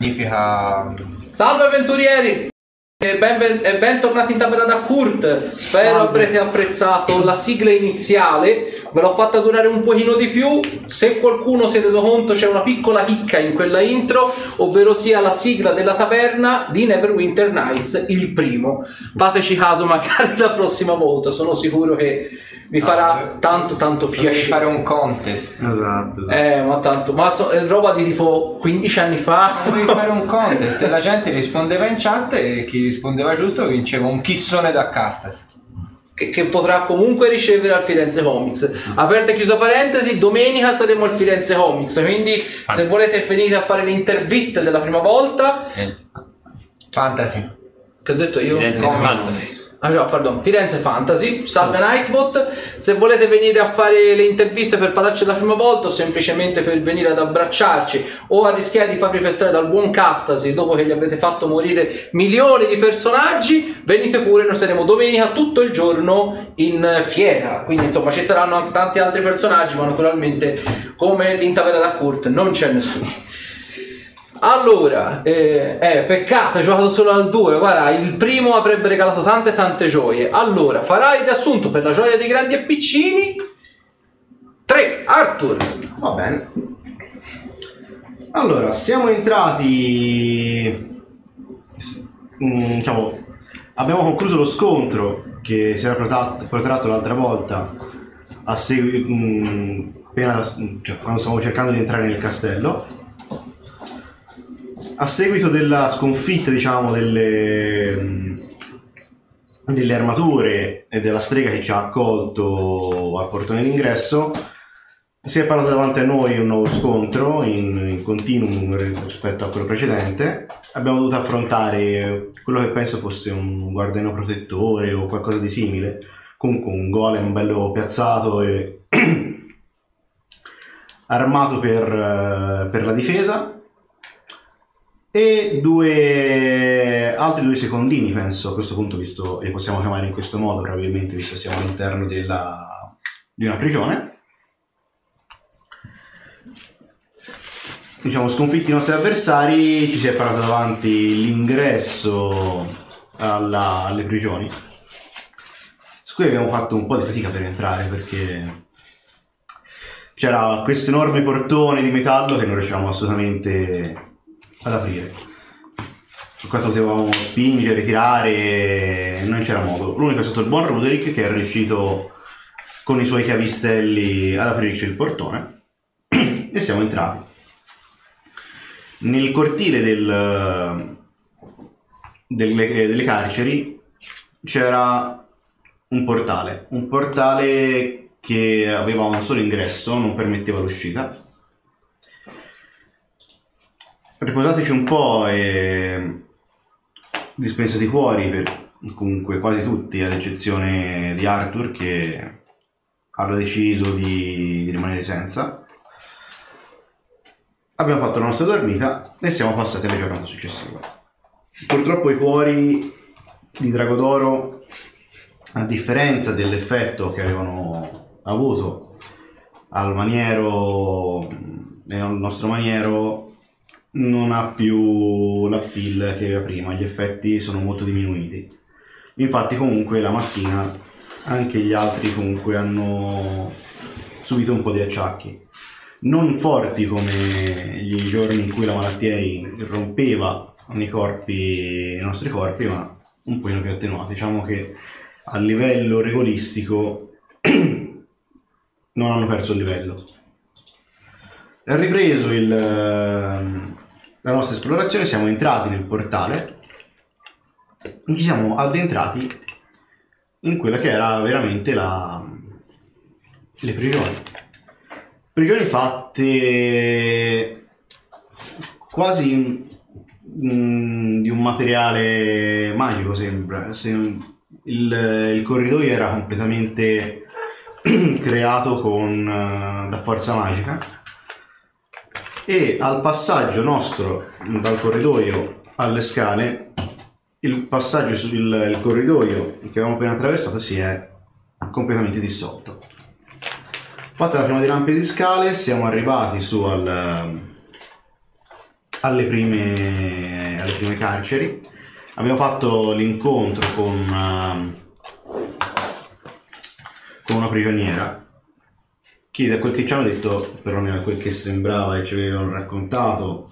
significa... Salve avventurieri! E ben, e bentornati in taverna da Kurt. Spero avrete apprezzato la sigla iniziale. Ve l'ho fatta durare un pochino di più. Se qualcuno si è reso conto, c'è una piccola chicca in quella intro, ovvero sia la sigla della taverna di Neverwinter Nights, il primo. Fateci caso magari la prossima volta, sono sicuro che vi farà tanto tanto Dovevi piacere. fare un contest. Esatto, esatto. Eh, ma tanto, ma so- è roba di tipo 15 anni fa. Dovevi fare un contest e la gente rispondeva in chat e chi rispondeva giusto vinceva un chissone da Castas. che, che potrà comunque ricevere al Firenze Comics. Aperta e chiusa parentesi, domenica saremo al Firenze Comics, quindi se volete venire a fare le interviste della prima volta, Fantasy. che ho detto io? Firenze Comics. Fantasy. Ah già, pardon, Firenze Fantasy, salve Nightbot, se volete venire a fare le interviste per parlarci la prima volta o semplicemente per venire ad abbracciarci o a rischiare di farvi pestare dal buon Castasi dopo che gli avete fatto morire milioni di personaggi, venite pure, noi saremo domenica tutto il giorno in fiera, quindi insomma ci saranno anche tanti altri personaggi, ma naturalmente come in Taverna da Kurt non c'è nessuno. Allora, eh, eh, peccato, hai giocato solo al 2. Guarda, il primo avrebbe regalato tante tante gioie. Allora, farai il riassunto per la gioia dei grandi e piccini. 3. Arthur. Va bene. Allora, siamo entrati. mm, diciamo, abbiamo concluso lo scontro che si era protratto, l'altra volta a segui- mm, appena- cioè, quando stavamo cercando di entrare nel castello. A seguito della sconfitta, diciamo, delle, delle armature e della strega che ci ha accolto al portone d'ingresso, si è parlato davanti a noi un nuovo scontro in, in continuum rispetto a quello precedente. Abbiamo dovuto affrontare quello che penso fosse un guardiano protettore o qualcosa di simile. Comunque un golem bello piazzato e armato per, per la difesa. E due altri due secondini, penso a questo punto, visto li possiamo chiamare in questo modo, probabilmente, visto che siamo all'interno della- di una prigione. diciamo, sconfitti i nostri avversari, ci si è parato davanti l'ingresso alla- alle prigioni. Su cui abbiamo fatto un po' di fatica per entrare perché c'era questo enorme portone di metallo che non riuscivamo assolutamente ad aprire. Per quanto potevamo spingere, tirare, non c'era modo. L'unico è stato il buon Roderick che è riuscito con i suoi chiavistelli ad aprirci il portone e siamo entrati. Nel cortile del- delle, eh, delle carceri c'era un portale, un portale che aveva un solo ingresso, non permetteva l'uscita. Riposateci un po' e dispensati fuori per comunque quasi tutti, ad eccezione di Arthur che aveva deciso di, di rimanere senza. Abbiamo fatto la nostra dormita e siamo passati alla giornata successiva. Purtroppo i cuori di Dragodoro, a differenza dell'effetto che avevano avuto al maniero, nel nostro maniero, non ha più l'appeal che aveva prima, gli effetti sono molto diminuiti. Infatti comunque la mattina anche gli altri comunque hanno subito un po' di acciacchi non forti come gli giorni in cui la malattia irrompeva nei corpi, nei nostri corpi, ma un po' più attenuati. Diciamo che a livello regolistico non hanno perso il livello. È ripreso il, ehm, la nostra esplorazione, siamo entrati nel portale. E ci siamo addentrati in quella che era veramente la, le prigioni. Prigioni fatte quasi mm, di un materiale magico sembra. Se- il, il corridoio era completamente creato con eh, da forza magica e al passaggio nostro dal corridoio alle scale il passaggio sul il corridoio che avevamo appena attraversato si è completamente dissolto Fatta la prima di rampe di scale, siamo arrivati su al, alle prime, alle prime carceri. Abbiamo fatto l'incontro con, ehm, con una prigioniera che da quel che ci hanno detto, perlomeno da quel che sembrava e ci avevano raccontato,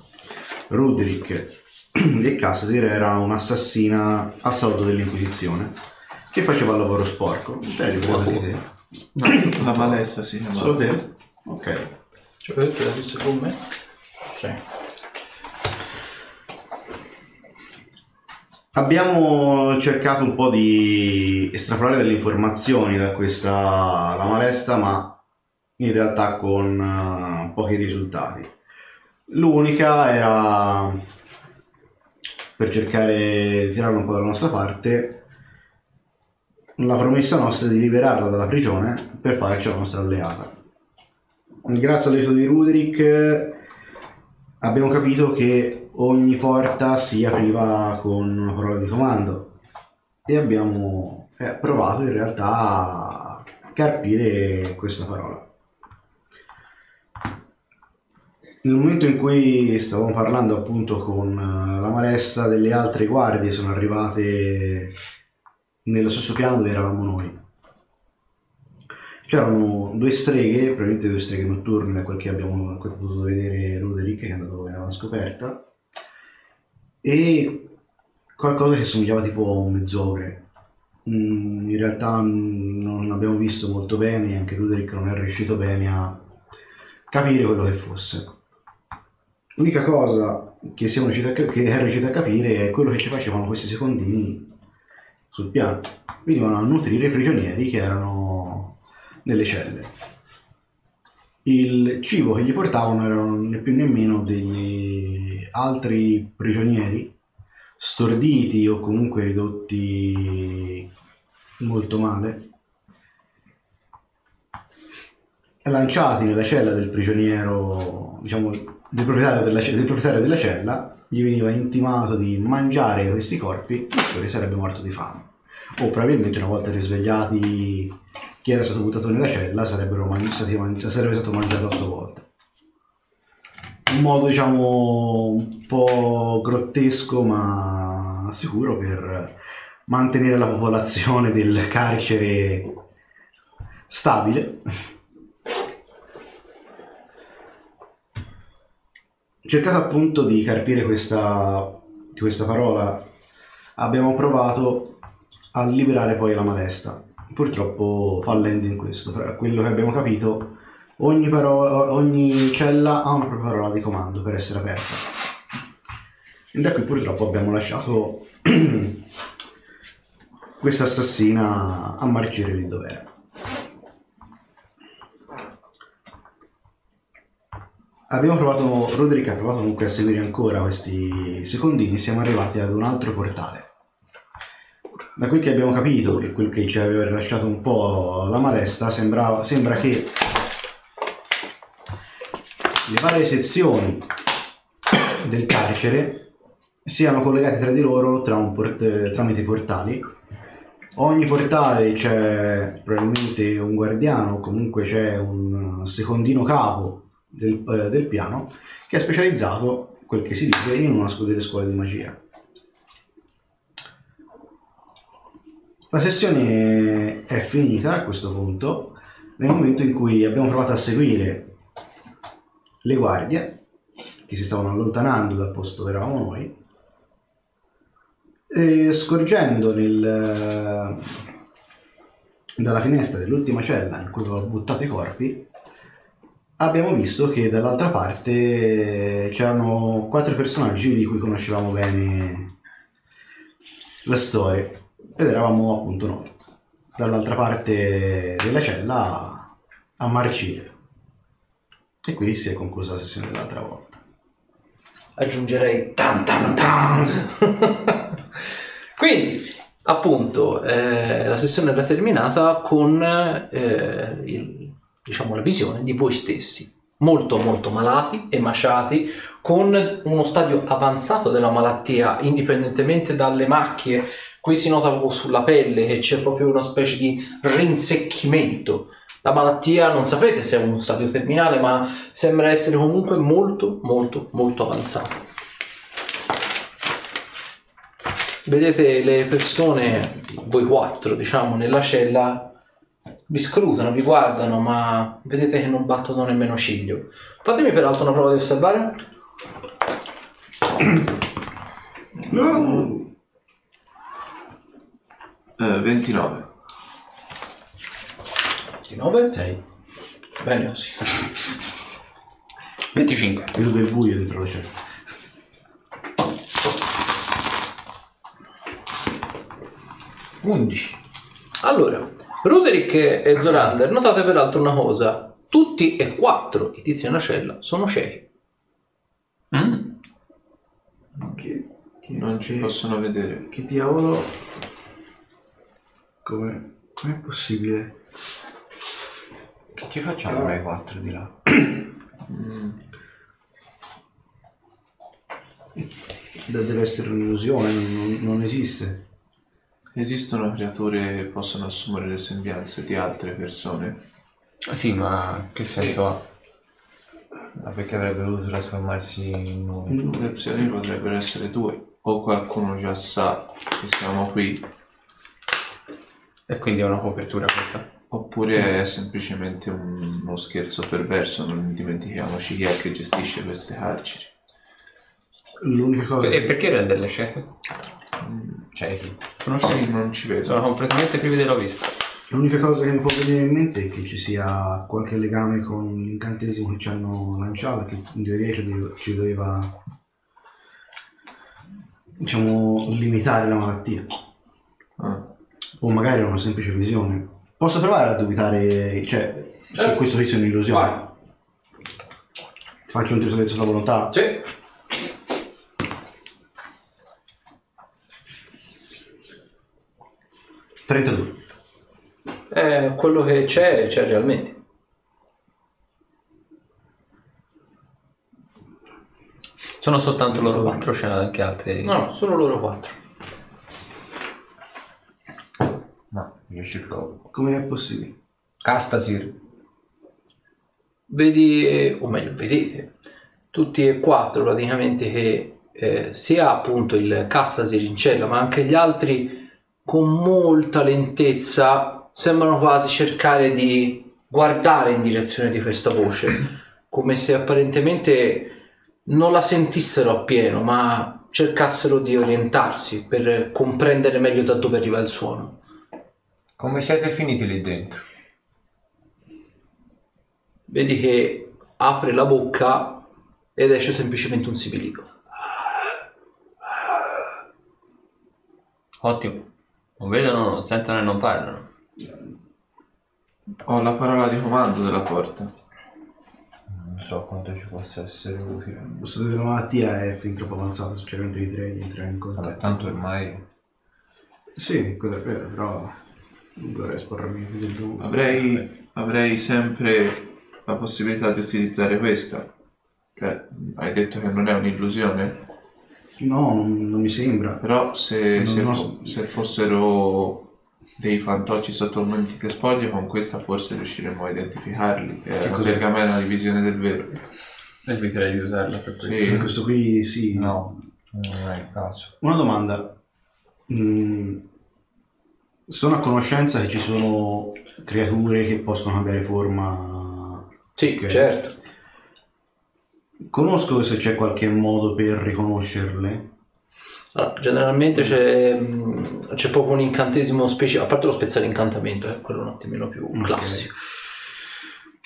Ruderick e Cassir era un'assassina a saldo dell'Inquisizione che faceva il lavoro sporco. Te li ricordi anche te? No, la malesta, sì. ma- Solo te? Ok. Cioè, vedete la vista con me? Sì. Abbiamo cercato un po' di estrapolare delle informazioni da questa la malesta, ma in realtà con eh, pochi risultati. L'unica era per cercare di tirarla un po' dalla nostra parte la promessa nostra di liberarla dalla prigione per farci la nostra alleata. Grazie all'aiuto di Ruderick abbiamo capito che ogni porta si apriva con una parola di comando e abbiamo eh, provato in realtà a carpire questa parola. Nel momento in cui stavamo parlando appunto con eh, la malessa delle altre guardie sono arrivate nello stesso piano dove eravamo noi. C'erano due streghe, probabilmente due streghe notturne, da quel che abbiamo potuto vedere Roderick, che è andato in una scoperta, e qualcosa che somigliava tipo a un mezzogre. Mm, in realtà non abbiamo visto molto bene, anche Roderick non è riuscito bene a capire quello che fosse. L'unica cosa che, siamo riusciti a, cap- che è riuscito a capire è quello che ci facevano questi secondini sul piano. Venivano a nutrire i prigionieri che erano nelle celle. Il cibo che gli portavano erano né più né meno degli altri prigionieri storditi o comunque ridotti molto male, lanciati nella cella del prigioniero, diciamo del proprietario della, del proprietario della cella, gli veniva intimato di mangiare questi corpi, poi sarebbe morto di fame. O probabilmente una volta risvegliati chi era stato buttato nella cella sarebbero man- stati sarebbe stato mangiato a sua volta. Un modo diciamo un po' grottesco ma sicuro per mantenere la popolazione del carcere stabile. Cercato appunto di carpire questa, questa parola, abbiamo provato a liberare poi la malesta purtroppo fallendo in questo. Per quello che abbiamo capito, ogni, parola, ogni cella ha una propria parola di comando per essere aperta. E da qui purtroppo abbiamo lasciato questa assassina a marcire lì dove Abbiamo provato, Roderick ha provato comunque a seguire ancora questi secondini, siamo arrivati ad un altro portale da quel che abbiamo capito e quel che ci aveva rilasciato un po' la malesta, sembrava, sembra che le varie sezioni del carcere siano collegate tra di loro tra port- tramite portali. Ogni portale c'è probabilmente un guardiano o comunque c'è un secondino capo del, eh, del piano che è specializzato, quel che si dice, in una delle scuole di magia. La sessione è finita a questo punto, nel momento in cui abbiamo provato a seguire le guardie che si stavano allontanando dal posto dove eravamo noi, e scorgendo nel, dalla finestra dell'ultima cella in cui avevo buttato i corpi, abbiamo visto che dall'altra parte c'erano quattro personaggi di cui conoscevamo bene la storia ed eravamo appunto noi. Dall'altra parte della cella a marcire e qui si è conclusa la sessione dell'altra volta. Aggiungerei tan tan tan. Quindi, appunto, eh, la sessione era terminata con eh, il- diciamo, la visione di voi stessi, molto molto malati, e emaciati, con uno stadio avanzato della malattia, indipendentemente dalle macchie. Qui si nota proprio sulla pelle che c'è proprio una specie di rinsecchimento. La malattia non sapete se è uno stadio terminale, ma sembra essere comunque molto molto molto avanzato. Vedete le persone, voi quattro diciamo, nella cella vi scrutano, vi guardano, ma vedete che non battono nemmeno ciglio. Fatemi peraltro una prova di osservare. Eh, 29. 29. 6. Bene così. 25. Vedo del buio dentro la cella. Allora, Ruderick e Zorander, notate peraltro una cosa. Tutti e quattro i tizi nella cella sono ciechi. Mm. Che, che- Non ci che- possono vedere. Che diavolo. Come. Com'è possibile? Che ci facciamo noi quattro di là? De- Deve essere un'illusione, non, non- non esiste. Esistono creature che possono assumere le sembianze di altre persone. Ah, Sì, ma che senso ha? Ma perché avrebbe dovuto trasformarsi in noi? Le opzioni potrebbero essere due. O qualcuno già sa che siamo qui, E quindi è una copertura questa. oppure è semplicemente un- uno scherzo perverso. Non dimentichiamoci chi è che gestisce queste carceri. L'unica cosa. E perché renderle cieche? Ciechi. Sono Sì, ciechi. non ci vedo. Sono completamente privi della vista. L'unica cosa che mi può venire in mente è che ci sia qualche legame con l'incantesimo che ci hanno lanciato, che in teoria ci doveva, ci doveva diciamo, limitare la malattia. Ah. O magari era una semplice visione. Posso provare a dubitare, cioè, che questo tizio è un'illusione? Faccio un tiro sulla volontà. Sì. 32. Eh, quello che c'è, c'è realmente. Sono soltanto loro quattro, c'è anche altri. No, no, solo loro quattro. No, io ci provo. Com'è possibile? Castasir. Vedi, o meglio, vedete, tutti e quattro praticamente che eh, sia appunto il Castasir in cella, ma anche gli altri con molta lentezza sembrano quasi cercare di guardare in direzione di questa voce, come se apparentemente non la sentissero appieno, ma cercassero di orientarsi per comprendere meglio da dove arriva il suono. Come siete finiti lì dentro? Vedi che apre la bocca ed esce semplicemente un sibilico. Ottimo. Non vedono, non sentono e non parlano. Ho la parola di comando della porta. Non so quanto ci possa essere utile. Lo stato della malattia è fin troppo avanzato, sinceramente eviterei di entrare in Vabbè, contatto. tanto ormai... Sì, quello è vero, però non dovrei espormi dentro Avrei, avrei sempre la possibilità di utilizzare questa. Cioè, hai detto che non è un'illusione? No, non, non mi sembra. Però se, Non se ho- fo- se fossero dei fantocci sotto il mentite spoglio, con questa forse riusciremmo a identificarli. È una cos'è? pergamena di visione del vero. Eviterei di usarla per questo. Sì. Questo qui sì. No, non è il caso. Una domanda. Mm, sono a conoscenza che ci sono creature che possono cambiare forma. Sì, Ok. certo. Conosco se c'è qualche modo per riconoscerle. Allora, generalmente c'è, mh, c'è proprio un incantesimo specifico, a parte lo spezzare incantamento, è quello un attimino più classico.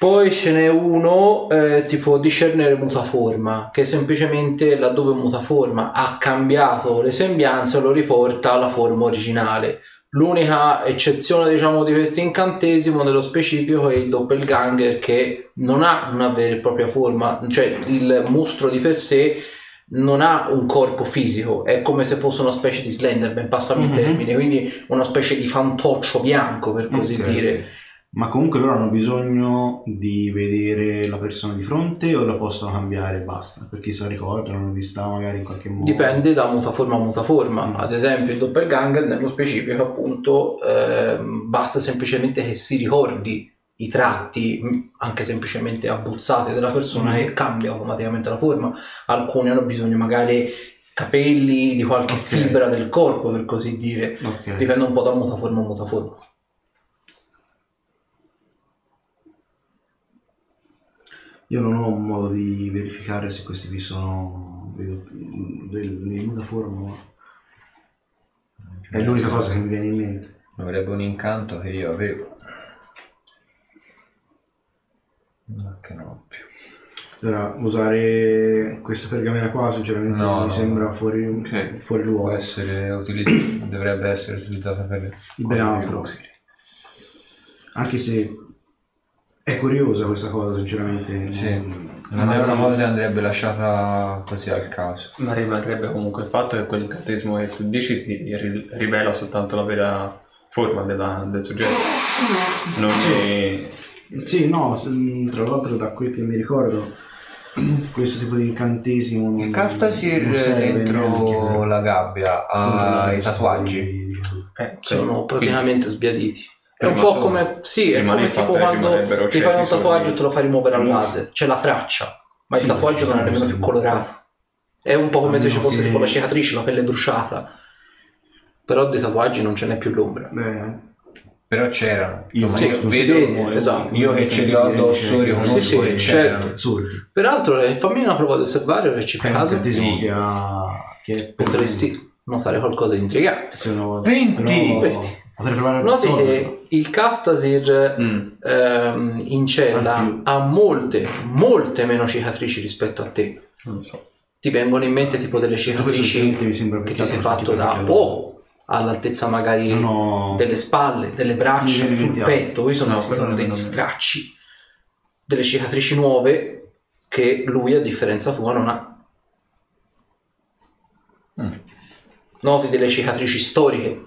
Poi ce n'è uno eh, tipo discernere mutaforma, che semplicemente laddove mutaforma ha cambiato le sembianze lo riporta alla forma originale. L'unica eccezione diciamo di questo incantesimo nello specifico è il doppelganger che non ha una vera e propria forma, cioè il mostro di per sé non ha un corpo fisico, è come se fosse una specie di Slenderman, passami il Mhm. termine, quindi una specie di fantoccio bianco per così Ok. dire. Ma comunque loro hanno bisogno di vedere la persona di fronte o la possono cambiare e basta? Perché se la ricordano, l'hanno vista magari in qualche modo. Dipende da mutaforma a mutaforma, Mm. ad esempio il doppelganger nello specifico appunto ehm, basta semplicemente che si ricordi i tratti anche semplicemente abbuzzati della persona Mm. e cambia automaticamente la forma. Alcuni hanno bisogno magari capelli, di qualche fibra del corpo, per così dire. Ok. Dipende un po' da mutaforma a mutaforma. Io non ho un modo di verificare se questi qui sono vedo, del- dei mutaforma. ma È l'unica cosa che mi viene in mente. Avrebbe un incanto che io avevo. Ma che non ho più. Allora, usare questa pergamena qua sinceramente No, mi sembra no. fuori, Ok. fuori luogo. essere utilizzato, dovrebbe essere utilizzata per Ben altro. Anche se è curiosa questa cosa sinceramente. Sì, non- è una cosa che andrebbe lasciata così al caso. Ma rimarrebbe comunque il fatto che quell'incantesimo che tu dici ti ri- rivela soltanto la vera forma della- del soggetto. Non. Sì, no, s- mh, tra l'altro da quel che mi ricordo questo tipo di incantesimo non, Il Castasir dentro la gabbia ha i tatuaggi. Eh, Sono quindi- praticamente sbiaditi. È un po' come, sì, è come tipo quando ti fai un tatuaggio e te lo fai rimuovere al laser. C'è la traccia, ma Sì, il tatuaggio non è nemmeno più colorato. È un po' come se ci fosse che- tipo la cicatrice, la pelle bruciata. Però dei tatuaggi non ce n'è più l'ombra. Beh, Però c'erano. Io Sì, vedo- vede, esatto. Io che ce li ho addosso riconosco sì, che certo. c'erano. assurdi. Peraltro, eh, fammi una prova di osservare, ora ci È fai caso. che ha... che Potresti notare qualcosa di intrigante. Se no- 20! Potrei provare Noti che il Castasir Mm. ehm, in cella ha molte, molte meno cicatrici rispetto a te. Non lo so. Ti vengono in mente tipo delle cicatrici che ti sei fatto da perché- poco, all'altezza magari ho- delle spalle, delle braccia, sul mente petto, qui sono, No, sono degli stracci, delle cicatrici nuove che lui a differenza tua non ha. Mm. Noti delle cicatrici storiche,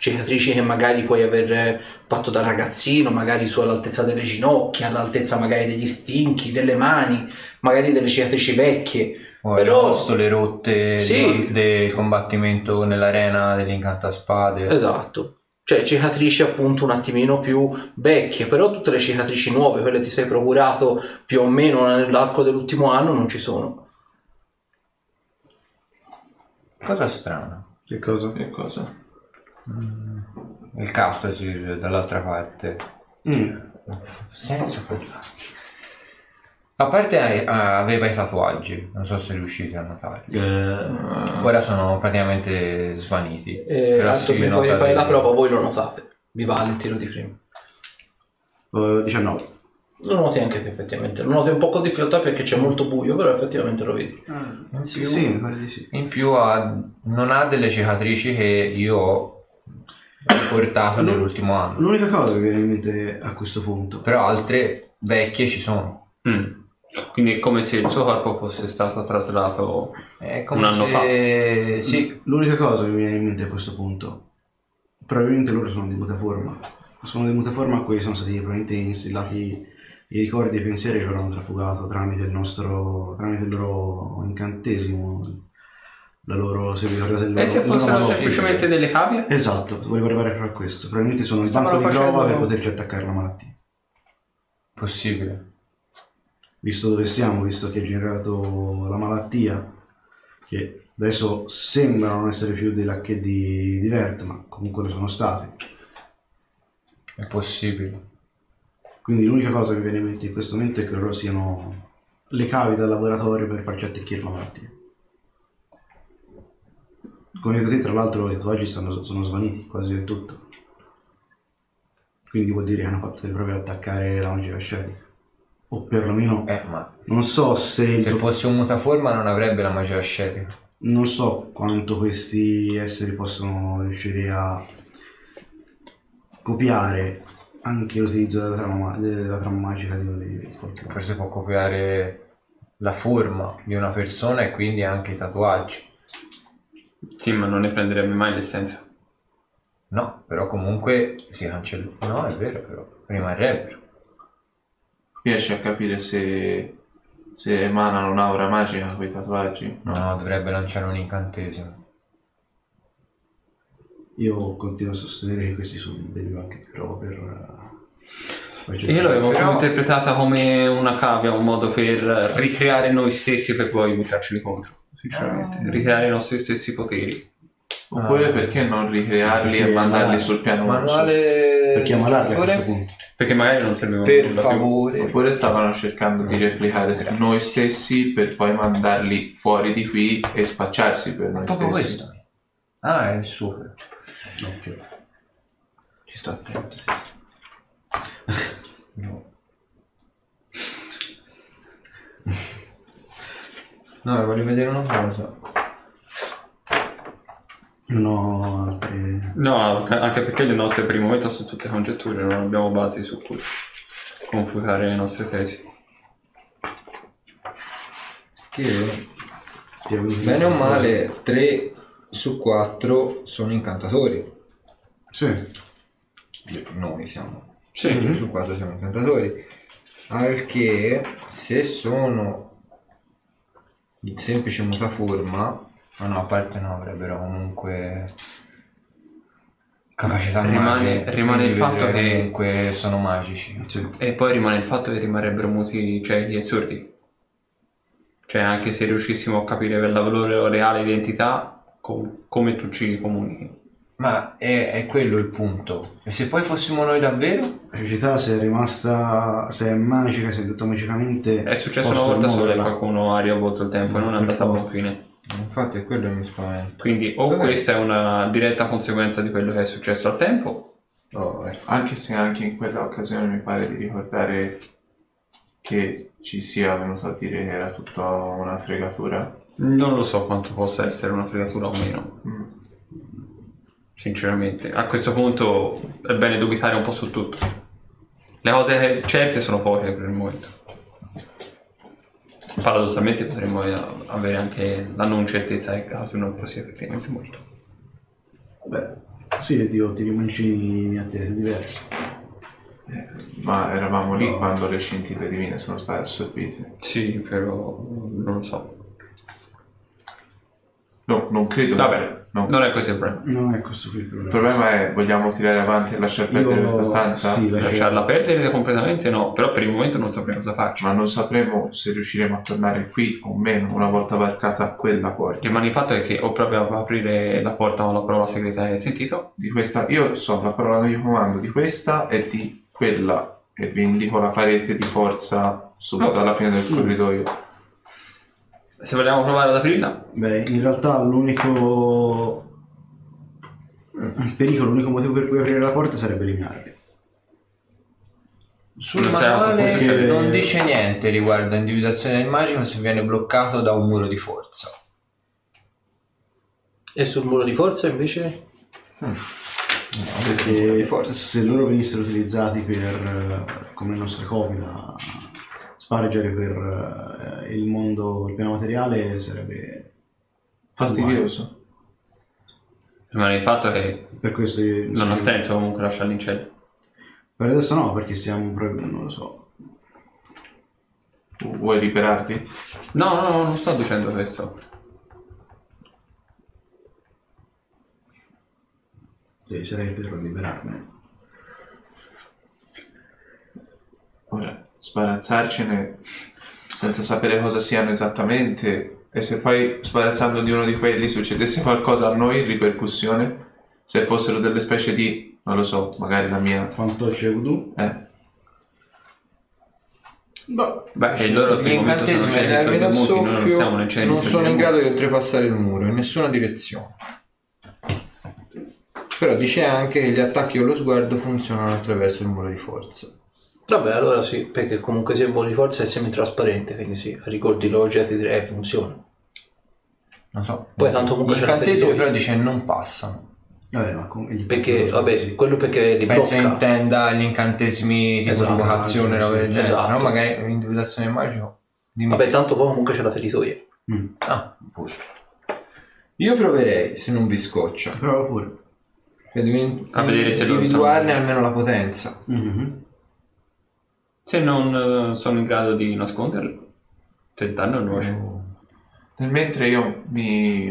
cicatrici che magari puoi aver fatto da ragazzino, magari su all'altezza delle ginocchia, all'altezza magari degli stinchi, delle mani, magari delle cicatrici vecchie. O Però- le rotte Sì. di- del combattimento nell'arena dell'incantaspade. Esatto. Cioè cicatrici appunto un attimino più vecchie, però tutte le cicatrici nuove, quelle che ti sei procurato più o meno nell'arco dell'ultimo anno, non ci sono. Cosa strana. Che cosa? Che cosa? Il Castasir dall'altra parte. Mm. Senso quella. A parte eh, aveva i tatuaggi, non so se riuscite a notare. Eh, Ora sono praticamente svaniti. E Però mi nota fare la prova, voi lo notate. Vi vale il tiro di prima. eh, 19. Lo noti anche te effettivamente. Lo noti un po' con difficoltà perché c'è molto buio, però effettivamente lo vedi. In Sì, più, sì, sì. in più ha- non ha delle cicatrici che io ho portato nell'ultimo anno. L'unica cosa che mi viene in mente a questo punto Però altre vecchie ci sono. Mm. Quindi è come se il suo corpo fosse stato traslato. È come Un anno se... Sì, L'unica cosa che mi viene in mente a questo punto, probabilmente loro sono di mutaforma. Sono di mutaforma a cui sono stati probabilmente instillati i ricordi e i pensieri che loro hanno trafugato tramite il nostro, tramite il loro incantesimo, la loro, se vi ricordate il loro, E se fossero semplicemente delle cavie? Esatto, volevo arrivare proprio a questo. Probabilmente sono il Stavano banco di prova facendo- per poterci attaccare la malattia. possibile. Visto dove siamo, visto che ha generato la malattia, che adesso sembrano non essere più dei lacchetti di Vert, ma comunque lo sono stati. È possibile. Quindi l'unica cosa che mi viene in mente in questo momento è che loro siano le cavi dal laboratorio per farci attecchire la malattia. Come hai detto te, tra l'altro, i tatuaggi stanno- sono svaniti quasi del tutto. Quindi vuol dire che hanno fatto proprio attaccare la magia ascetica. O perlomeno, Eh, ma non so se... se fosse un mutaforma non avrebbe la magia ascetica. Non so quanto questi esseri possono riuscire a copiare anche l'utilizzo della trama, della trama magica di qualcuno. Forse può copiare la forma di una persona e quindi anche i tatuaggi. Sì, ma non ne prenderebbe mai l'essenza. No, però comunque si cancella. No, è vero, però rimarrebbero. Riesci a capire se, se emanano un'aura magica quei tatuaggi? No, no, dovrebbe lanciare un incantesimo. Io continuo a sostenere che questi sono degli banchi di prova per... per Io l'avevo Però- interpretata come una cavia, un modo per ricreare noi stessi per poi buttarceli contro. Sinceramente. Ricreare i nostri stessi poteri. Oppure perché non ricrearli e Perché mandarli magari- sul piano Manuale Perché ammalarli a questo Favore? punto. Perché magari non servivano Per nulla più. favore. Oppure stavano cercando di replicare noi stessi per poi mandarli fuori di qui e spacciarsi per noi Proprio stessi. questo. Ah, è il suo. Ok. Ci sto attento. No. No, voglio vedere una cosa. Non ho altre... No, anche perché le nostre per il momento sono tutte congetture, non abbiamo basi su cui confutare le nostre tesi. Che bene o male 3 su 4 sono incantatori. Sì. Noi siamo. Sì. 3 su 4 siamo incantatori. Al che se sono di semplice mutaforma, ma no, a parte no, avrebbero comunque capacità Rimane- magiche, rimane il fatto che- comunque sono magici. E poi rimane il fatto che rimarrebbero muti ciechi e sordi. Cioè, anche se riuscissimo a capire la loro reale identità, com- come tu ci comunichi. Ma è, è quello il punto. E se poi fossimo noi davvero? La società se è rimasta, se è magica, se è tutto magicamente... È successo una volta sola e rimuoverla. qualcuno ha riavvolto il tempo e non è andata a buon fine. Infatti è quello che mi spaventa. Quindi o Vabbè. questa è una diretta conseguenza di quello che è successo al tempo, Oh, ecco. Anche se anche in quella occasione mi pare di ricordare che ci sia venuto a dire che era tutta una fregatura. non lo so quanto possa essere una fregatura o meno. Mm. Sinceramente, a questo punto è bene dubitare un po' su tutto. Le cose certe sono poche per il momento. Paradossalmente potremmo eh, avere anche la non certezza che caso non fosse effettivamente morto. Beh, sì, Dio, ti rimancini in attese diverse. Ma eravamo lì quando le scintille divine sono state assorbite. Sì, però non lo so. No, non credo che- Vabbè, no. non è questo il problema. Non è questo qui il problema. Il problema è vogliamo tirare avanti e lasciar perdere Io- questa stanza? Sì, lascia- Lasciarla perdere completamente no, però per il momento non sapremo cosa farci. Ma non sapremo se riusciremo a tornare qui o meno una volta varcata quella porta. Rimane il fatto è che o proprio a aprire la porta con la parola segreta che hai sentito, Di questa, io so la parola che io comando di questa e di quella e vi indico la parete di forza subito Oh. alla fine del corridoio. Se vogliamo provare ad aprirla, Beh, in realtà l'unico il pericolo, l'unico motivo per cui aprire la porta sarebbe eliminarli. Sul Non manuale supposizione. non dice niente riguardo individuazione del magico se viene bloccato da un muro di forza. E sul muro di forza invece? Perché se loro venissero utilizzati per eh, come copie da spargere per eh, il mondo, il piano materiale sarebbe Fastidioso. rimane il fatto che per questo io- non ha senso comunque lasciarli in cielo. Per adesso no, perché stiamo proprio non lo so. Vuoi liberarti? No, no, non sto dicendo questo. Sì, sarei per liberarmene. Ora, sbarazzarcene senza sapere cosa siano esattamente e se poi sbarazzando di uno di quelli succedesse qualcosa a noi in ripercussione, se fossero delle specie di, non lo so, magari la mia... Fantoccio voodoo? Eh, Beh, e loro Gli incantesimi scesi delle armi da non soffio siamo non sui sono in grado di oltrepassare il muro in nessuna direzione. Però dice anche che gli attacchi con lo sguardo funzionano attraverso il muro di forza. Vabbè, allora sì, perché comunque sia il muro di forza è semitrasparente, quindi sì, ricordi l'oggetti direi funziona. Non so. Poi tanto comunque c'è la incantesimi feritoia. però dice non passano. Vabbè, ma con- gli Perché, vabbè, quello perché li Penso blocca. intenda gli incantesimi tipo Esatto, invocazione, sì, roba del genere. esatto. Però magari l'individuazione magico. Dimmi. Vabbè, tanto poi comunque c'è la feritoia. Mm. Ah, posto. Io proverei, se non vi scoccia. Prova pure. Per A vedere se loro individuarne almeno la potenza. Mhm. Se non eh, sono in grado di nasconderlo, tentare non nuoce. Nel mentre io mi,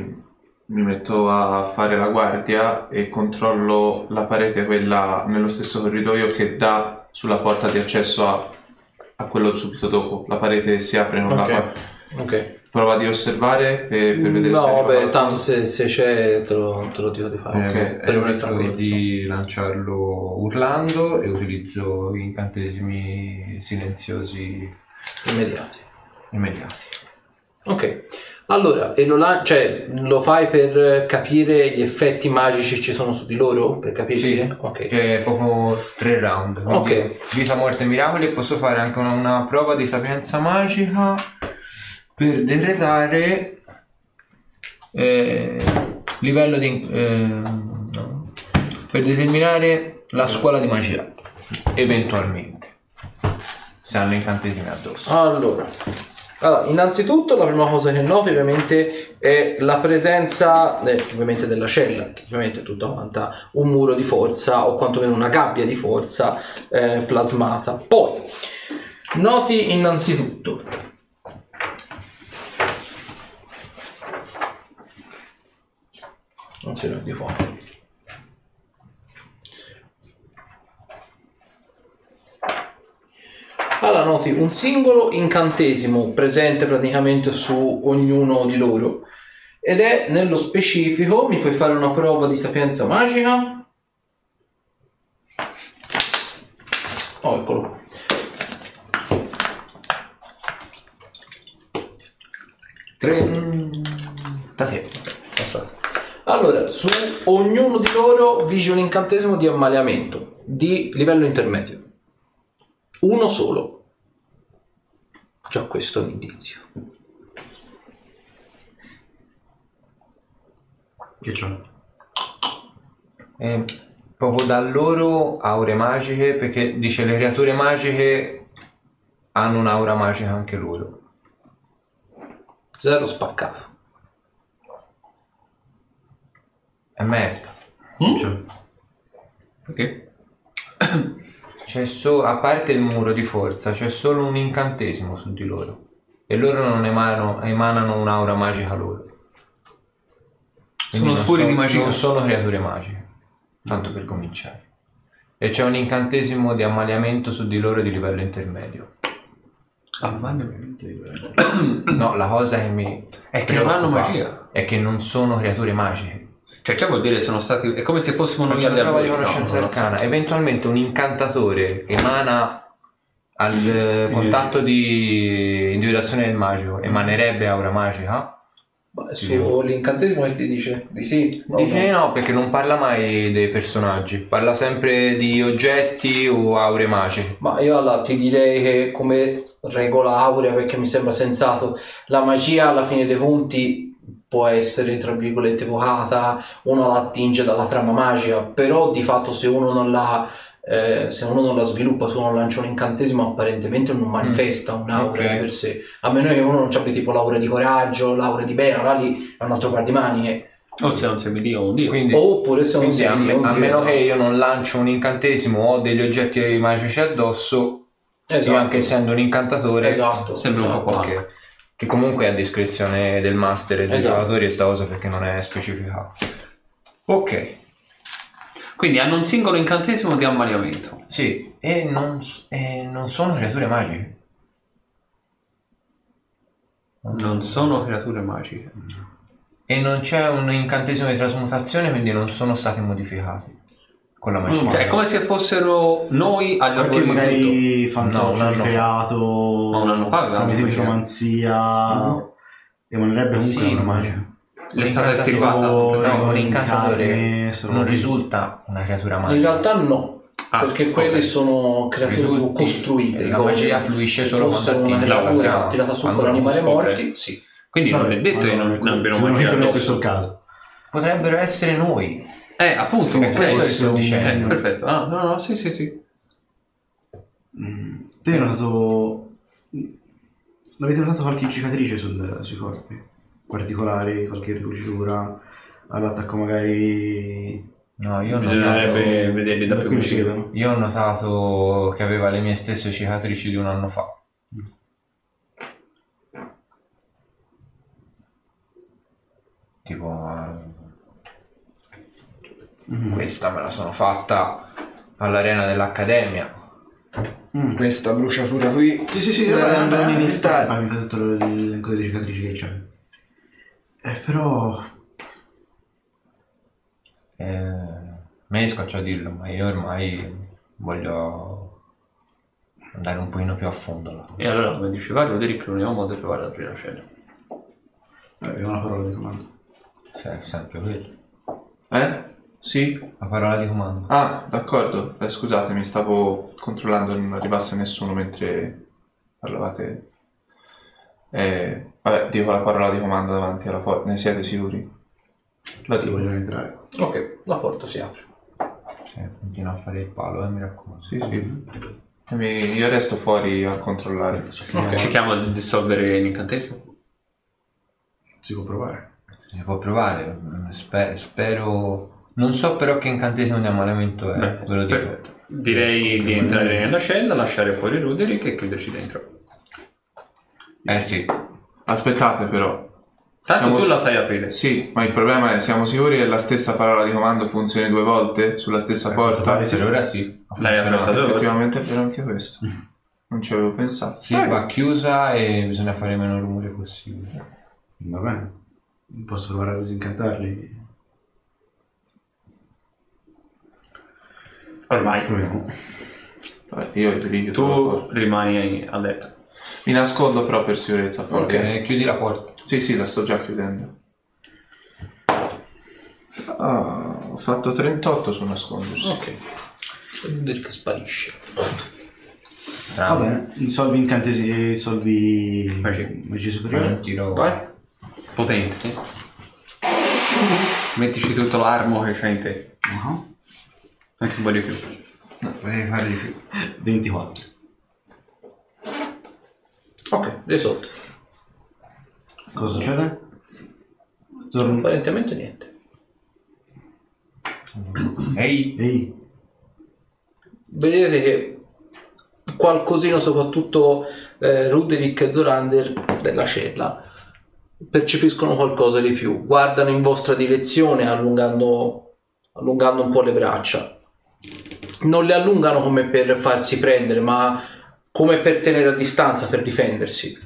mi metto a fare la guardia e controllo la parete, quella nello stesso corridoio che dà sulla porta di accesso a, a quello subito dopo. La parete si apre con la Ok. Ok. Prova di osservare per, per vedere se No, arriva vabbè, qualcuno. tanto se, se c'è te lo, te lo dico di fare. Ok. Eh, Per evito tranquillo, di lanciarlo urlando e utilizzo incantesimi silenziosi Immediati. immediati. Ok. Allora, e lo, lan- cioè, lo fai per capire gli effetti magici che ci sono su di loro? Per capirsi? Sì, Ok. che è proprio tre round. Ok. Vita, morte e miracoli e posso fare anche una, una prova di sapienza magica per decretare eh, livello di... eh, no, per determinare la scuola di magia, eventualmente. Se hanno incantesimi addosso. Allora, allora, innanzitutto la prima cosa che noti ovviamente è la presenza eh, ovviamente della cella, che ovviamente è tutta quanta un muro di forza o quantomeno una gabbia di forza eh, plasmata. Poi, noti innanzitutto Anzi, no, di fuoco. Allora noti un singolo incantesimo presente praticamente su ognuno di loro ed è nello specifico, mi puoi fare una prova di sapienza magica? Oh, eccolo. qua. Trentasette. Passato. Allora, su ognuno di loro vige un incantesimo di ammaliamento di livello intermedio. Uno solo. Già questo è un indizio. Che c'ho? Eh, proprio da loro aure magiche, perché dice le creature magiche hanno un'aura magica anche loro. Zero spaccato. È merda. C'ho. Perché? C'è so- a parte il muro di forza, c'è solo un incantesimo su di loro. E loro non emanano, emanano un'aura magica loro. Quindi Sono spuri di magia. Non sono creature magiche. Tanto per cominciare. E c'è un incantesimo di ammaliamento su di loro di livello intermedio. Ah, ma No, la cosa che mi. È che non hanno magia. È che non sono creature magiche. Cioè, ciò vuol dire sono stati. È come se fossimo noi una prova di conoscenza No, arcana. Eventualmente un incantatore emana al eh, contatto di individuazione del magico, emanerebbe aura magica? Ma sull'incantesimo che ti dice? Di sì? No, Dice no. no, perché non parla mai dei personaggi, parla sempre di oggetti o aure magiche. Ma io allora ti direi che come regola aurea, perché mi sembra sensato, la magia alla fine dei conti può essere tra virgolette evocata, uno la attinge dalla trama magica, però di fatto se uno non la, eh, se uno non la sviluppa, se uno lancia un incantesimo apparentemente non manifesta un'aura ok. di per sé, a meno che uno non abbia tipo l'aura di coraggio, l'aura di bene, allora lì è un altro par di maniche, O se non sei Dio un Dio. Quindi, oppure se non quindi a, sei me- un a dio, meno che esatto. io non lancio un incantesimo o degli oggetti magici addosso, Esatto. io anche essendo un incantatore, Esatto, Sembra un po' esatto. qua. Che, comunque è a discrezione del master e dei Esatto. giocatori e sta cosa perché non è specificato. Ok, Quindi hanno un singolo incantesimo di ammaliamento. sì, e non, e non sono creature magiche. Non sono creature magiche. E non c'è un incantesimo di trasmutazione, quindi non sono stati modificati con la magia. Cioè, è come se fossero noi agli tutto. magari No, un fantasma anno fa. creato Ma un anno fa avevamo tramite magia. necromanzia emanerebbe comunque Sì, una ma- magia. L'è stata estirpata. No, No, un incantatore non lì. risulta una creatura magica. In realtà no, Ah, perché quelle ok. sono creature Risulti- costruite. la magia fluisce solo quando una attinge la tirata su con non animali morti, sì. Quindi non Vabbè, è detto che non, non abbiano magia non è addosso. questo caso. Potrebbero essere noi. Eh, appunto, ok. questo fosse sto un- Eh, dicendo. perfetto. Ah, no, no, sì, sì, sì. Mm, Te hai notato. L'avete notato qualche cicatrice sul- sui corpi? Particolari, qualche ricucitura? All'attacco magari. No, io ho Bisognerebbe notato, vederli da più vicino. io ho notato che aveva le mie stesse cicatrici di un anno fa. Tipo, eh, Mhm. questa me la sono fatta all'arena dell'accademia. Mm. Questa bruciatura qui. Sì, sì, sì, andano vabbè, in estate. fammi fare tutto l'elenco delle cicatrici che c'è. Eh, però... Eh, me scoccio a dirlo, ma io ormai voglio andare un pochino più a fondo là. E allora, come diceva Roderick, l'unico modo è provare ad aprire la cella. Eh, Abbiamo una parola di comando. Cioè, sempre quello. Eh? Sì? La parola di comando. Ah, d'accordo. Eh, scusatemi, stavo controllando non arrivasse nessuno mentre parlavate. Eh, vabbè, dico la parola di comando davanti alla porta. Ne siete sicuri? La Ti vogliono entrare. Ok, la porta si apre. Cioè, continua a fare il palo, eh, mi raccomando. Sì, sì. Mi- io resto fuori a controllare. Ok. Cerchiamo di dissolvere l'incantesimo. Si può provare. Si può provare, spe- spero... Non so però che incantesimo di ammalamento è, Beh, ve lo dico. perfetto. Direi di entrare nella cella, lasciare fuori Roderick e chiuderci dentro. Eh sì, Aspettate però. Tanto Siamo tu la sai aprire. Sì, ma il problema è, siamo sicuri che la stessa parola di comando funzioni due volte sulla stessa porta? pare per ora sì. ha L'hai aperta dove? Effettivamente è vero anche questo. Non ci avevo pensato. Sì, va chiusa e bisogna fare meno rumore possibile. Va bene. Posso provare a disincantarli? Ormai. Proviamo. Vabbè, io la porta. Tu rimani allerta. Mi nascondo però per sicurezza fuori. Eh, chiudi la porta. Sì, sì, la sto già chiudendo. Ah, ho fatto 38 su nascondersi. Ok. Roderick sparisce. Va bene. Solvi incantesimi, solvi Magia. magia superiore. un tiro. Vai. Potente. Mettici tutto l'armo che c'hai in te. Ah, Anche un po' di più. Devi fare di più. 24. Ok, di sotto. Cosa succede? Torno. Apparentemente niente. Ehi, Ehi, Vedete che qualcosina, soprattutto eh, Ruderick e Zorander della cella, percepiscono qualcosa di più. Guardano in vostra direzione allungando, allungando un po' le braccia. Non le allungano come per farsi prendere, ma come per tenere a distanza, per difendersi.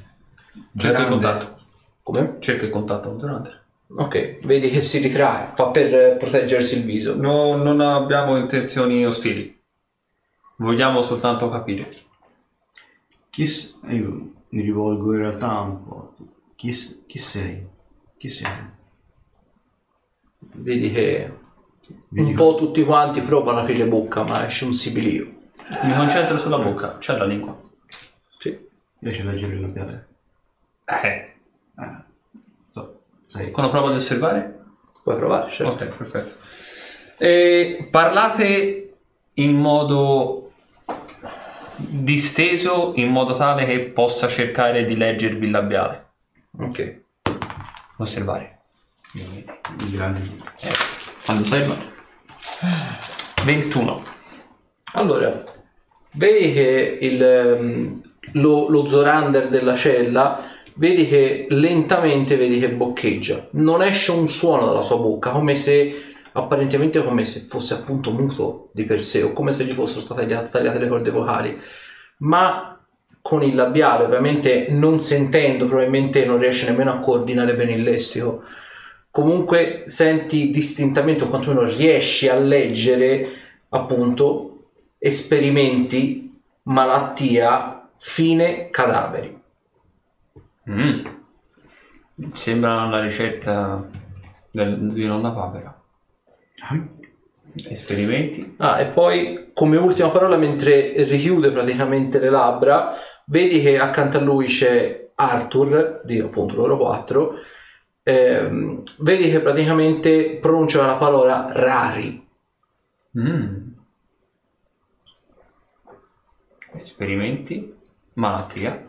Cerca il contatto. Come? Cerca il contatto con Zorander. Ok, vedi che si ritrae, fa per eh, proteggersi il viso. No, non abbiamo intenzioni ostili. Vogliamo soltanto capire. chi s- io mi rivolgo in realtà un po'. Chi, s- chi sei? Chi sei? Vedi che Un po' tutti quanti provano a aprire bocca, ma esce un sibilio. Mi concentro sulla bocca. C'è la lingua. Sì. A leggere le labiale? Eh. Eh, so, sei. Con la prova di osservare? Puoi provare, certo. Ok, perfetto. E parlate in modo disteso, in modo tale che possa cercare di leggervi il labiale. Ok. Osservare. I grandi. Quando osserva. 21. Allora, vedi che il, ehm, lo, lo Zorander della cella, vedi che lentamente vedi che boccheggia. Non esce un suono dalla sua bocca, come se apparentemente come se fosse appunto muto di per sé, o come se gli fossero state tagliate, tagliate le corde vocali. Ma con il labiale, ovviamente non sentendo, probabilmente non riesce nemmeno a coordinare bene il lessico. Comunque senti distintamente, o quantomeno riesci a leggere appunto esperimenti, malattia, fine, cadaveri. Mm. Sembra la ricetta del, di nonna papera. Esperimenti. Ah, e poi come ultima parola, mentre richiude praticamente le labbra, vedi che accanto a lui c'è Arthur, di appunto loro quattro, ehm, vedi che praticamente pronuncia la parola rari. Mm. Esperimenti, malattia,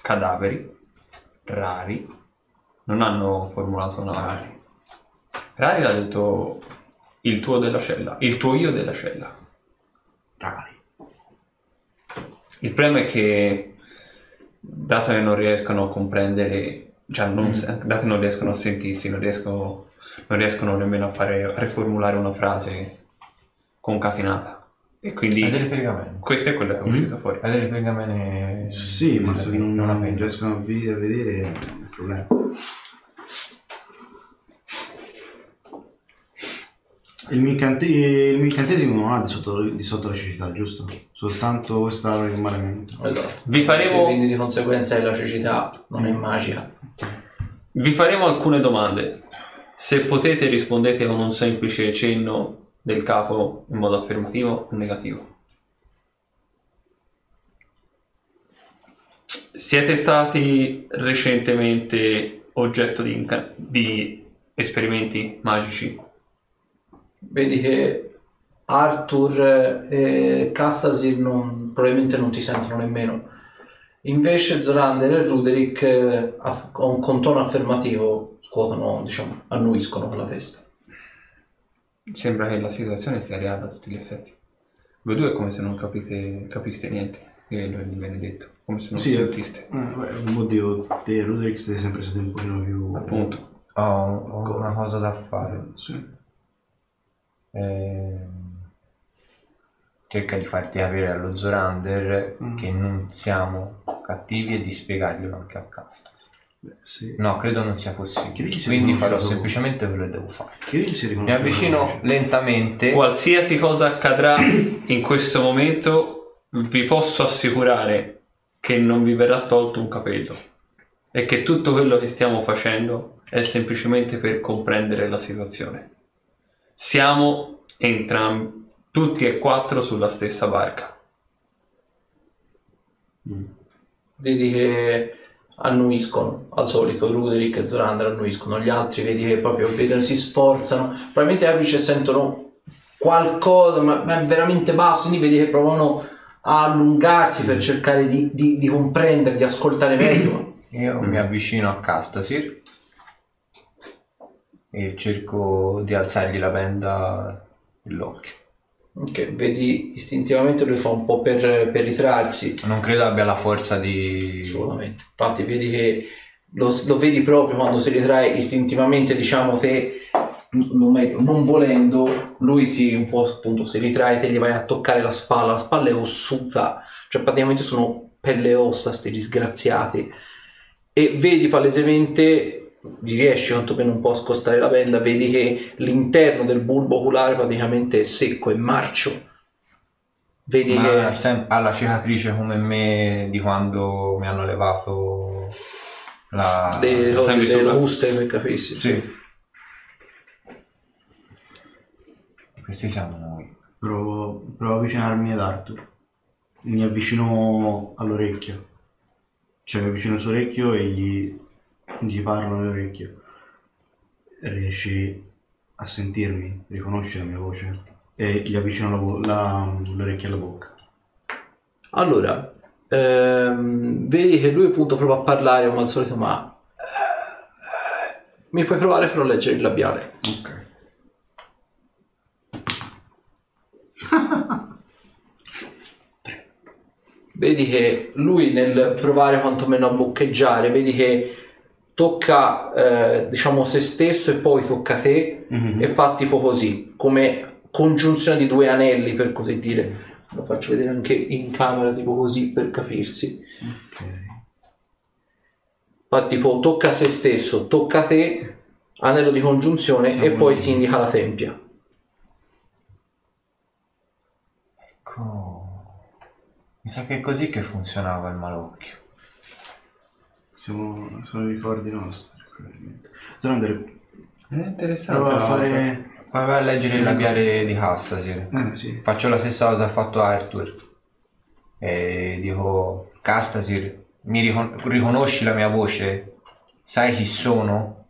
cadaveri, rari. Non hanno formulato una... Rari l'ha detto il tuo della cella, il tuo io della cella. Rari. Il problema è che, dato che non riescono a comprendere, cioè non, dato che non riescono a sentirsi, non riescono, non riescono nemmeno a fare a riformulare una frase concatenata. E Ha quindi delle pergamene. questo è quello che è uscito fuori. Ha delle pergamene. Sì, ma se non, non riescono a vedere è un problema. Il, micante- il incantesimo non ha di sotto, di sotto la cecità, giusto? Soltanto questa il malemento. Allora, Vi faremo- Quindi di conseguenza è la cecità, non è magica. Vi faremo alcune domande. Se potete rispondete con un semplice cenno del capo in modo affermativo o negativo. Siete stati recentemente oggetto di, inca- di esperimenti magici? Vedi che Arthur e Castasir non- probabilmente non ti sentono nemmeno. Invece Zorander e Ruderick eh, aff- con, con tono affermativo scuotono, diciamo, annuiscono con la testa. Sembra che la situazione sia reale a tutti gli effetti. Voi due è come se non capite, capiste niente che vi viene detto, come se non Sì, sentiste. Eh, beh, oddio, te Roderick sei sempre stato un pochino più... Appunto. Ho, ho una cosa da fare. Sì. Ehm, cerca di farti capire allo Zorander Mm. che non siamo cattivi e di spiegarglielo anche a Castro. Beh, sì. No, credo non sia possibile. Quindi farò semplicemente quello che devo fare. Mi avvicino lentamente. Qualsiasi cosa accadrà in questo momento, vi posso assicurare che non vi verrà tolto un capello e che tutto quello che stiamo facendo è semplicemente per comprendere la situazione. Siamo entrambi, tutti e quattro, sulla stessa barca. Vedi che annuiscono al solito Ruderick e Zorander annuiscono gli altri vedi che proprio vedono si sforzano. Probabilmente capisci sentono qualcosa ma, ma è veramente basso quindi vedi che provano a allungarsi per cercare di, di, di comprendere di ascoltare meglio. Io mi avvicino a Castasir e cerco di alzargli la benda dell'occhio. Ok, vedi istintivamente lui fa un po' per, per ritrarsi. Non credo abbia la forza di... assolutamente. Infatti vedi che lo, lo vedi proprio quando si ritrae istintivamente diciamo te non, meglio, non volendo lui si un po' appunto si ritrae te gli vai a toccare la spalla la spalla è ossuta. Cioè praticamente sono pelle e ossa sti disgraziati. E vedi palesemente gli riesci quantomeno un po' a scostare la benda vedi che l'interno del bulbo oculare praticamente è secco è marcio vedi Ma che ha sem- ha la cicatrice come me di quando mi hanno levato la... le, cose, le sopra. per capisci Sì. Questi siamo noi. Provo, provo a avvicinarmi ad Arthur. Mi avvicino all'orecchio. Cioè mi avvicino al suo orecchio e gli, gli parlo nell'orecchio. Riesci a sentirmi, riconosci la mia voce e gli avvicino la vo- la- l'orecchio alla bocca. Allora, ehm, vedi che lui appunto prova a parlare come al solito, ma... Mi puoi provare però a leggere il labiale. Ok. Vedi che lui nel provare quantomeno a boccheggiare, vedi che tocca, eh, diciamo, se stesso e poi tocca te Mhm. e fa tipo così, come congiunzione di due anelli per così dire. Lo faccio vedere anche in camera tipo così per capirsi. Ok. Fa tipo tocca se stesso, tocca te, anello di congiunzione Siamo e poi lì. si indica la tempia. Ecco. Mi sa che è così che funzionava il malocchio. Siamo, sono i ricordi nostri. probabilmente. Zorander, È interessante. prova a la fare... Poi vai a leggere il labiale di Castasir. Eh sì. Faccio la stessa cosa che ha fatto Arthur. E dico, Castasir, mi ricon- riconosci la mia voce? Sai chi sono?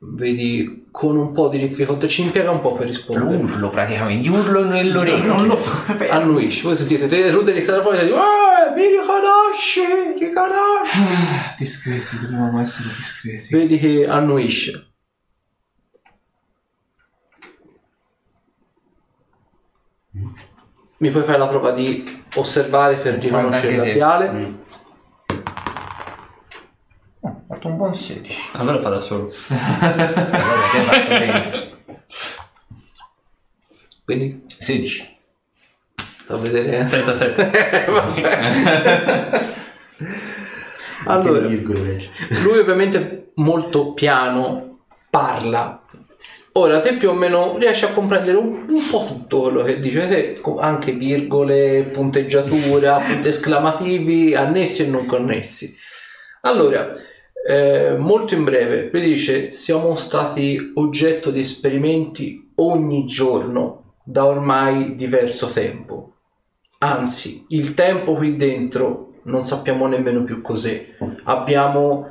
Vedi con un po' di difficoltà, ci impiega un po' per Lo rispondere. urlo praticamente, gli urlo nell'orecchio. Non lo fa. Annuisci, voi sentite te Ruderi sta fuori e dice "Eh, mi riconosci, riconosci. Ah, discreti, dobbiamo essere discreti. Vedi che annuisce. Mi puoi fare la prova di osservare per riconoscere il labiale? Mm. Oh, ho fatto un buon 16. Allora fa da solo. Allora, hai fatto bene. Quindi 16. Sto a vedere. 37. allora, lui ovviamente molto piano parla. Ora te più o meno riesci a comprendere un, un po' tutto quello che dice, te, anche virgole, punteggiatura, punti esclamativi, annessi e non connessi. Allora, eh, molto in breve, lui dice siamo stati oggetto di esperimenti ogni giorno da ormai diverso tempo. Anzi, il tempo qui dentro non sappiamo nemmeno più cos'è. Abbiamo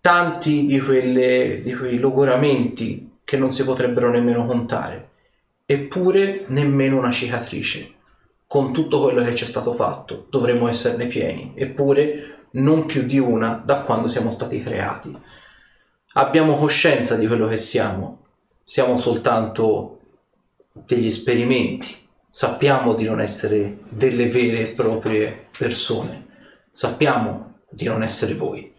tanti di, quelle, di quei logoramenti che non si potrebbero nemmeno contare, eppure nemmeno una cicatrice. Con tutto quello che ci è stato fatto dovremmo esserne pieni, eppure non più di una da quando siamo stati creati. Abbiamo coscienza di quello che siamo, siamo soltanto degli esperimenti, sappiamo di non essere delle vere e proprie persone, sappiamo di non essere voi.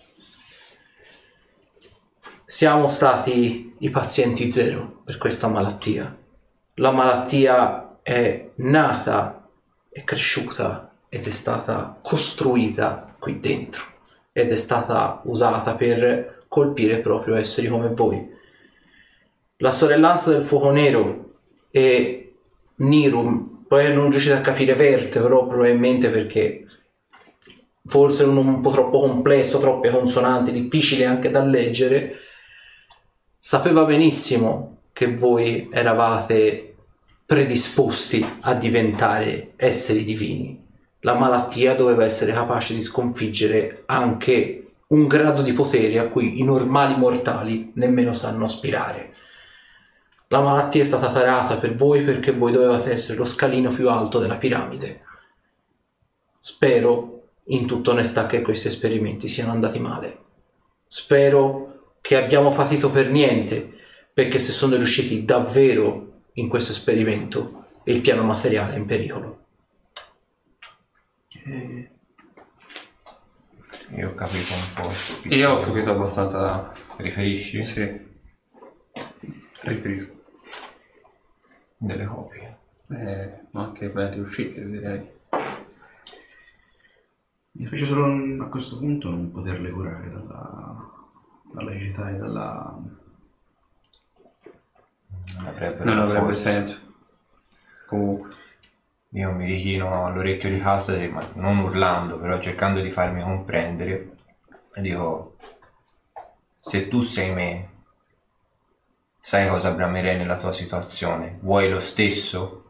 Siamo stati i pazienti zero per questa malattia. La malattia è nata, è cresciuta ed è stata costruita qui dentro ed è stata usata per colpire proprio esseri come voi. La sorellanza del fuoco nero e Nirum, poi non riuscite a capire Verte, però probabilmente perché forse è un, un po' troppo complesso, troppe consonanti, difficile anche da leggere, sapeva benissimo che voi eravate predisposti a diventare esseri divini. La malattia doveva essere capace di sconfiggere anche un grado di potere a cui i normali mortali nemmeno sanno aspirare. La malattia è stata tarata per voi perché voi dovevate essere lo scalino più alto della piramide. Spero, in tutta onestà, che questi esperimenti siano andati male. Spero che abbiamo patito per niente, perché se sono riusciti davvero in questo esperimento, il piano materiale è in pericolo. Io ho capito un po'. Io ho capito abbastanza. Riferisci? Sì. Riferisco. Delle copie. Eh, ma anche belle uscite, direi. Mi spiace solo a questo punto non poterle curare dalla, dalla città e dalla... Non Non avrebbe forza. senso. Comunque. Io mi richino all'orecchio di Casadri, ma non urlando, però cercando di farmi comprendere. E dico, se tu sei me, sai cosa bramerei nella tua situazione? Vuoi lo stesso?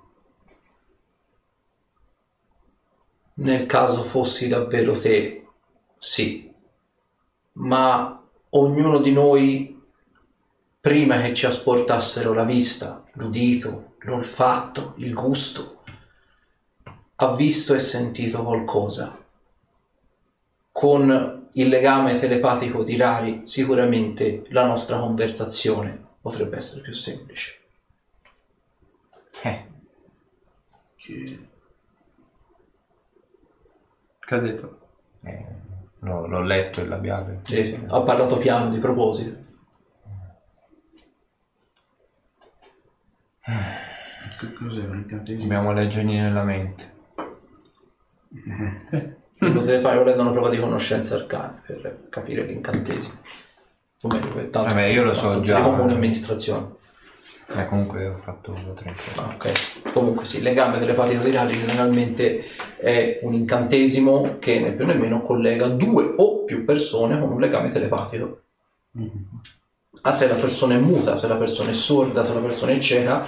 Nel caso fossi davvero te, sì. Ma ognuno di noi, prima che ci asportassero la vista, l'udito, l'olfatto, il gusto, ha visto e sentito qualcosa. Con il legame telepatico di Rari, sicuramente la nostra conversazione potrebbe essere più semplice. Eh, Che... Che ha detto? eh, l'ho, l'ho letto il labiale. Sì, ha parlato piano di proposito. che cos'è un incantesimo? Dobbiamo leggergli nella mente. Potete fare volendo una prova di conoscenza arcana per capire l'incantesimo. O meglio, tanto Vabbè, io lo so già. comune amministrazione. Eh, comunque ho fatto 30. Ah, ok. Comunque sì, legame telepatico di Rari generalmente è un incantesimo che né più nemmeno collega due o più persone con un legame telepatico. Ah, se la persona è muta, se la persona è sorda, se la persona è cieca,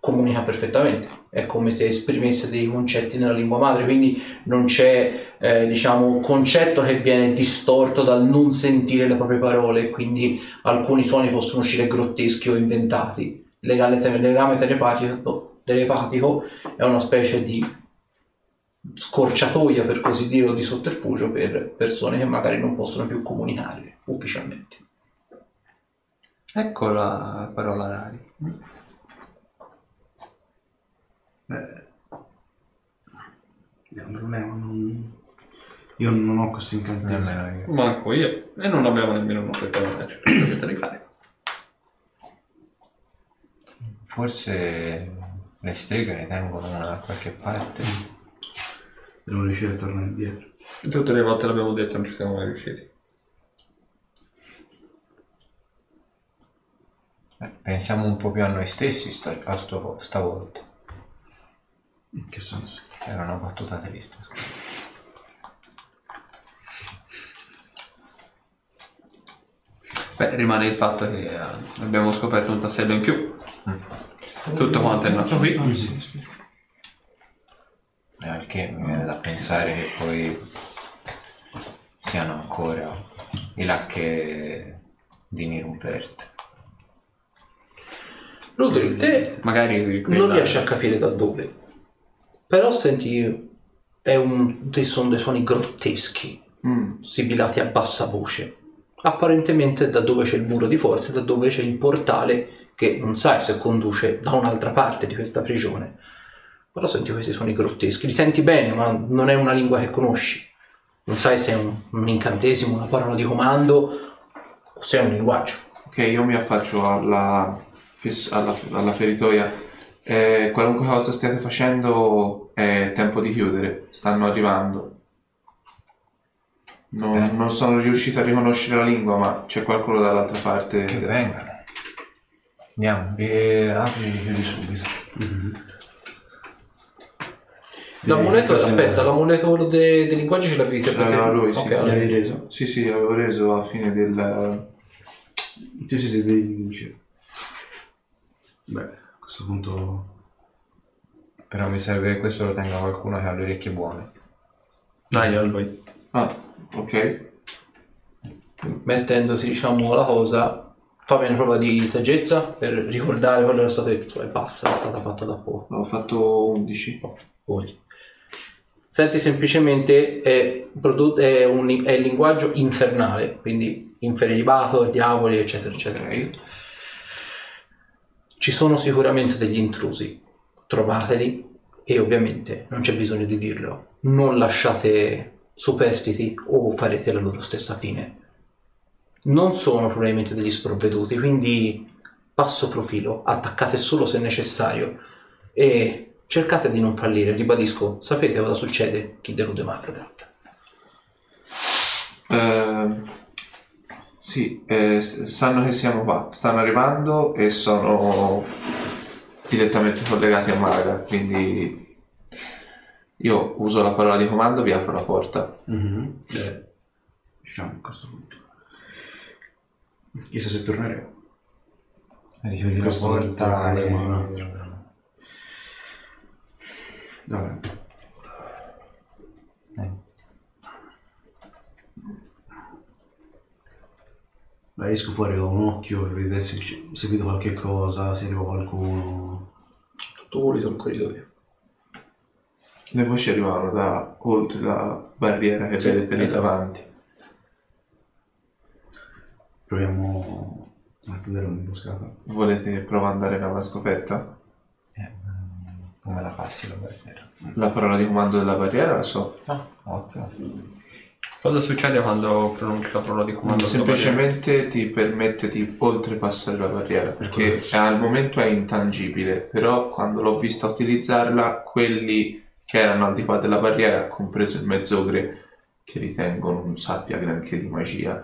comunica perfettamente. È come se esprimesse dei concetti nella lingua madre, quindi non c'è, eh, diciamo, concetto che viene distorto dal non sentire le proprie parole, quindi alcuni suoni possono uscire grotteschi o inventati. Il legame, legame telepatico, telepatico è una specie di scorciatoia, per così dire, o di sotterfugio per persone che magari non possono più comunicare ufficialmente. Ecco la parola rari. Beh, è un problema, non... Io non ho questo incantesimo. Io. Manco io. E non abbiamo nemmeno una cercare di fare. Forse Le streghe ne tengono una da qualche parte. Devo riuscire a tornare indietro. Tutte le volte l'abbiamo detto, non ci siamo mai riusciti. Eh, pensiamo un po' più a noi stessi sta, a sto- stavolta. In che senso? Era una battuta triste, scusa. Beh, rimane il fatto che eh, abbiamo scoperto un tassello in più. Tutto quanto è nato qui. E anche mi viene da pensare che poi siano ancora i lacche di Nirumpert. Rudolf, te Magari non riesci a capire da dove. Però senti, è un, sono dei suoni grotteschi, Mm. sibilati a bassa voce. Apparentemente da dove c'è il muro di forza da dove c'è il portale che non sai se conduce da un'altra parte di questa prigione. Però senti questi suoni grotteschi, li senti bene, ma non è una lingua che conosci. Non sai se è un, un incantesimo, una parola di comando o se è un linguaggio. Ok, io mi affaccio alla, alla, alla feritoia. Eh, qualunque cosa stiate facendo è tempo di chiudere. Stanno arrivando. Non, Eh. non sono riuscito a riconoscere la lingua, ma c'è qualcuno dall'altra parte. Che vengano. Andiamo, e apri chiudi subito. L'amuleto, questo è- aspetta, l'amuleto dei, dei linguaggi ce l'avevi Ce l'aveva lui, sì. Ok, Mi allora. reso? Sì, sì, avevo reso a fine del. Sì, sì, sì, devi vincere. Beh, a questo punto... Però mi serve che questo lo tenga qualcuno che ha le orecchie buone. Dai, Alboy. Ah, ok. mettendosi diciamo la cosa fammi una prova di saggezza per ricordare quello che è stato detto e basta è stata fatta da poco Ho fatto 11. Poi. senti semplicemente è, produ- è un è il linguaggio infernale quindi inferibato diavoli eccetera eccetera Ok. ci sono sicuramente degli intrusi trovateli e ovviamente non c'è bisogno di dirlo. Non lasciate superstiti o farete la loro stessa fine. Non sono probabilmente degli sprovveduti quindi passo profilo attaccate solo se necessario e cercate di non fallire. Ribadisco sapete cosa succede? Chi delude Margaret Ehm, sì, eh, sanno che siamo qua, stanno arrivando e sono direttamente collegati a Maga, quindi io uso la parola di comando, vi apro la porta. Beh, diciamo a questo punto. Chissà se torneremo. Richiudi la Questo non porta e... no. Vabbè. Beh, esco fuori con un occhio per vedere se, ci- se vedo qualche cosa, se arriva qualcuno. tutto pulito il corridoio Le voci arrivano da oltre la barriera che Sì, vedete lì esatto. davanti. Proviamo a tenere un'imboscata. Volete provare ad andare avanti scoperta? Eh, come la passi la barriera? La parola di comando della barriera la so. Ah, ottimo. Cosa succede quando pronunci la parola di comando? Semplicemente ti permette di oltrepassare la barriera perché al momento è intangibile, però quando l'ho vista utilizzarla, quelli che erano al di qua della barriera, compreso il mezzogre, che ritengo non sappia granché di magia,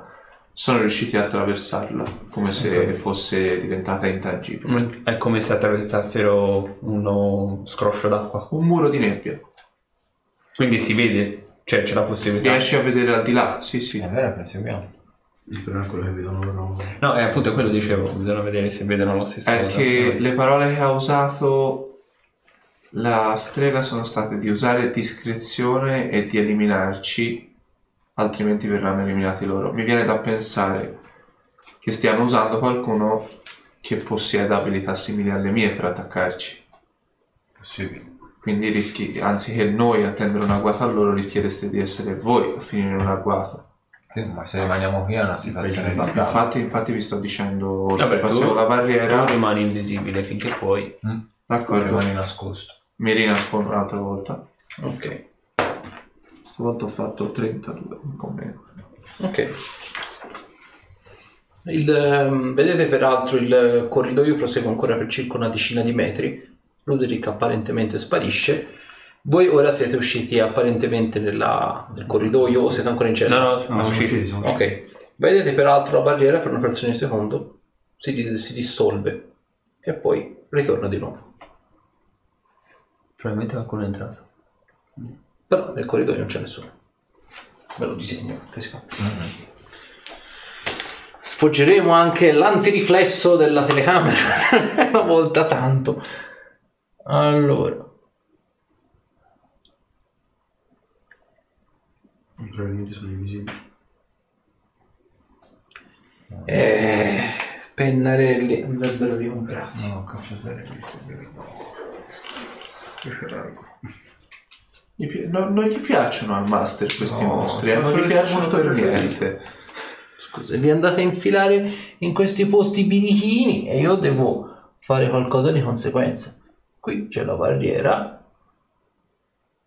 sono riusciti a attraversarla come se fosse diventata intangibile. È come se attraversassero uno scroscio d'acqua. Un muro di nebbia. Quindi si vede, cioè c'è la possibilità. Riesci a vedere al di là? Sì, sì. È vero, proseguiamo. Il problema è quello che vedono loro. No, è appunto quello dicevo, bisogna vedere se vedono la stessa È cosa. che le parole che ha usato la strega sono state di usare discrezione e di eliminarci, altrimenti verranno eliminati loro. Mi viene da pensare che stiano usando qualcuno che possieda abilità simili alle mie per attaccarci. Possibile. Quindi rischi, anziché noi attendere un agguato a loro, rischiereste di essere voi a finire in un agguato. Sì, ma se rimaniamo qui è una situazione scalo. Infatti, infatti vi sto dicendo, Vabbè, oltrepassiamo tu- la barriera, Tu rimani invisibile finché puoi. Mm? d'accordo, Rimani nascosto. mi rinascondo un'altra volta. ok Stavolta ho fatto 32, un po' meno. Ok. Il, ehm, vedete peraltro il corridoio prosegue ancora per circa una decina di metri Ruderick apparentemente sparisce. Voi ora siete usciti apparentemente nella- nel corridoio o siete ancora in cerca? No, no, No, siamo siamo usciti. siamo usciti. Ok, vedete peraltro la barriera per una frazione di secondo si, dis- si dissolve e poi ritorna di nuovo. Probabilmente qualcuno è entrato. Però nel corridoio non c'è nessuno. Ve lo disegno che si fa. Sfoggeremo anche l'antiriflesso della telecamera una volta tanto. Allora, Probabilmente sono invisibili. eh, pennarelli andrebbero ricomprati. No, cacciatore. Gli pi- no- non gli piacciono al master questi No, mostri, eh, sono non gli piacciono per niente. Scusa, vi andate a infilare in questi posti birichini e io devo fare qualcosa di conseguenza. Qui c'è la barriera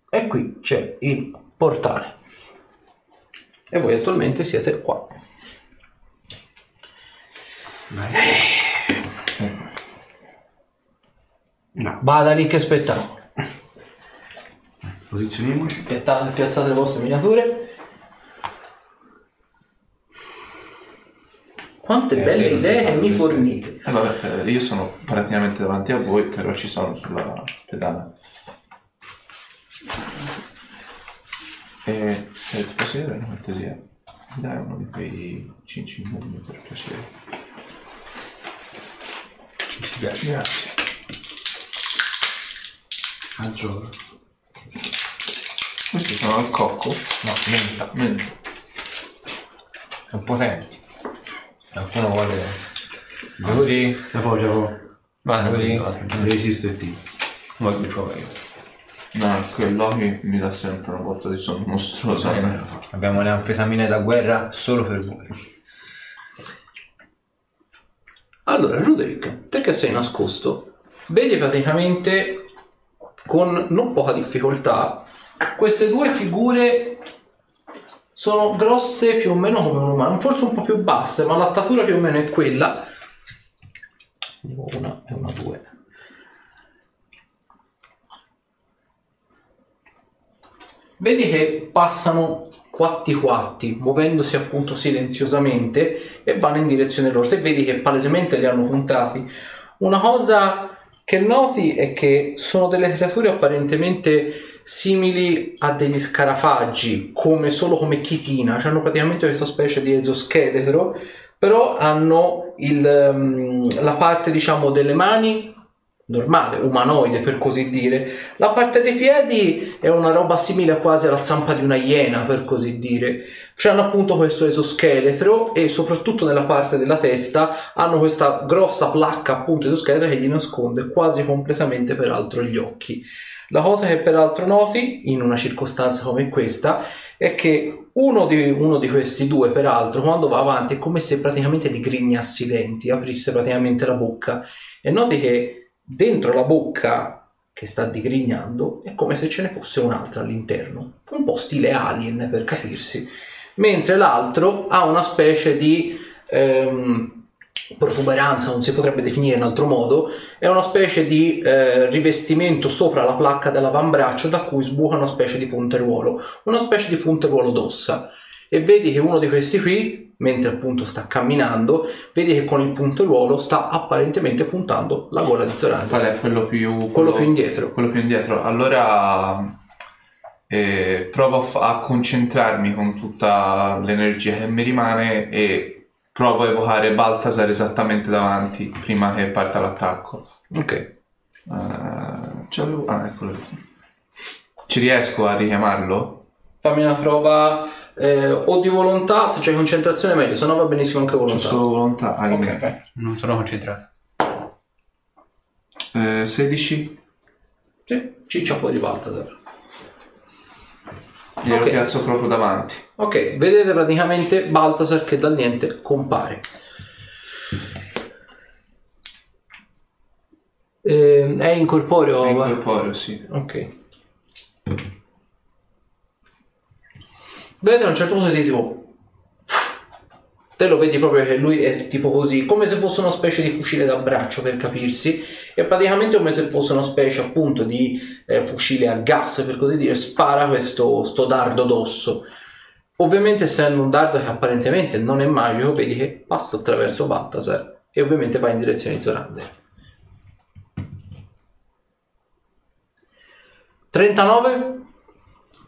e qui c'è il portale. E voi attualmente siete qua. No. Bada lì che spettacolo. Posizioniamoci. Piazzate, piazzate le vostre miniature. Quante Eh, belle si idee sa mi fornite. Eh, vabbè, eh, io sono praticamente davanti a voi, però ci sono sulla pedana. E, e ti posso chiedere una cortesia? Mi dai uno di quei cincinnoni per piacere? Grazie. Al gioco. Questi sono al cocco. No, menta. Menta. Sono potenti. Qualcuno vuole... Duri? La foggia, la Va, duri. Resiste T. Ma che gioco io? No, quell'Omi mi dà sempre una botta di sonno mostruosa. Eh, Abbiamo le anfetamine da guerra solo per voi. Allora, Ruderick, te che sei nascosto, vedi praticamente con non poca difficoltà queste due figure sono grosse più o meno come un umano, forse un po' più basse, ma la statura più o meno è quella. Una e una due. Vedi che passano quatti quatti, muovendosi appunto silenziosamente e vanno in direzione loro. Te vedi che palesemente li hanno puntati. Una cosa che noti è che sono delle creature apparentemente simili a degli scarafaggi, come solo come chitina, cioè hanno praticamente questa specie di esoscheletro, però hanno il, ehm, la parte diciamo delle mani normale, umanoide per così dire. La parte dei piedi è una roba simile quasi alla zampa di una iena per così dire. Cioè hanno appunto questo esoscheletro e soprattutto nella parte della testa hanno questa grossa placca appunto esoscheletro che gli nasconde quasi completamente peraltro gli occhi. La cosa che peraltro noti in una circostanza come questa è che uno di, uno di questi due, peraltro, quando va avanti è come se praticamente digrignasse i denti, aprisse praticamente la bocca. E noti che dentro la bocca che sta digrignando è come se ce ne fosse un'altra all'interno, un po' stile alien per capirsi, mentre l'altro ha una specie di ehm, protuberanza, non si potrebbe definire in altro modo, è una specie di eh, rivestimento sopra la placca dell'avambraccio da cui sbuca una specie di punteruolo, una specie di punteruolo d'ossa. E vedi che uno di questi qui, mentre appunto sta camminando, vedi che con il punteruolo sta apparentemente puntando la gola di Zorander. Qual è quello più... Quello più indietro. Quello più indietro. Allora eh, provo a, fa- a concentrarmi con tutta l'energia che mi rimane e provo a evocare Baltasar esattamente davanti prima che parta l'attacco. Ok. Eh, c'avevo- Ah, eccolo lì. Ci riesco a richiamarlo? Fammi una prova eh, o di volontà, se c'è concentrazione meglio, se no va benissimo anche volontà. solo volontà. ahimè. Ok, vai. Non sono concentrato. Eh, 16? Sì, ciccia fuori Baltasar. Glielo Ok. piazzo proprio davanti. Ok, vedete praticamente Baltasar che dal niente compare. Eh, è incorporeo? È incorporeo, sì. Ok. Vedete a un certo punto di tipo... Te lo vedi proprio che lui è tipo così, come se fosse una specie di fucile da braccio per capirsi, e praticamente come se fosse una specie appunto di eh, fucile a gas, per così dire, spara questo sto dardo d'osso. Ovviamente essendo un dardo che apparentemente non è magico, vedi che passa attraverso Baltasar e ovviamente va in direzione di Zorander. 39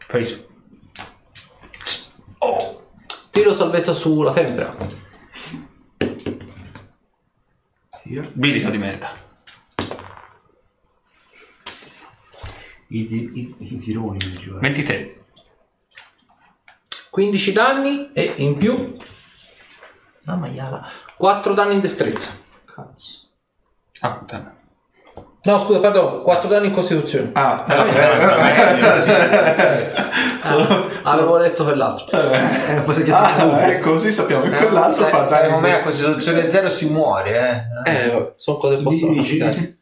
Preso. Tiro salvezza sulla femmina. Bilico di merda. I, i- i tironi mi giuro. 23. 15 danni e in più Ah, maiala. 4 danni in destrezza. Cazzo. Ah, puttana. No, scusa, perdono, 4 danni in costituzione. Ah, Ah, avevo letto quell'altro. Eh, poi se ah, eh, così sappiamo che quell'altro fa danni Secondo me a Costituzione Zero si muore, eh. Eh, sono cose che possono capitare.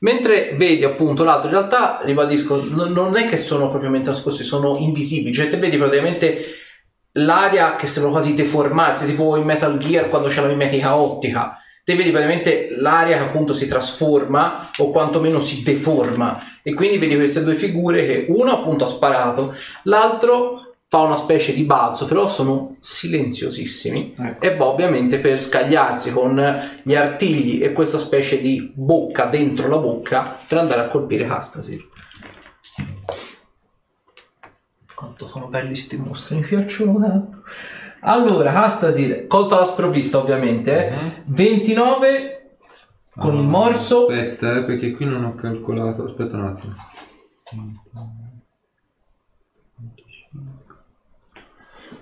Mentre vedi appunto l'altro, in realtà ribadisco, non, non è che sono propriamente nascosti, sono invisibili. Cioè, te vedi praticamente l'aria che sembra quasi deformarsi, tipo in Metal Gear quando c'è la mimetica ottica. Te vedi praticamente l'aria che appunto si trasforma o quantomeno si deforma. E quindi vedi queste due figure che uno appunto ha sparato, l'altro fa una specie di balzo, però sono silenziosissimi e va ovviamente per scagliarsi con gli artigli e questa specie di bocca dentro la bocca per andare a colpire Castasir. Quanto sono belli sti mostri, mi piacciono tanto. Allora, Castasir, colta la sprovvista ovviamente, eh. 29 con il morso, Aspetta, eh, perché qui non ho calcolato. Aspetta un attimo.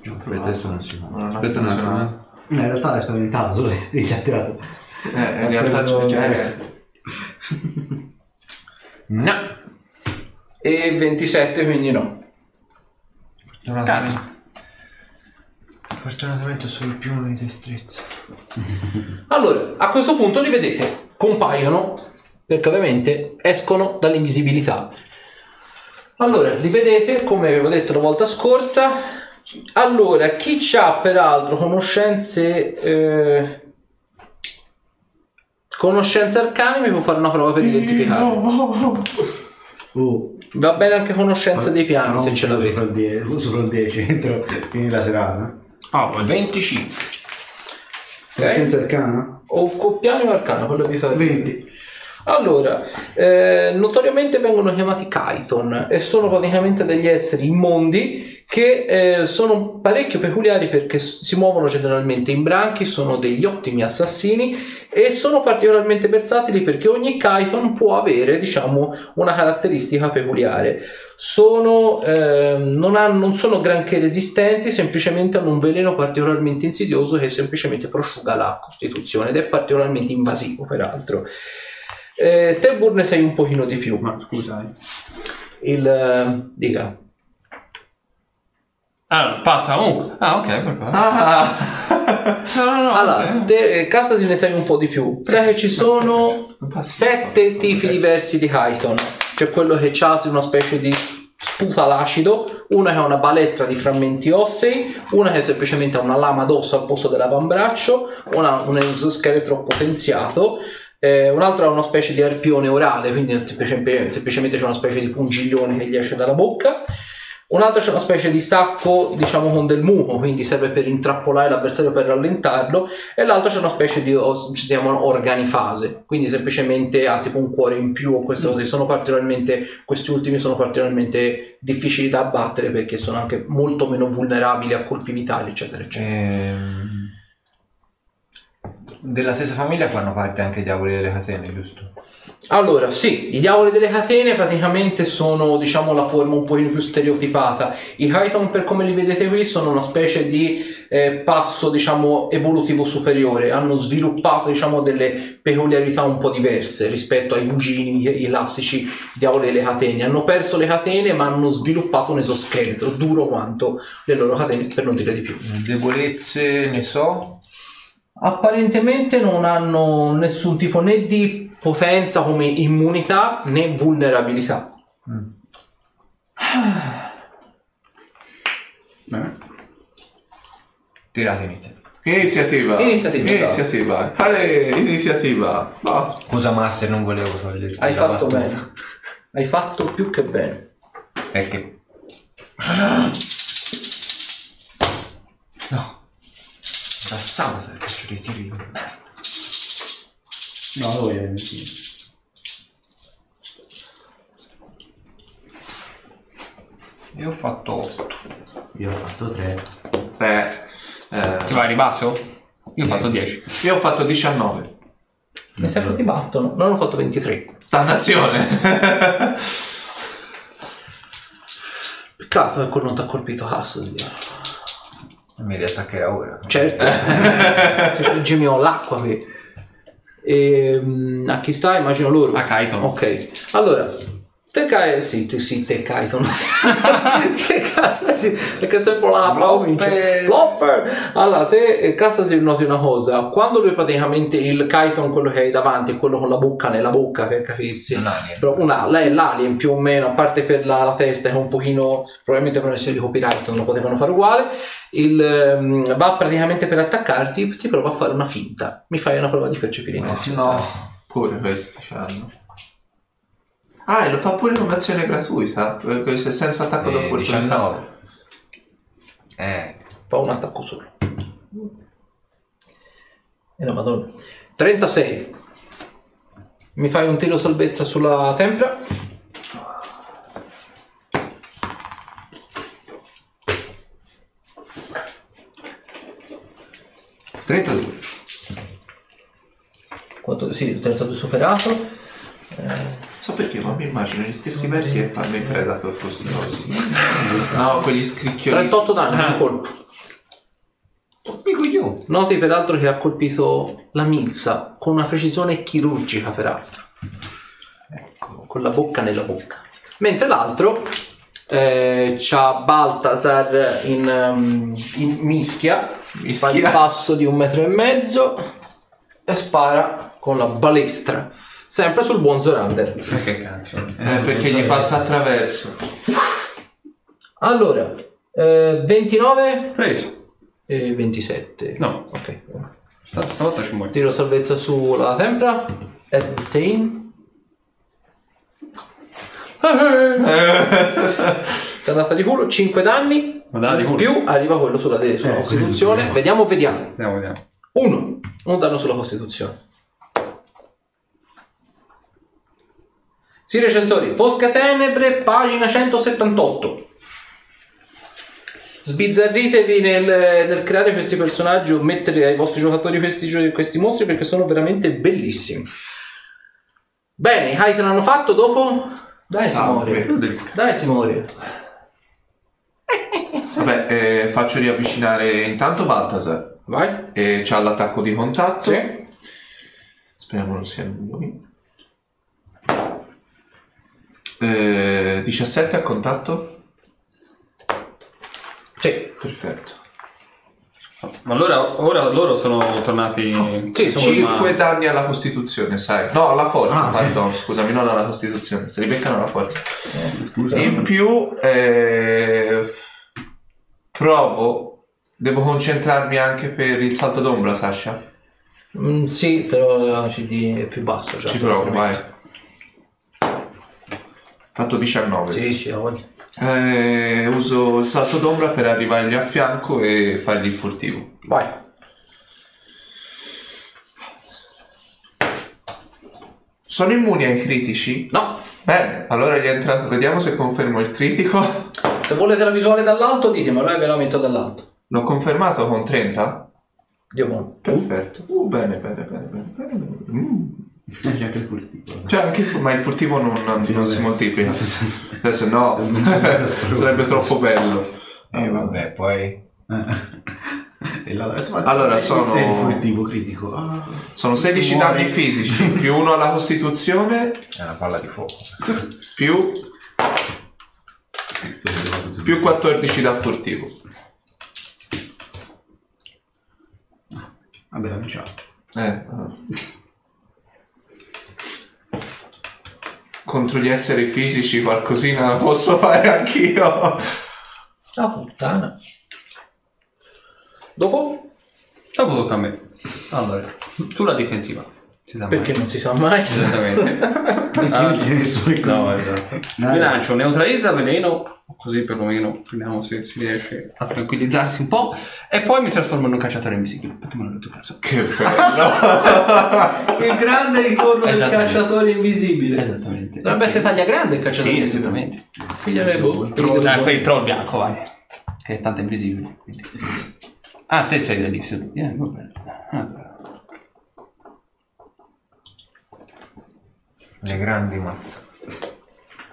Aspetta, adesso non si ha Aspetta un attimo. eh. funzionato. Eh, in realtà è spaventato, solo ti ha tirato. Eh, in realtà c'è, cioè, No. e 27 quindi no. Fortunatamente. Fortunatamente ho solo il più uno di destrezza. Allora, a questo punto li vedete, compaiono, perché ovviamente escono dall'invisibilità. Allora, li vedete, come avevo detto la volta scorsa. Allora, chi ha peraltro conoscenze... eh, conoscenze arcane mi può fare una prova per identificarlo. Uh, Va bene anche conoscenza dei piani, se ce l'avete. Sopra il 10, sopra il 10 entro la serata. Oh, 25. Conoscenza arcana? O coppiani o arcana, quello che vi fate. 20. Allora, eh, notoriamente vengono chiamati Kython e sono praticamente degli esseri immondi che eh, sono parecchio peculiari perché si muovono generalmente in branchi, sono degli ottimi assassini e sono particolarmente versatili perché ogni Kython può avere, diciamo, una caratteristica peculiare. Sono, ehm, non, hanno- non sono granché resistenti, semplicemente hanno un veleno particolarmente insidioso che semplicemente prosciuga la costituzione ed è particolarmente invasivo, peraltro. Eh, te Burne sei un pochino di più. Ma scusa, eh. Il eh, dica. Ah, passa comunque. Ah, ok, perfetto. Ah! No, no, no. Allora, ok. te, eh, Cassa ne sai un po' di più. Sai che ci sono sette tipi diversi di Kython. C'è quello che ha una specie di sputa l'acido, una che ha una balestra di frammenti ossei, una che semplicemente ha una lama d'osso al posto dell'avambraccio, una un esoscheletro potenziato. eh, un altro ha una specie di arpione orale, quindi semplicemente, semplicemente c'è una specie di pungiglione che gli esce dalla bocca. Un altro c'è una specie di sacco, diciamo, con del muco, quindi serve per intrappolare l'avversario per rallentarlo. E l'altro c'è una specie di, ci si chiamano organifase, quindi semplicemente ha tipo un cuore in più o queste cose. Sono particolarmente, questi ultimi sono particolarmente difficili da abbattere perché sono anche molto meno vulnerabili a colpi vitali, eccetera, eccetera. Ehm, Della stessa famiglia fanno parte anche i diavoli delle catene, giusto? Allora, sì, i diavoli delle catene praticamente sono, diciamo, la forma un pochino più stereotipata. I Kython, per come li vedete qui, sono una specie di eh, passo, diciamo, evolutivo superiore. Hanno sviluppato, diciamo, delle peculiarità un po' diverse rispetto ai cugini, i classici diavoli delle catene. Hanno perso le catene, ma hanno sviluppato un esoscheletro duro quanto le loro catene, per non dire di più. Debolezze ne so. Apparentemente non hanno nessun tipo né di potenza come immunità né vulnerabilità. Bene. Tirate. Iniziativa. Iniziativa, Iniziativa. Ale, iniziativa. Va. Scusa master, non volevo toglierti Hai la fatto battuta. bene. Hai fatto più che bene. È che... No. Passavo se faccio dei tiri di merda. No, lo voglio mentire. Io ho fatto 8. Io ho fatto 3. Tre. Eh, Si va a ribasso? Io ho fatto 10. io ho fatto 19. Mi sembra ti battono. Non ho fatto 23. Dannazione. Peccato che non ti ha colpito cazzo. Dio. Mi riattaccherà ora. Certo. si frigge l'acqua qui. E, a chi sta? Immagino loro. A Kaiton. Ok. Allora. Te Kai... Sì, te, sì, te Kaiton. che cazzo sì, perché sempre la. Flopper. Allora, te eh, cazzo si noti una cosa. Quando lui praticamente il Kaiton, quello che hai davanti, è quello con la bocca nella bocca, per capirsi. Un alien. Però una, lei è l'alien più o meno, a parte per la, la testa che è un pochino, probabilmente per essere di copyright non lo potevano fare uguale, il, ehm, va praticamente per attaccarti, ti prova a fare una finta. Mi fai una prova di percepire intenzionale. No. Pure questi c'hanno. Ah, e lo fa pure con azione gratuita. eh, se- Senza attacco Eh, d'opportunità. 19. Eh. Fa un attacco solo. E la madonna. 36. Mi fai un tiro salvezza sulla tempra? Quanto, sì, il 32 superato. So perché, ma mi immagino gli stessi versi e farmi il Predator costosi. No, quegli scricchioli. 38 danni, un colpo. Coglione. Noti peraltro che ha colpito la milza con una precisione chirurgica, peraltro. Ecco, con la bocca nella bocca. Mentre l'altro eh, c'ha Baltasar in, um, in mischia, Mischia. fa il passo di un metro e mezzo e spara con la balestra. Sempre sul buon Zorander. Ma che cazzo? Eh, perché gli passa attraverso. Allora, eh, 29 Preso. e 27. No. Ok. Sta- Stavolta ci muore. Tiro salvezza sulla tempra. At the same. Andata di culo, 5 danni. Ma dai, di culo. Più arriva quello sulla, sulla Costituzione. Vediamo, vediamo. Vediamo, vediamo. 1. Un danno sulla Costituzione. Sì, recensori. Fosca Tenebre, pagina 178. Sbizzarritevi nel, nel creare questi personaggi o mettere ai vostri giocatori questi, questi mostri perché sono veramente bellissimi. Bene, i Titan hanno fatto dopo? Dai. Simone. Dai, Simone. Vabbè, eh, faccio riavvicinare intanto Baltasar. Vai. E c'ha l'attacco di contatto. Sì. Speriamo non sia lui. Eh, 17 a contatto. Sì. Perfetto. Ma allora ora loro sono tornati. Sì, sono 5 danni alla Costituzione, sai? No, alla forza, Ah. pardon, scusami, non alla Costituzione. Se li beccano alla forza. Scusa. In più, eh, provo. Devo concentrarmi anche per il salto d'ombra, Sasha. Mm, sì, però la CD è più bassa. Cioè, Ci provo, vai. Fatto 19. Sì, sì, ha voglia. Eh, uso il salto d'ombra per arrivargli a fianco e fargli il furtivo. Vai. Sono immuni ai critici? No, Bene, allora gli è entrato. Vediamo se confermo il critico. se volete la visuale dall'alto ditemelo e ve metto dall'alto. L'ho confermato con 30? Dio buono. Perfetto. Uh, bene, bene, bene, bene. bene. Mm. C'è anche il furtivo. Cioè, anche il fu- ma il furtivo non, non- Sì, non si moltiplica. Adesso no, Disastro. sarebbe troppo bello. Eh vabbè, poi... E la- Allora, eh, sono- furtivo critico. Ah. Sono 16 muore. danni fisici, più uno alla costituzione, È una palla di fuoco. più, più 14 da furtivo. Vabbè, la diciamo. Eh. Contro gli esseri fisici qualcosina la posso fare anch'io. La puttana. Dopo? Dopo tocca a me. Allora, tu la difensiva. Sa mai. Perché non si sa mai. Esattamente. Perché non c'è nessuno che No, esatto. Bilancio neutralizza veleno, così perlomeno vediamo se si riesce a tranquillizzarsi un po'. E poi mi trasformo in un cacciatore invisibile. Perché me l'ho detto cazzo. Che bello! Il grande ritorno del cacciatore invisibile. Esattamente. Dovrebbe essere taglia grande il cacciatore Sì, invisibile. esattamente. Pigliare boh. Ah, poi il troll bianco, vai. Che è tanto invisibile. quindi. Ah, te sei da lì, sei eh, va bene. Ah, Le grandi mazze.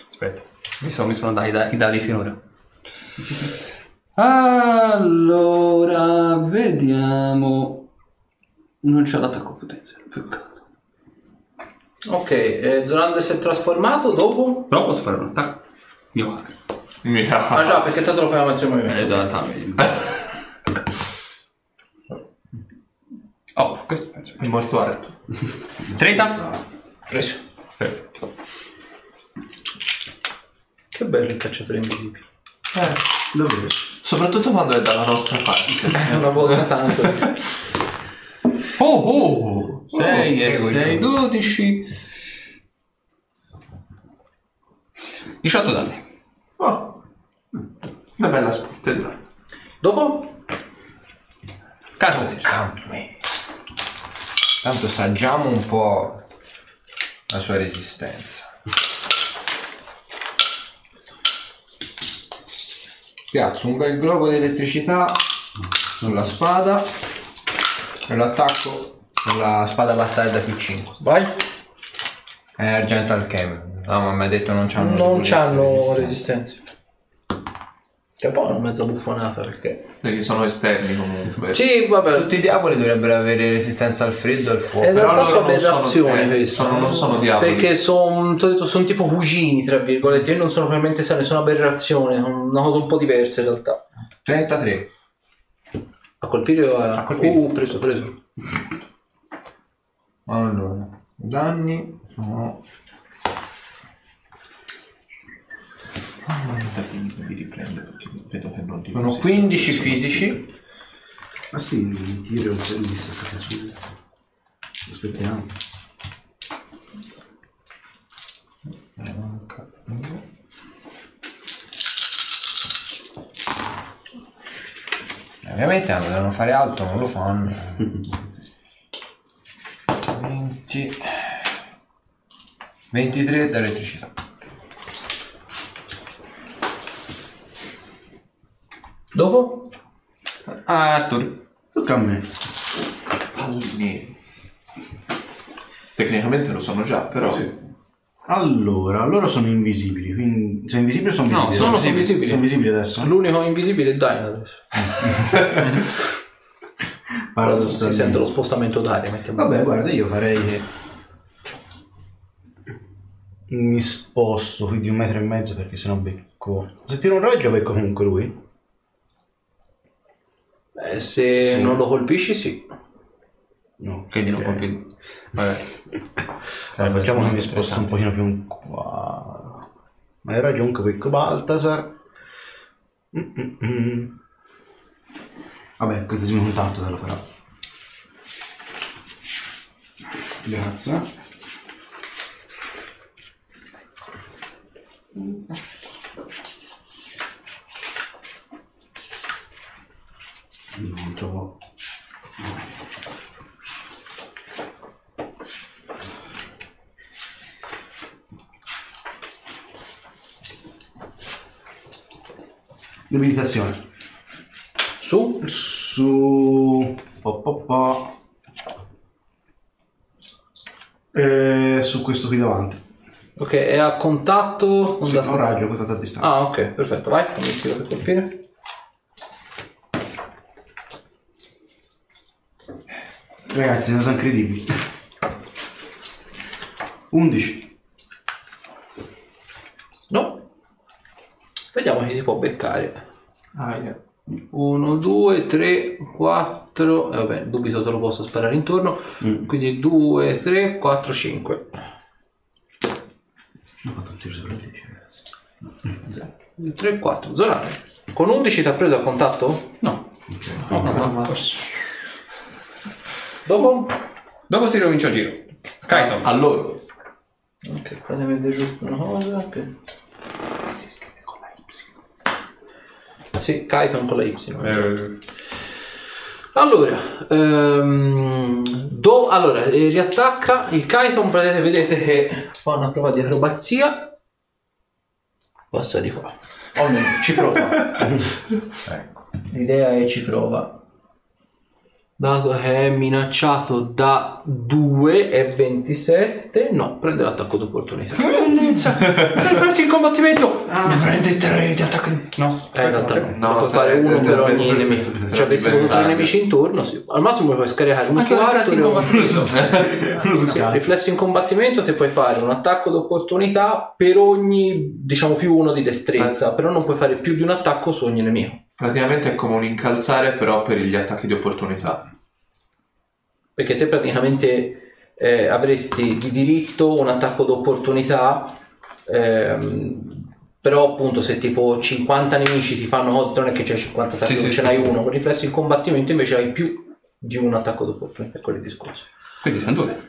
Aspetta, mi sono, mi sono dati i da- i dati finora. Allora, vediamo. Non c'è l'attacco potenza, peccato. Ok, eh, Zorander si è trasformato dopo? Però posso fare un attacco. Io Mia. Ah già, perché tanto lo fai a mezzo movimento. Esattamente. Oh, questo penso. È molto alto. 30? Preso. Perfetto. Che bello il cacciatore invisibile. Eh, Davvero? soprattutto quando è dalla nostra parte. È una volta tanto. Oh, oh! 6 e che 6, 12. 18 danni. Oh. Una bella sportella. dopo? Cazzo. Tanto saggiamo un po' la sua resistenza. Piazzo un bel globo di elettricità sulla spada e lo attacco con la spada battaglia più 5. Vai. È Argental Chem. No, ma mi ha detto non c'hanno Non c'hanno resistenza. resistenza. Che poi è una mezza buffonata perché... Perché sono esterni comunque. Sì, vabbè. Tutti i diavoli dovrebbero avere resistenza al freddo e al fuoco. In Però realtà sono aberrazioni eh, queste. sono- non sono diavoli. Perché sono sono tipo cugini, tra virgolette. Io non sono probabilmente sane, sono aberrazioni. Sono una cosa un po' diversa in realtà. 33. A colpire o a... A colpire. Uh, preso, preso. Allora, danni sono Tentativi di riprendere perché vedo che non ti sono resiste. 15 fisici. Ma sì, il tiro è un po' di distanza su. Aspettiamo. Ovviamente hanno, devono fare altro, non lo fanno. 20 23 d'elettricità. Dopo? Ah, Arthur. Tocca a me. Falli. Tecnicamente lo sono già, però. Allora, loro sono invisibili, quindi... Sono invisibili o sono No, visibili? sono invisibili. Sono visibili adesso? L'unico invisibile è Dino adesso. Si Paradossalmente. sente lo spostamento d'aria. mettiamo. Vabbè, guarda, io farei che... Mi sposto qui di un metro e mezzo perché sennò becco... Se tiro un raggio becco comunque lui. Eh, se non lo colpisci, sì. No. Quindi non ok. colpi. Vabbè. Allora, facciamo che mi sposto un pochino più in qua. Ma hai ragione becco Baltasar. Mm-mm-mm. Vabbè, il primo contatto te lo farà. Grazie. Non trovo. Debilitazione. Su? Su... po, po, po. Eh, su questo qui davanti. Ok, è a contatto. non Sì, un raggio contatto a distanza. Ah, ok, perfetto. Vai, fammi il tiro per colpire. Ragazzi, non sono incredibili. 11. No. Vediamo chi si può beccare. Ah, yeah. 1, 2, 3, 4. E vabbè, dubito te lo posso sparare intorno. Quindi 2, 3, 4, 5. Ho fatto un tiro sopra il 10, ragazzi. 3, 4. Zonare. Con 11 ti ha preso a contatto? No. Ok. No, no, no. Dopo? Dopo si ricomincia il giro. Skyton. A loro. Ok, fatemi vedere giusto una cosa. ok. Si scrive con la Y. Sì, Kython con la Y. Eh, Allora, ehm, do- allora eh, riattacca il Kython, vedete, vedete che fa una prova di acrobazia. Passa di qua. O almeno ci prova. Ecco. L'idea è ci prova. Dato che è minacciato da 2 e 27, no, prende l'attacco d'opportunità. Presi il combattimento! Ne prende tre di attacco. No, Eh, in realtà no, No, puoi fare uno per ogni nemico. Cioè, avessi avuto tre avversario. nemici in turno, sì. Al massimo puoi scaricare uno su la presi in combattimento. Sì, riflessi in combattimento ti puoi fare un attacco d'opportunità per ogni, diciamo, più uno di destrezza, però non puoi fare più di un attacco su ogni nemico. Praticamente è come un incalzare, però per gli attacchi di opportunità. Perché te praticamente eh, avresti di diritto un attacco d'opportunità, ehm, però appunto se tipo 50 nemici ti fanno oltre, non è che c'è 50 attacchi, Sì, non sì. ce n'hai uno, con riflessi in combattimento invece hai più di un attacco d'opportunità, è il discorso. Quindi sono due.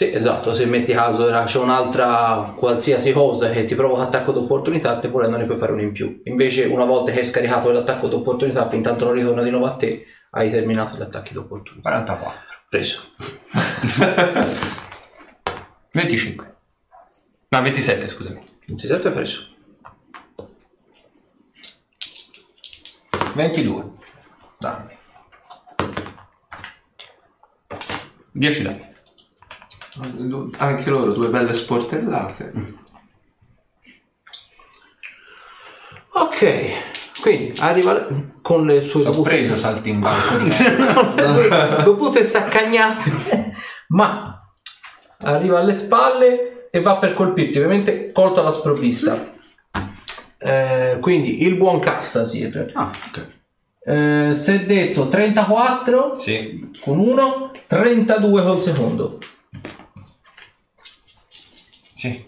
Sì, esatto, se metti caso c'è un'altra qualsiasi cosa che ti provoca attacco d'opportunità, te volendo ne puoi fare uno in più. Invece una volta che hai scaricato l'attacco d'opportunità, fin tanto non ritorna di nuovo a te, hai terminato gli attacchi d'opportunità. 44. Preso. 25. No, 27, scusami. 27 preso. 22. Danni. 10 danni. Anche loro, due belle sportellate. Ok, quindi arriva con le sue L'ho dovute, preso saltimbanco dovute saccagnate, ma arriva alle spalle e va per colpirti, ovviamente colto alla sprovvista. Eh, quindi il buon Cassasir. Ah, ok. Eh, si è detto 34 Sì. con uno, 32 col secondo. Sì.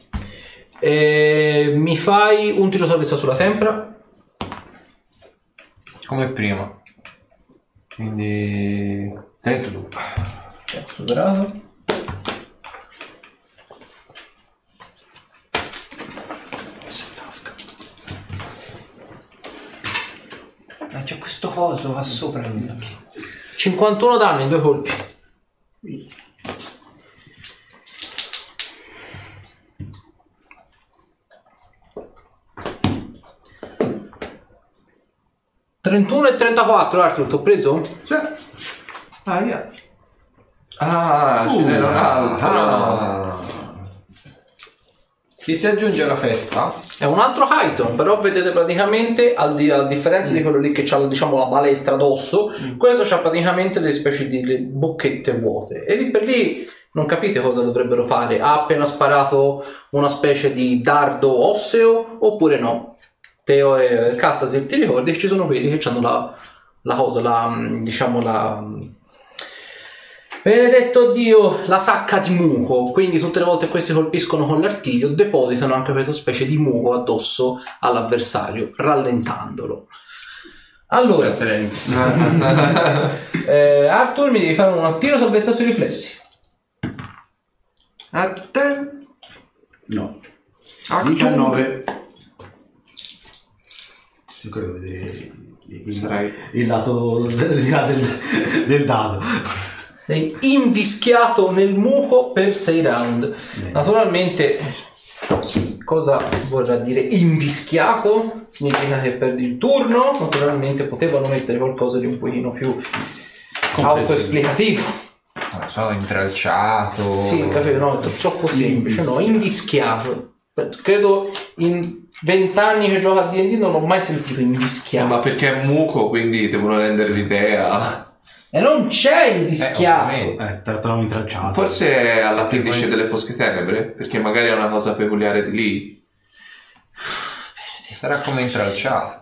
Eh, mi fai un tiro salvezza sulla tempra. Come prima. Quindi 32. Ecco, superato. Ma c'è questo coso va sopra il mio. 51 danni in due colpi. ...31 e 34 Arthur, ti ho preso? Sì. Ah, yeah. Ah, ce n'era un altro. Ah. Chi si aggiunge alla festa? È un altro Hyton, però vedete praticamente, al di- a differenza di quello lì che ha diciamo, la balestra addosso, questo ha praticamente delle specie di le bocchette vuote. E lì per lì non capite cosa dovrebbero fare. Ha appena sparato una specie di dardo osseo oppure no? Teo e Castasir, ti ricordi ci sono quelli che hanno la, la cosa, la, mm, diciamo la... mm, Benedetto Dio, la sacca di muco, quindi tutte le volte che questi colpiscono con l'artiglio depositano anche questa specie di muco addosso all'avversario, rallentandolo. Allora, eh, Arthur mi devi fare un tiro salvezza sui riflessi. A te. No. Ah, 19. Sì, quello devo vedere il, Sarai- il lato del, del, del dado. Sei invischiato nel muco per 6 round. Naturalmente, cosa vorrà dire invischiato? Significa che perdi il turno. Naturalmente potevano mettere qualcosa di un pochino più autoesplicativo. Non so, intralciato. Sì, capito, no, è troppo semplice, no, invischiato. Credo in vent'anni che gioco a D&D non ho mai sentito invischiato. Ma perché è muco, quindi devono rendere l'idea. E non c'è Eh, invischiato. ovviamente. Eh, te l'ho intralciato. Forse è all'appendice delle fosche tenebre, perché magari è una cosa peculiare di lì. Sarà come intralciato.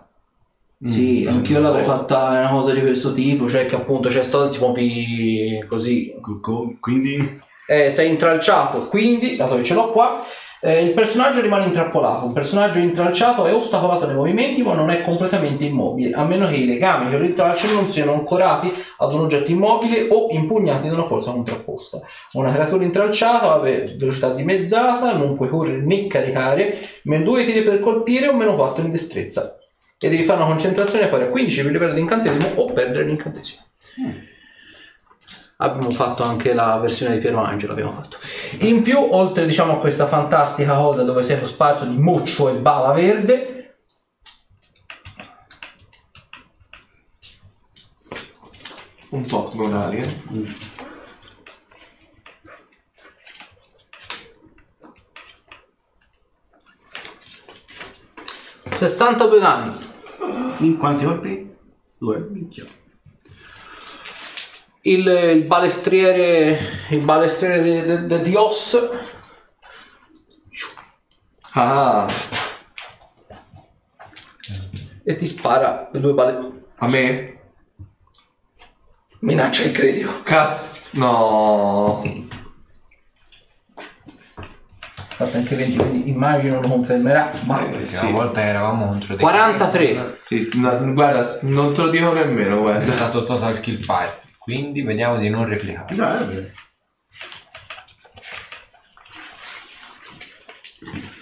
Sì, anch'io l'avrei fatta una cosa di questo tipo, cioè che appunto c'è stato tipo vi così. Co- co- Quindi... Eh, sei intralciato, quindi, dato che ce l'ho qua, eh, il personaggio rimane intrappolato. Un personaggio intralciato è ostacolato nei movimenti, ma non è completamente immobile, a meno che i legami che lo intralciano non siano ancorati ad un oggetto immobile o impugnati da una forza contrapposta. Una creatura intralciata ha velocità dimezzata, non puoi correre né caricare, meno 2 tiri per colpire o meno 4 in destrezza. E devi fare una concentrazione pari a 15 per livello di incantesimo o perdere l'incantesimo. Abbiamo fatto anche la versione di Piero Angelo. Abbiamo fatto. In più, oltre diciamo, a questa fantastica cosa dove sei sparso di muccio e bava verde, Un po' come un'aria. 62 danni. In quanti colpi? Due. Minchia. Il, il balestriere, il balestriere de- de- de Dios Ah, e ti spara due balle. a me? Minaccia il critico. Cazzo. No. Fatto anche 20, quindi immagino lo confermerà. Ma Perché Una volta eravamo contro dei 43. Sì, no, guarda, non te lo dico nemmeno, È guarda. stato total kill party. Quindi vediamo di non replicare. Dai, vabbè.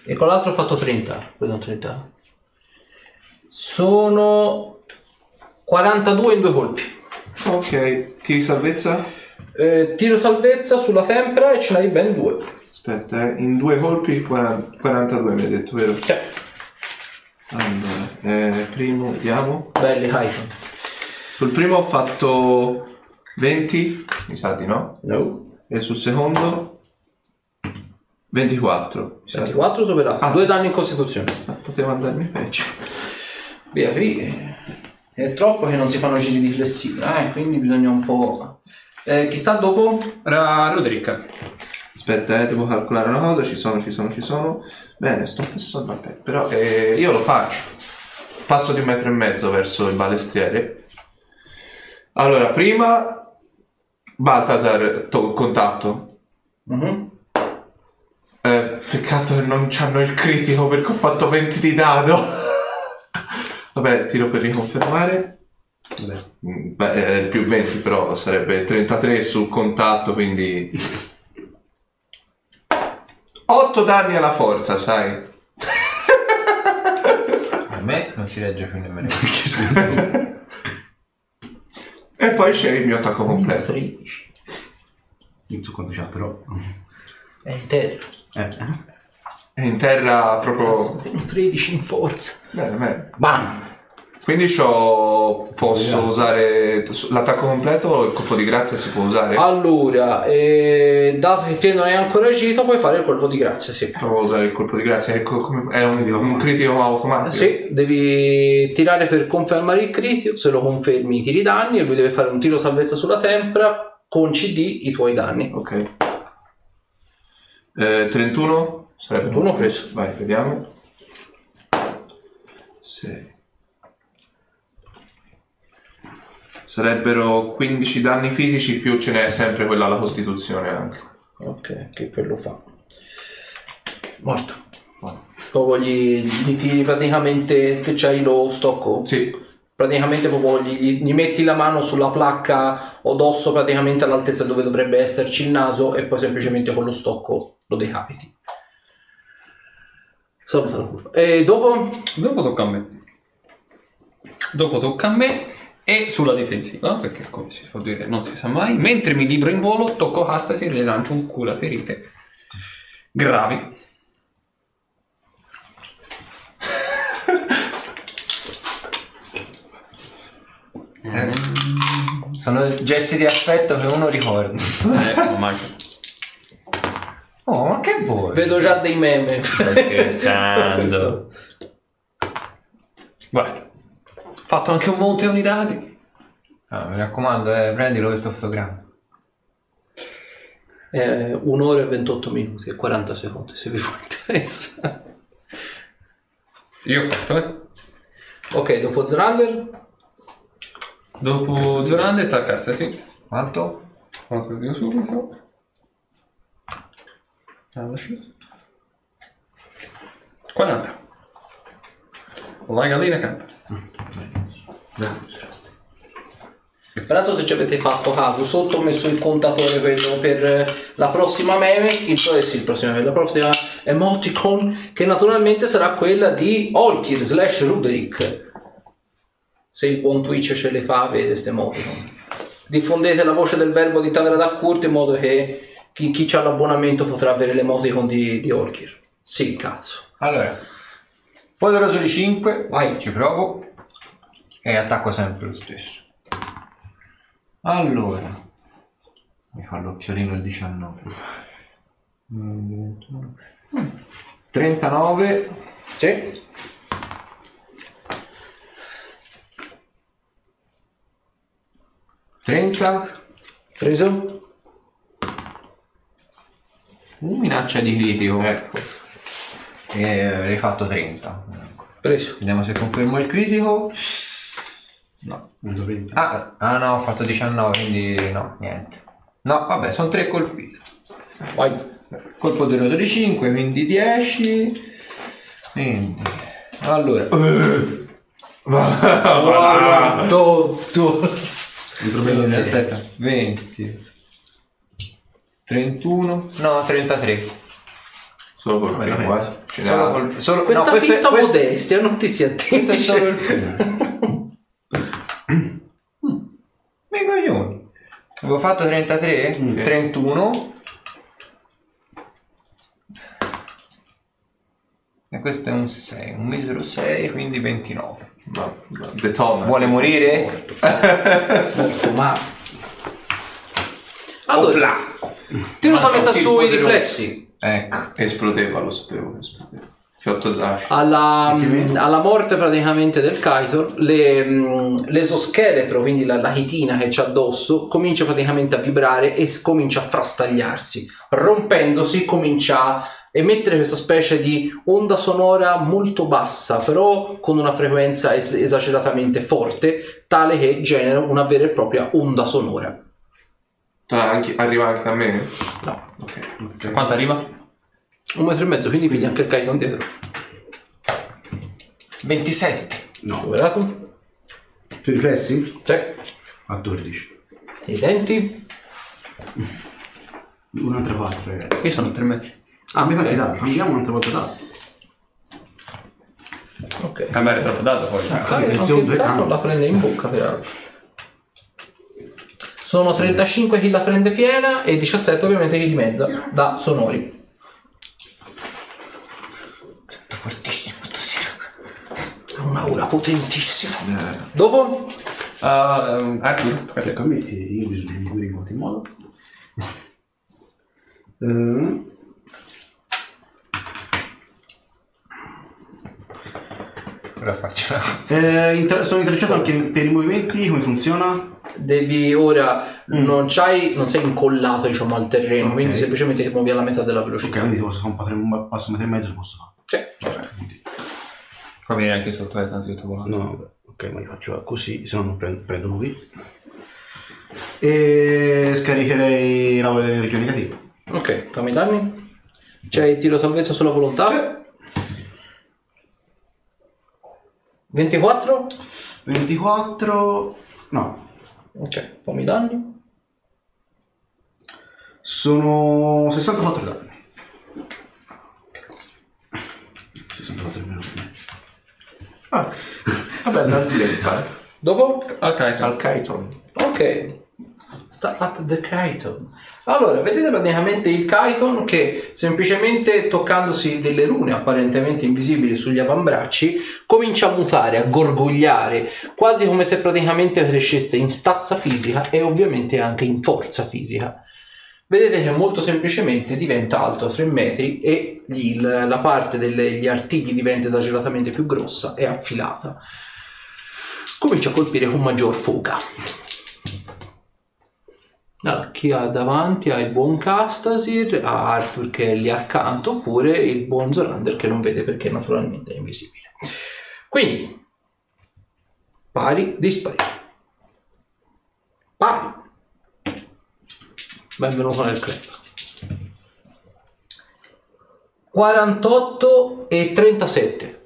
E con l'altro ho fatto 30. Vedo 30. Sono 42 in due colpi. Ok, tiri salvezza? Eh, tiro salvezza sulla tempra e ce n'hai ben due. Aspetta, eh. in due colpi 40 42 mi hai detto, vero? Cioè, Allora, eh, primo, vediamo. belli Hython. Sul primo ho fatto 20, mi sa di no. No. E sul secondo 24. Mi sa di- 24 superato. Ah. Due danni in costituzione. Ah, Poteva andarmi peggio. Via, qui è troppo che non si fanno giri di flessibile, eh, quindi bisogna un po'... Eh, chi sta dopo? Era Roderick. Aspetta, eh, devo calcolare una cosa. Ci sono, ci sono, ci sono. Bene, sto pensando. Vabbè, però eh, io lo faccio. Passo di un metro e mezzo verso il balestriere. Allora, prima Baltasar, to- contatto. Mhm. Eh, peccato che non c'hanno il critico perché ho fatto 20 di dado. Vabbè, tiro per riconfermare. Mm, Beh, il più 20 però sarebbe 33 sul contatto, quindi... 8 danni alla forza, sai. A me non si regge più nemmeno. E poi c'è il mio attacco completo. 13. Non so quanto c'ha, però. È intero. Eh, eh. È in terra proprio... 13 in forza. Bene, bene. Bam! Quindi posso usare l'attacco completo o il colpo di grazia si può usare? Allora, eh, dato che te non hai ancora agito, puoi fare il colpo di grazia, sì. Provo a usare il colpo di grazia, è, co- come- è un, un critico automatico. Sì, devi tirare per confermare il critico, se lo confermi tiri i danni e lui deve fare un tiro salvezza sulla tempra con CD i tuoi danni. Ok. Eh, 31? Sarebbe 31 preso. Vai, vediamo. 6. Sarebbero 15 danni fisici più ce n'è sempre quella alla costituzione anche. Ok, che quello fa. Morto. Proprio gli, gli tiri praticamente, te c'hai lo stocco? Sì. Praticamente proprio gli, gli- gli metti la mano sulla placca o d'osso praticamente all'altezza dove dovrebbe esserci il naso e poi semplicemente con lo stocco lo decapiti. Saluta la curva. E dopo? Dopo tocca a me. Dopo tocca a me e sulla difensiva, perché come si può dire non si sa mai. Mentre mi libro in volo, tocco Castasi e le lancio un cura ferite gravi. Sono gesti di affetto che uno ricorda. Eh, ormai. Oh, ma che vuoi? Vedo già dei meme. Sto scherzando. Guarda, fatto anche un monte di dati. Ah, mi raccomando, eh, prendilo questo fotogramma. Eh, un'ora e 28 minuti e 40 secondi se vi può interessare. Io ho fatto, eh. Ok, dopo Zerander Dopo Zorande sta a Castasi. Quanto? Quanto lo dico subito? 16. 40. La gallina canta. Peraltro se ci avete fatto caso, sotto ho messo il contatore quello per eh, la prossima meme, il, eh sì, il prossimo meme, la prossima emoticon, che naturalmente sarà quella di Olkir slash Ruderick. Se il buon Twitch ce le fa, vede queste emoticon. Diffondete la voce del verbo di Tagra da Kurt in modo che chi, chi ha l'abbonamento potrà avere l'emoticon di, di Olkir. Sì, cazzo. Allora, poderoso di 5, Vai. ci provo e attacco sempre lo stesso. Allora, mi fa l'occhiolino il 19. Mm, 39, Sì? trenta, Preso? minaccia di critico. Ecco. E avrei fatto 30. Ecco. Preso. Vediamo se confermo il critico. No. Non 20. Ah, ah no, ho fatto 19, quindi no, niente. No, vabbè, sono 3 colpiti. Vai. Col poderoso di 5, quindi 10. Quindi. Allora. Tutto. Quindi, aspetta, 20. 31. No, 33. Solo col primo, eh. Solo col, solo, Questa no, questo è- finta questo- modestia non ti si questo è solo il attinge. primo. Mm. Mi coglioni. Avevo fatto 33, 31. E questo è un 6, un misero 6, quindi 29. Ma, ma The Thomas. Vuole morire? Molto male. Allora, tiro salvezza sui riflessi. Ecco. Esplodeva, lo sapevo che esplodeva. C'è 8 dash. Alla, mm, alla morte praticamente del Kython, le, mm, l'esoscheletro, quindi la, la chitina che c'è addosso, comincia praticamente a vibrare e comincia a frastagliarsi. Rompendosi, comincia a emettere questa specie di onda sonora molto bassa, però con una frequenza es- esageratamente forte, tale che genera una vera e propria onda sonora. Ah, anche- arriva anche a me? No, Ok. Quanto arriva? Un metro e mezzo, quindi pigli anche il Kython dietro. 27. No. Superato? Sui riflessi? C'è. A 12. I denti? Un'altra 4, ragazzi. Io sono 3 metri. Ah, Cambiate ok. anche dato, cambiamo un'altra volta dato. Ok. Cambiare troppo dato poi. Ah, Ah, lezione anche il caso la prende in bocca peraltro. Sono 35 chi la prende piena e 17 ovviamente chi di mezza da sonori. Fortissimo stasera. Un'aura potentissima. Eh, Dopo? Ah, ehm, Arthur, tocca a metti io bisogna migliorare in qualche modo. Faccio? eh, inter- sono intrecciato anche per i movimenti, come funziona? Devi ora non c'hai non sei incollato diciamo al terreno, Ok. quindi semplicemente ti muovi alla metà della Ok, velocità. quindi posso fare un passo, un metro e mezzo, posso fare. Sì, certo. Fa venire anche sotto, eh, tanto io sto volando. No, vabbè. ok, ma li faccio così, se no non prendo, prendo lui. E scaricherei la dell'energia negativa. Ok, fammi i danni. C'è il tiro salvezza sulla volontà. 24. 24... No, Ok, fammi i danni. sono 64 danni. 64 meno me. Vabbè, la slippa. Dopo? Al kite. Al Kyton. Ok. Sta at the Kython. Allora, vedete praticamente il Kython che semplicemente toccandosi delle rune apparentemente invisibili sugli avambracci comincia a mutare, a gorgogliare, quasi come se praticamente crescesse in stazza fisica e ovviamente anche in forza fisica. Vedete che molto semplicemente diventa alto 3 metri e gli- la parte degli artigli diventa esageratamente più grossa e affilata. Comincia a colpire con maggior foga. Allora, chi ha davanti ha il buon Castasir, ha Arthur che è lì accanto, oppure il buon Zorander che non vede perché naturalmente è invisibile. Quindi, pari, dispari. Pari. Benvenuto nel club. 48 e 37.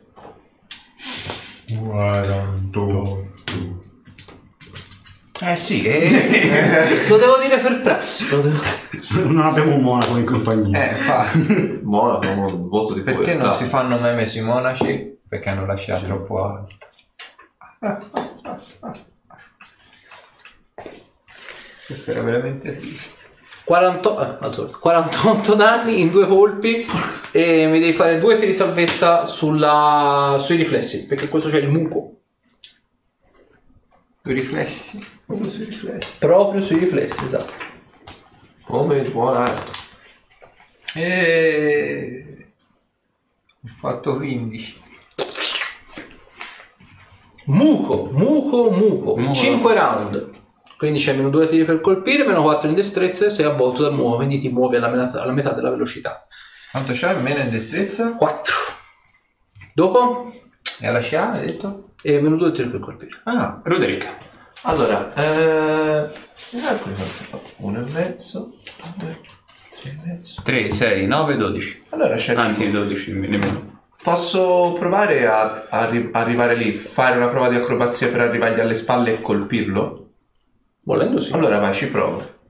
48. Eh sì, eh, Lo devo dire per prassi. lo devo- Non abbiamo un monaco in compagnia. eh infatti. Monaco, un voto di Perché povertà. non si fanno meme sui monaci? Perché hanno lasciato troppo alto. Questo era veramente triste. 40 eh, al solito, 48 danni in due colpi e mi devi fare due tiri di salvezza sulla, sui riflessi perché questo c'è il muco Due riflessi. Proprio sui riflessi. proprio sui riflessi esatto Come il buon arto. E... Ho fatto 15. muco muco muco Muco. 5 round quindi c'è meno 2 tiri per colpire meno 4 in destrezza e sei avvolto dal muovo quindi ti muovi alla metà, alla metà della velocità Quanto c'è? Meno in destrezza? 4 dopo E alla scia, hai detto? e meno 2 tiri per colpire Ah, Roderick. Allora, eh... Calcoli quanto ho fatto. Uno e mezzo, due, tre e mezzo. 3, 6, 9, 12. Allora c'è Anzi, 12 nemmeno. Posso provare a, a arri- arrivare lì, fare una prova di acrobazia per arrivargli alle spalle e colpirlo? Volendo sì Allora vai, ci provo.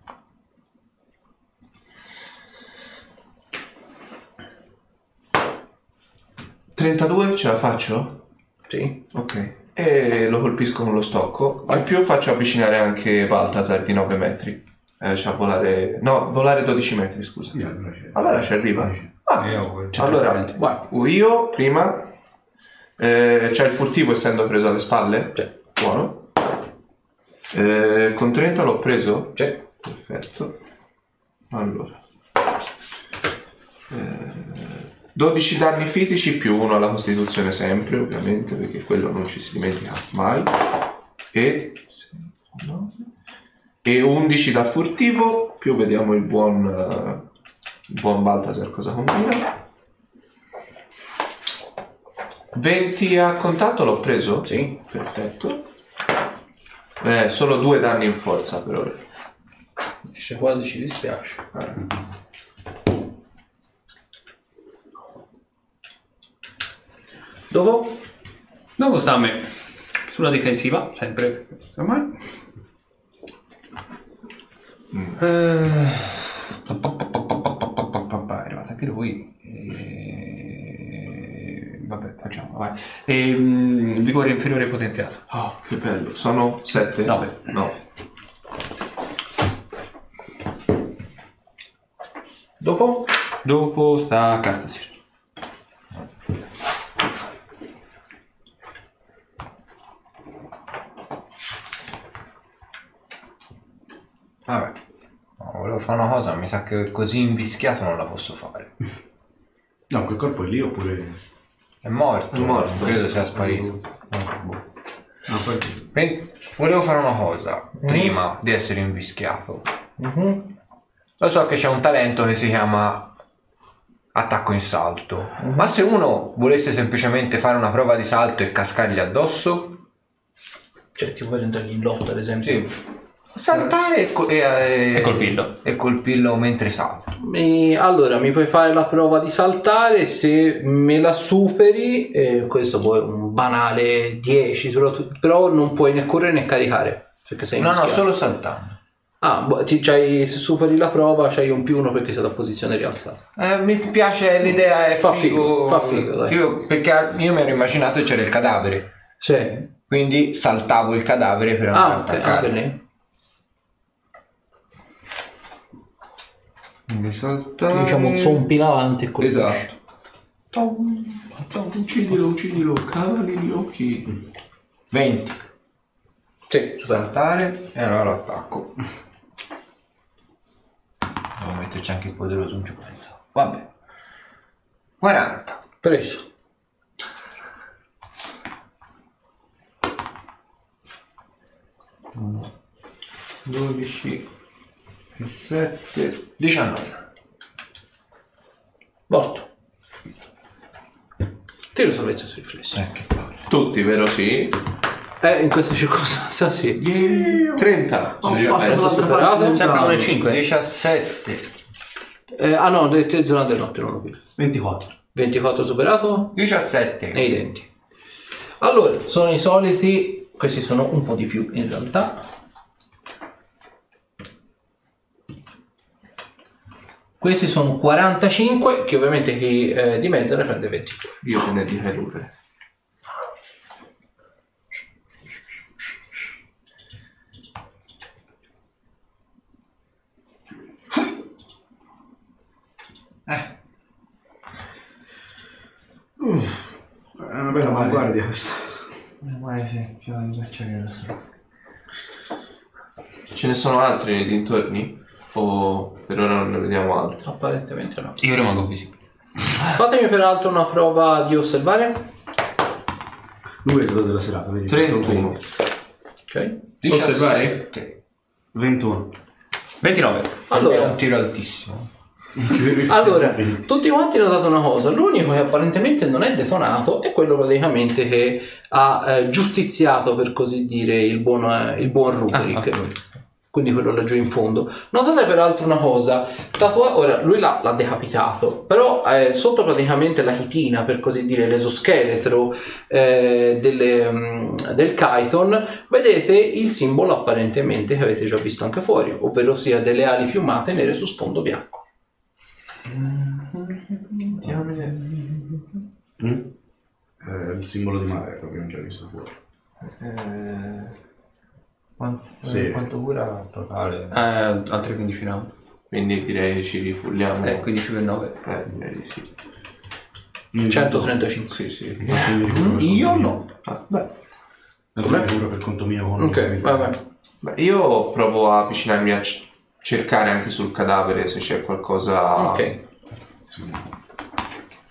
«32 ce la faccio?» sì Ok. E lo colpisco con lo stocco. In più faccio avvicinare anche Baltasar di 9 metri. Eh, cioè volare... No, volare 12 metri, scusa. Sì, allora ci arriva. Ah, io allora, io prima... Eh, c'è il furtivo essendo preso alle spalle? Sì. Buono. Eh, con 30 l'ho preso? sì Perfetto. Allora. Eh, 12 danni fisici più 1 alla costituzione sempre, ovviamente, perché quello non ci si dimentica mai. E, e 11 da furtivo, più vediamo il buon, il buon Baltasar cosa combina. 20 a contatto l'ho preso? sì Perfetto. Eh, solo due danni in forza per ora. Esce quasi, ci dispiace. Eh. Dopo? Dopo sta a me. Sulla difensiva, sempre. Ormai. Mm. Eh... È arrivato anche lui. Facciamo, vai. Ehm, vigore inferiore potenziato. Oh, che bello. Sono sette? Nove. No. dopo Dopo sta Castasir. Vabbè. No, volevo fare una cosa, mi sa che così invischiato non la posso fare. No, quel corpo è lì oppure... È morto. È morto. Non credo sia sparito. No, boh. No, poi... Pen- Volevo fare una cosa prima di essere invischiato. Lo so che c'è un talento che si chiama attacco in salto. Ma se uno volesse semplicemente fare una prova di salto e cascargli addosso, cioè ti vuoi entrare in lotta ad esempio sì. Saltare e, co- e- E colpirlo. E colpirlo mentre salto. Mi- allora, mi puoi fare la prova di saltare, se me la superi, eh, questo poi è un banale 10, però, però non puoi né correre né caricare, perché sei No, no, invischiato. solo saltando. Ah, boh, ti- c'hai- se superi la prova c'hai un più uno perché sei da posizione rialzata. Eh, mi piace l'idea, è Fa figo. figo, fa figo, dai. Io- perché io mi ero immaginato che c'era il cadavere. Sì. Quindi saltavo il cadavere per andare Ah, a ok, ah, Quindi saltare... Diciamo un zompi in avanti e colpisci. Esatto. Uccidilo, uccidilo, cavali gli occhi. 20. Sì. Saltare e allora lo attacco. Devo metterci anche il poderoso, non ci penso. Vabbè. 40. Preso. Uno, 12 e 7 19 Morto. Tiro salvezza sui riflessi. eh, che palle. Tutti, vero? Sì. Eh, in questa circostanza sì. 30. Oh, Sì, passa eh, dall'altra superato. parte del Sempre dado. 1 e 5. 17 Eh, ah no, te te Zorander no, te non lo vedo. 24. 24 superato 17. nei denti. Allora, sono i soliti, questi sono un po' di più in realtà. Questi sono 45, che ovviamente chi eh, di mezzo ne prende 20. Dio te ne dica eludere. È una bella avanguardia questa. Ce ne sono altri nei dintorni? O per ora non ne vediamo altri? Apparentemente no. Io rimango visibile. Fatemi peraltro una prova di osservare. Lui è quello della serata, vedi? 31. Ok. Osservare? 21. 29. Allora. È un tiro altissimo. Allora, tutti quanti hanno dato una cosa, l'unico che apparentemente non è detonato è quello praticamente che ha eh, giustiziato, per così dire, il buon, eh, il buon Rubrik. ok. Quindi quello laggiù in fondo. Notate peraltro una cosa, tatua- ora lui l'ha, l'ha decapitato, però eh, sotto praticamente la chitina, per così dire, l'esoscheletro eh, delle, mm, del chiton, vedete il simbolo apparentemente che avete già visto anche fuori, ovvero sia delle ali piumate nere su sfondo bianco. Mm? Eh, il simbolo di mare che abbiamo già visto fuori. Quanto, Sì. quanto dura totale? Eh, altri 15 round. Quindi direi che ci rifulliamo. Eh, 15 per 9. Eh, direi di sì. Mm. 135. Sì, sì. Io no. Ah, beh. Non è pure per conto mio. con- Ok, vabbè. Beh, io provo a avvicinarmi a c- cercare anche sul cadavere se c'è qualcosa. Ok.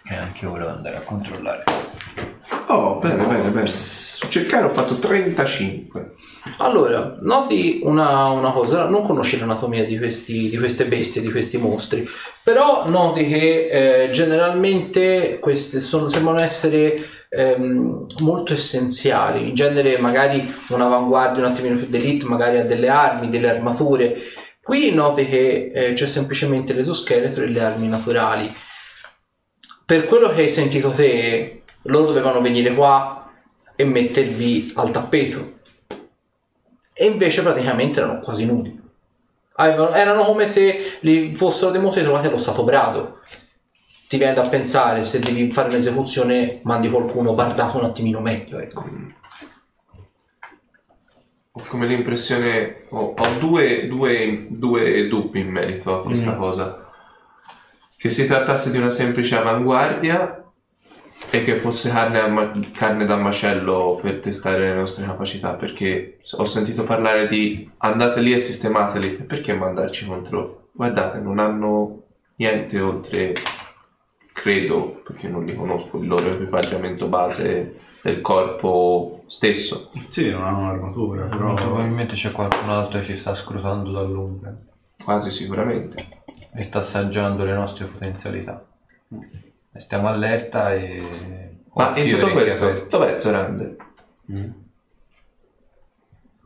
E anche io volevo andare a controllare. Oh, bene, bene, bene. Cercare ho fatto 35. Allora, noti una, una cosa, non conosci l'anatomia di, questi, di queste bestie, di questi mostri, però noti che eh, generalmente queste sono- sembrano essere ehm, molto essenziali. In genere magari un'avanguardia un attimino più d'elite, magari ha delle armi, delle armature. Qui noti che eh, c'è semplicemente l'esoscheletro e le armi naturali. Per quello che hai sentito te, loro dovevano venire qua e mettervi al tappeto e invece praticamente erano quasi nudi. Avevano- erano come se li fossero dei mostri trovati allo stato brado. Ti viene da pensare, se devi fare un'esecuzione, mandi qualcuno bardato un attimino meglio, ecco. Ho come l'impressione. Ho, ho due, due- due dubbi in merito a questa cosa. Che si trattasse di una semplice avanguardia e che fosse carne, ma- carne da macello per testare le nostre capacità. Perché ho sentito parlare di andate lì e sistemateli. Perché mandarci contro? Guardate, non hanno niente oltre. Credo, perché non li conosco, il loro equipaggiamento base del corpo stesso. Sì, non hanno un'armatura, però... Probabilmente c'è qualcun altro che ci sta scrutando dall'ombra Quasi sicuramente. e sta assaggiando le nostre potenzialità. Stiamo allerta e... Ma in tutto questo, dov'è Zorander?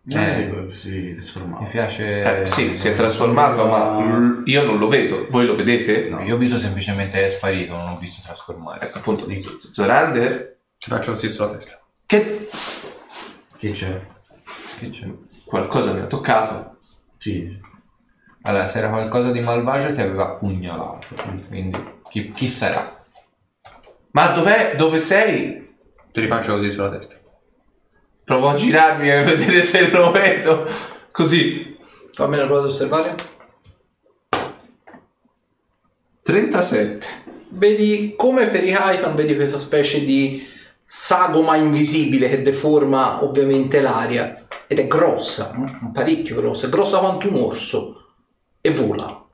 Eh, si Mi trasformava. piace... Eh, sì, si è trasformato, ma io non lo vedo. Voi lo vedete? No, io ho visto semplicemente è sparito, non ho visto trasformarsi. Ecco appunto, Z- Zorander, Ci faccio così sulla testa. che Che c'è? Che c'è? qualcosa mi ha toccato. Sì. Allora, se era qualcosa di malvagio ti aveva pugnalato. Quindi, chi, chi sarà? Ma dov'è? Dove sei? Ti rifaccio così sulla testa. Provo a girarmi e vedere se lo vedo. Così. Fammi una prova di osservare. 37. Vedi come per i Hython, vedi questa specie di sagoma invisibile che deforma ovviamente l'aria. Ed è grossa, parecchio grossa, è grossa quanto un orso. E vola.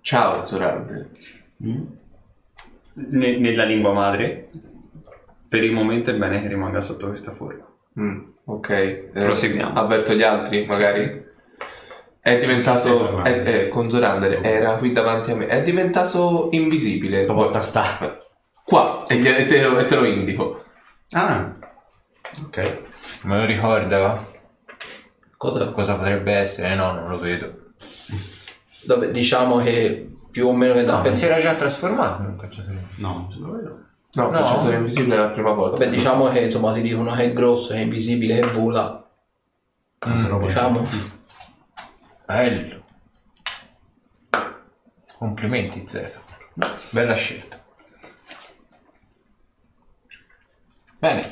Ciao Zorander. Ne- nella lingua madre, per il momento è bene che rimanga sotto questa forma. Mm, ok. Eh, Proseguiamo. Avverto gli altri, magari. È diventato. è- è- con Zorander, era qui davanti a me. È diventato invisibile. Botta sta. Qua, e, gli- e te, lo, e te lo indico. Ah. Ok. Me lo ricorda? Cosa? Cosa potrebbe essere? No, non lo vedo. Vabbè, diciamo che più o meno che da No, pensare. si era già trasformato un cacciatore. No, se lo vedo. No, No. il cacciatore invisibile è la prima volta. Vabbè, diciamo che insomma ti dicono che è grosso, che è invisibile, che vola. Poi- Diciamo. Bello. Complimenti Z. Bella scelta. Bene,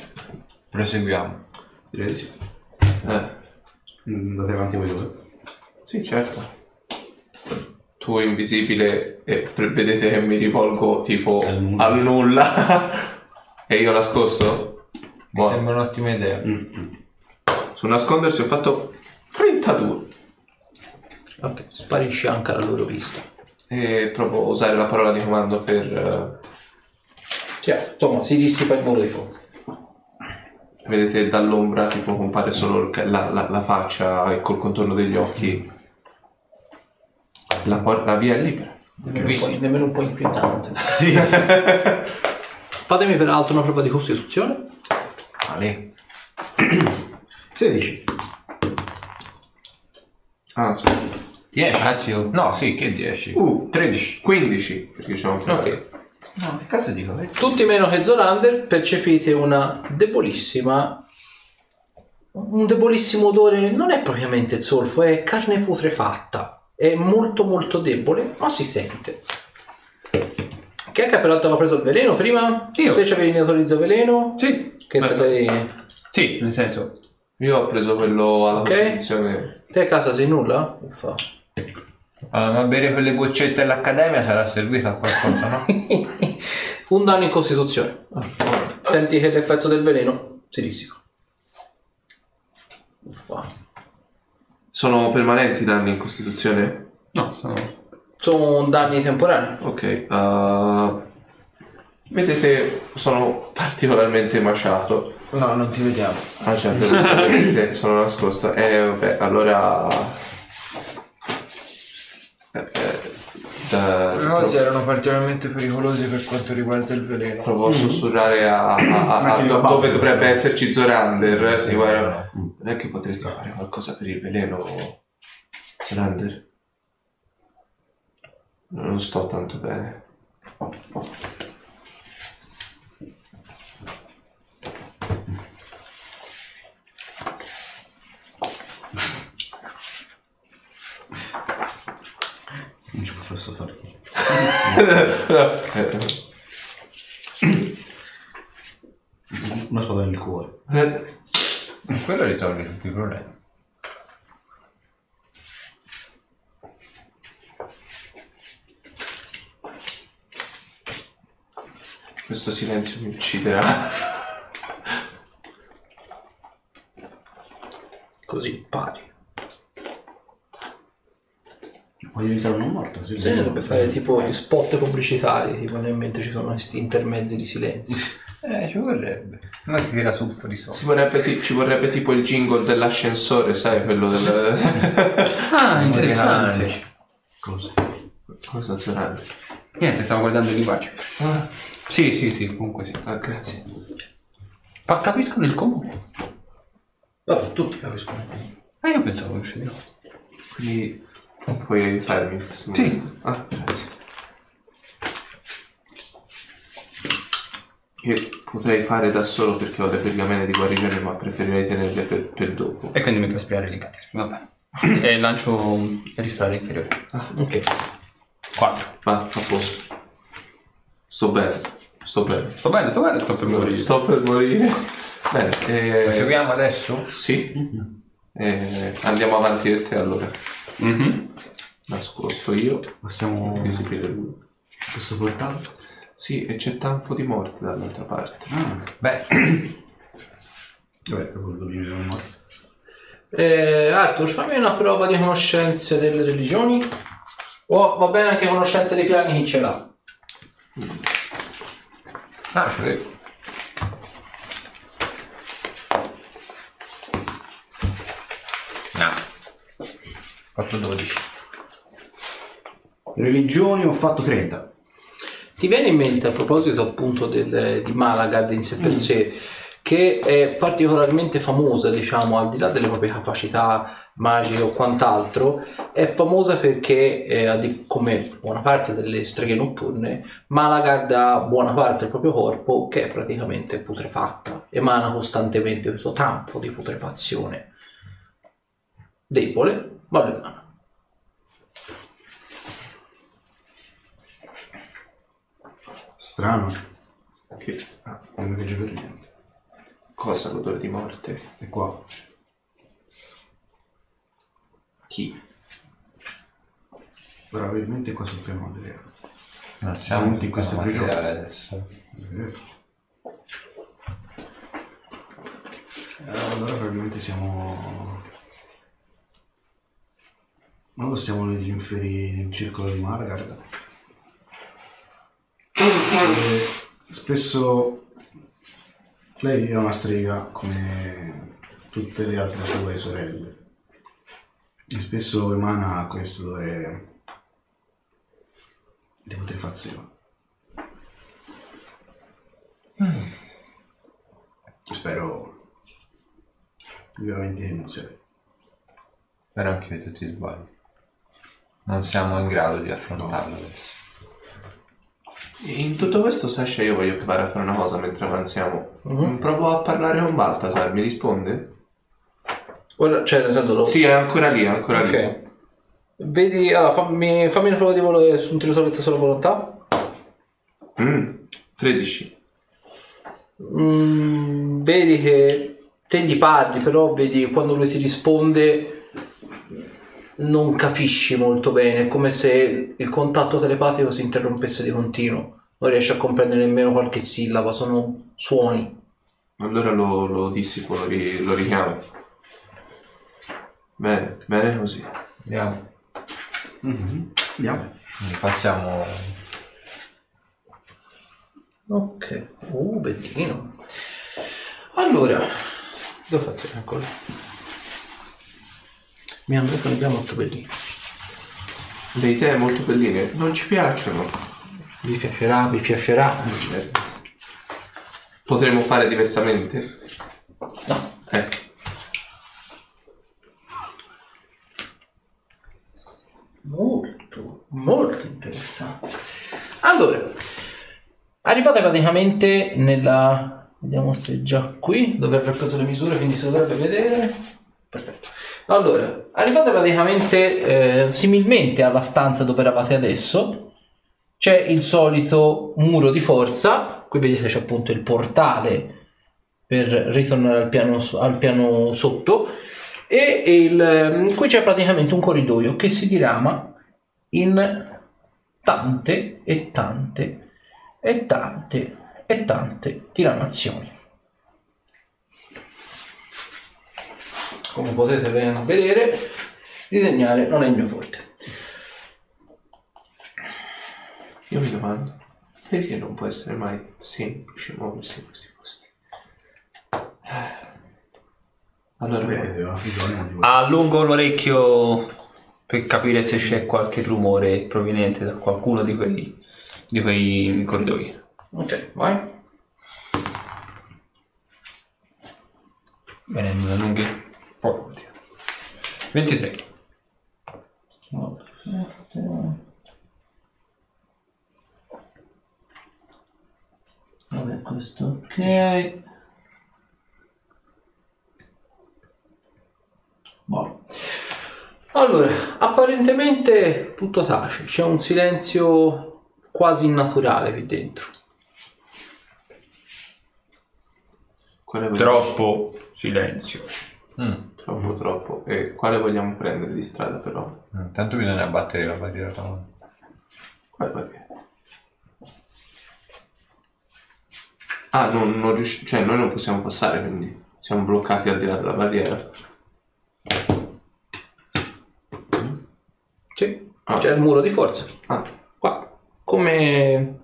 proseguiamo. Direi di sì. Eh, Mm, Andate avanti voi due. sì, certo. Tu invisibile e vedete che mi rivolgo tipo Al nulla. al nulla. e io nascosto? Mi Buono. sembra un'ottima idea. Su nascondersi ho fatto 32. Ok, sparisce anche alla loro vista. E provo a usare la parola di comando per... Cioè, insomma, si dissipa il muro di eh, vedete dall'ombra tipo compare solo la, la- la faccia e col contorno degli occhi. La, la via è libera. Nemmeno un, po', nemmeno un po' inquietante. Sì. Fatemi peraltro una prova di costituzione. Vale. 16. Ah, aspetta. 10. Anzi, no, sì, che 10? Uh. 13. 15, perché c'è un Ok. No, che caso dico? Eh, Tutti meno che Zorander percepite una debolissima. Un debolissimo odore, non è propriamente zolfo, è carne putrefatta. È molto molto debole, ma si sente. Chi è che peraltro aveva preso il veleno prima? Io. Te ci avevi autorizzato veleno? Sì. Che te l'hai... Sì, nel senso. Io ho preso quello alla Ok. Costituzione. Te a casa sei nulla? Uffa. Ah, ma bere quelle boccette all'accademia sarà servita a qualcosa, no? Un danno in costituzione. Senti che l'effetto del veleno si dissipa. Uffa. Sono permanenti i danni in Costituzione? No, sono. Sono danni temporanei. Ok. eh, vedete, sono particolarmente maciato. No, non ti vediamo. Ah, cioè, vedete, sono nascosto. Eh, vabbè, allora... eh, Le cose erano particolarmente pericolose per quanto riguarda il veleno. Provo a sussurrare a, a- a- a- do- dove dovrebbe esserci Zorander. Sì, Sì, guarda, no. non è che potresti fare qualcosa per il veleno, Zorander? Non sto tanto bene. Eh, Una spada nel cuore. eh, Quello risolve tutti i problemi. questo silenzio mi ucciderà. Così pari. Voglio diventare uno morto? Sì, Bisognerebbe fare tipo gli spot pubblicitari, tipo nel mentre ci sono questi intermezzi di silenzio. Eh, ci vorrebbe. Noi si tira su un po' di soldi. Ci vorrebbe, ti- ci vorrebbe tipo il jingle dell'ascensore, sai, quello del... Ah, interessante. Cosa? Cosa Zorander? Niente, stavo guardando il linguaggio. Ah, Sì, sì, sì, comunque sì. ah, grazie. Ma capiscono il comune. Vabbè, tutti capiscono. Ah, io pensavo che di no. Quindi puoi aiutarmi in questo Sì. momento? Ah, grazie. Io potrei fare da solo perché ho le pergamene di guarigione, ma preferirei tenerle per, per dopo. E quindi mi fai spiare l'incantesimo. Vabbè. e lancio un registrare inferiore. Ok. 4. Va, a posto. Sto bene, sto bene. Sto bene, sto bene, sto per morire. Sto per morire. Bene, eh, Proseguiamo adesso? sì. Eh, andiamo avanti e te allora. Mhm. Nascosto io, Passiamo visibile lui. questo portale? Sì, e c'è tanfo di morte dall'altra parte. Ah, Beh, dov'è quello dove mi sono morto? Eh, Arthur, fammi una prova di conoscenze delle religioni. O va bene anche conoscenze dei piani chi ce l'ha. ah, ce l'ho. 4-12. Religioni ho fatto 30. Ti viene in mente a proposito appunto del- di Malagard in sé per sé che è particolarmente famosa, diciamo, al di là delle proprie capacità magiche o quant'altro, è famosa perché, eh, a dif- come buona parte delle streghe notturne, Malagar da buona parte del proprio corpo che è praticamente putrefatta, emana costantemente questo tanfo di putrefazione. Debole, emana. Strano. Che... ah, Non mi piace per niente. cosa l'odore di morte? E qua. Chi? Probabilmente qua sul piano materiale. Non siamo in questa prigione. adesso. Eh, allora probabilmente siamo... Non stiamo negli inferi nel circolo di Margaret. E spesso lei è una strega come tutte le altre sue sorelle. E spesso emana questo odore di putrefazione. Spero vivamente che non sia. Però anche io tutti sbagli. Non siamo in grado di affrontarlo adesso. In tutto questo, Sasha, io voglio provare a fare una cosa mentre avanziamo. Provo a parlare con Baltasar, mi risponde? Ora, cioè, nel senso, lo... Sì, è ancora lì, è ancora lì. Ok. Vedi, allora fammi, fammi una prova di volo su un tiro salvezza sulla volontà. Mm, 13. Mm, vedi che te gli parli, però vedi quando lui ti risponde non capisci molto bene, è come se il contatto telepatico si interrompesse di continuo. Non riesci a comprendere nemmeno qualche sillaba, sono suoni. Allora lo, lo dissipo, lo, ri- lo richiamo. Bene, bene così. Andiamo. Andiamo. Quindi Passiamo. Ok, uh, bellino. Allora, dove faccio? Eccolo. Mi hanno detto che abbiamo molto bellino. Le idee molto belline non ci piacciono. Vi piacerà, vi piacerà. Potremmo fare diversamente? No, Ecco. Molto, molto interessante. Allora, arrivate praticamente nella... Vediamo se è già qui, dove aver preso le misure, quindi si dovrebbe vedere. Perfetto. Allora, arrivate praticamente eh, similmente alla stanza dove eravate adesso. C'è il solito muro di forza, qui vedete c'è appunto il portale per ritornare al piano, al piano sotto e il, ehm, qui c'è praticamente un corridoio che si dirama in tante e tante e tante e tante diramazioni. Come potete ve- vedere, disegnare non è il mio forte. Io mi domando, perché non può essere mai semplice muoversi in questi posti? Allora, Beh, aveva bisogno di Allungo l'orecchio per capire se c'è qualche rumore proveniente da qualcuno di quei, di quei corridoi. Ok, vai. Bene, me la oddio. 23. Vabbè, questo ok. Buono. Allora, apparentemente tutto tace, c'è un silenzio quasi innaturale qui dentro. Troppo silenzio. Mm. Troppo, troppo. E quale vogliamo prendere di strada però? Intanto bisogna abbattere la barriera. Quale barriera? Ah, non, non riusci- cioè noi non possiamo passare, quindi siamo bloccati al di là della barriera. Sì, Ah. c'è il muro di forza. Ah, Qua, come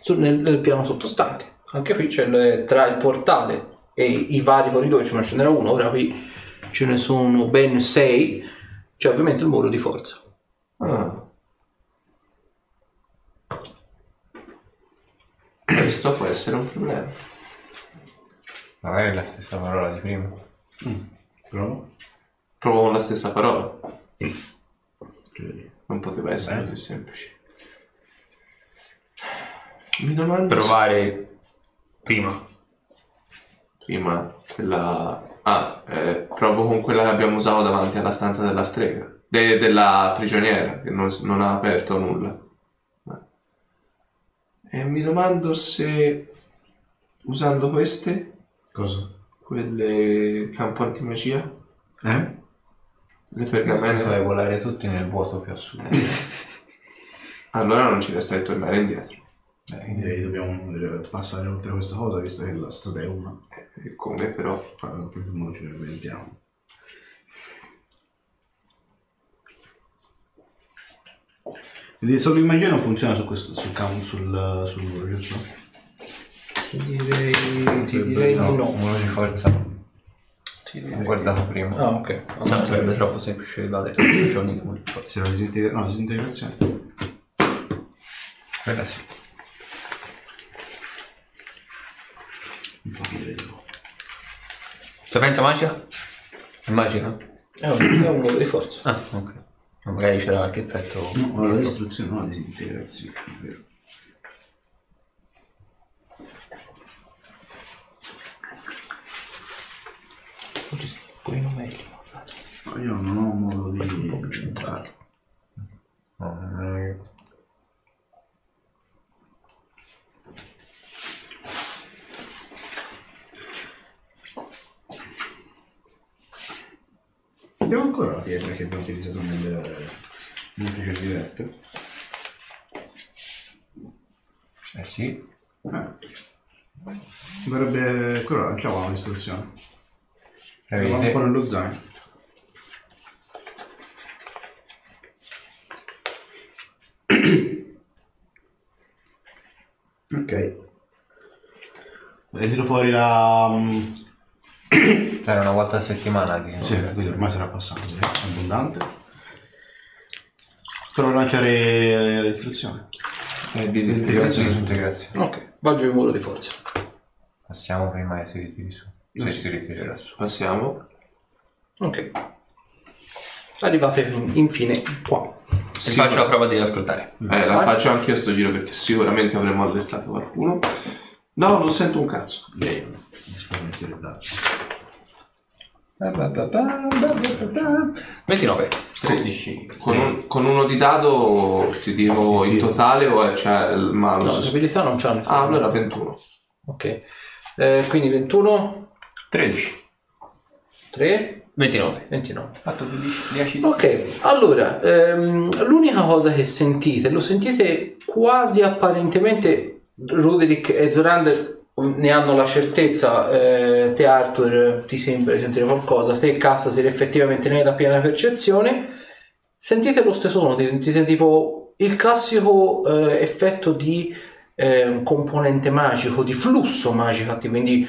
sul- nel, nel piano sottostante. Anche qui c'è il- tra il portale e i vari corridoi, prima ce n'era uno, ora qui ce ne sono ben sei. C'è ovviamente il muro di forza. ah. Questo può essere un problema. Magari è la stessa parola di prima. Prova. Provo con la stessa parola. Non poteva essere Beh. così semplice. Mi domando Provare prima. prima quella... Ah, eh, provo con quella che abbiamo usato davanti alla stanza della strega. de- della prigioniera, che non, non ha aperto nulla. E mi domando se usando queste, Cosa? quelle campo antimagia, Eh? le pergamene, Dove volare tutti nel vuoto più assoluto. allora non ci resta che tornare indietro. Eh, direi che dobbiamo eh, passare oltre questa cosa, visto che la strada è una. E come però? Allora, modo ce ne inventiamo. Quindi solo immagino non funziona su questo, sul campo, sul, sul muro, giusto? Ti direi, ti direi di no. Muro di forza. Ho guardato prima. Ah, ok. No, sarebbe troppo semplice evadere tutti i giorni come forse. Se la disintegra- no, disintegrazione. Quella sì. Un po' di vedo. Sapienza magica? È magica? È un, è un muro di forza. Ah, ok. Ma Magari c'era qualche effetto. No, la distruzione, no, la disintegrazione, è vero. Un pochino meglio. Ma io non ho modo di centrare. No, non è- Abbiamo ancora la pietra che abbiamo utilizzato nelle precedenti dirette. Eh sì. Eh. Dovrebbe ancora lanciamo una distruzione. Eravamo un po' nello zaino. ok. E tiro fuori la... Cioè una volta a settimana di Sì, quindi ormai sarà passato, sì, abbondante. Provo a lanciare la distruzione. E Disintegrazione. disintegrazione. Ok, va giù il muro di forza. Passiamo prima che si ritiri su. Se si ritirerà su. Passiamo. Ok. Arrivate in- infine qua. Ti faccio la prova di ascoltare. Eh, la faccio anche io sto giro perché sicuramente avremmo allertato qualcuno. No, non sento un cazzo. Lei, mi il dado. 29. 13. Con, un- con uno di dado ti dico il totale o c'è il No, malus? le abilità non c'hanno. ah, allora 21. Ok. Eh, quindi 21, 13. 3, 29. 29. Fatto 10. Ok, allora, ehm, l'unica cosa che sentite, lo sentite quasi apparentemente, Ruderick e Zorander ne hanno la certezza, eh, te Arthur ti sembra di sentire qualcosa, te Castasir effettivamente ne hai la piena percezione, sentite lo stesso suono, ti, ti senti tipo il classico eh, effetto di eh, componente magico, di flusso magico, quindi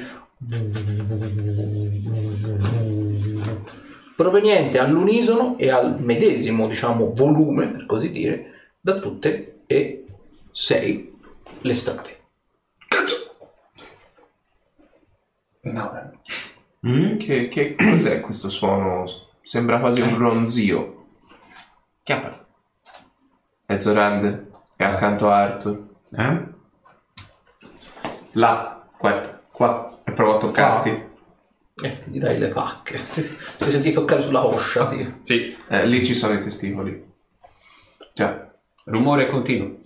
proveniente all'unisono e al medesimo, diciamo, volume, per così dire, da tutte e sei le strade. Che, che cos'è questo suono? Sembra quasi un ronzio. Chiappa. È Zorander. È accanto a Arthur. Eh? Là, guarda, qua. E provo a toccarti. E gli dai le pacche. Ti, ti senti toccare sulla coscia. tipo. Sì. Eh, lì ci sono i testicoli. Già. Rumore continuo.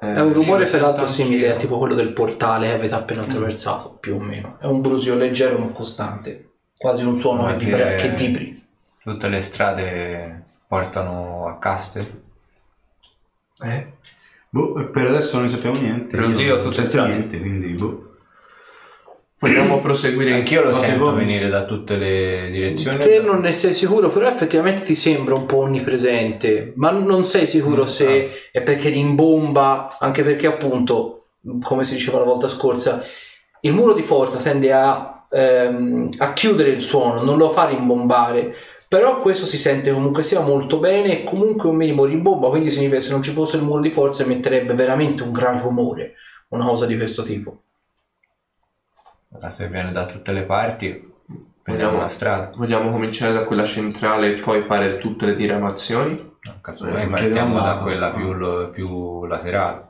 Eh, È un rumore peraltro simile a tipo quello del portale che avete appena attraversato, più o meno. È un brusio leggero ma costante. Quasi un suono che, vibra- che- vibri. Tutte le strade portano a Castel. Eh? Boh, per adesso non sappiamo niente. Un Io non tutte niente, quindi boh. Vogliamo proseguire Anch'io lo sento bonus. venire da tutte le direzioni. Te non ne sei sicuro, però effettivamente ti sembra un po' onnipresente, ma non sei sicuro se è perché rimbomba, anche perché appunto, come si diceva la volta scorsa, il muro di forza tende a, ehm, a chiudere il suono, non lo fa rimbombare, però questo si sente comunque sia molto bene e comunque un minimo rimbomba, quindi significa che se non ci fosse il muro di forza emetterebbe veramente un gran rumore, una cosa di questo tipo. La se viene da tutte le parti, prendiamo Vogliamo- la strada. Vogliamo cominciare da quella centrale e poi fare tutte le diramazioni? No, casomai Eh, partiamo da la- quella più, lo- più laterale.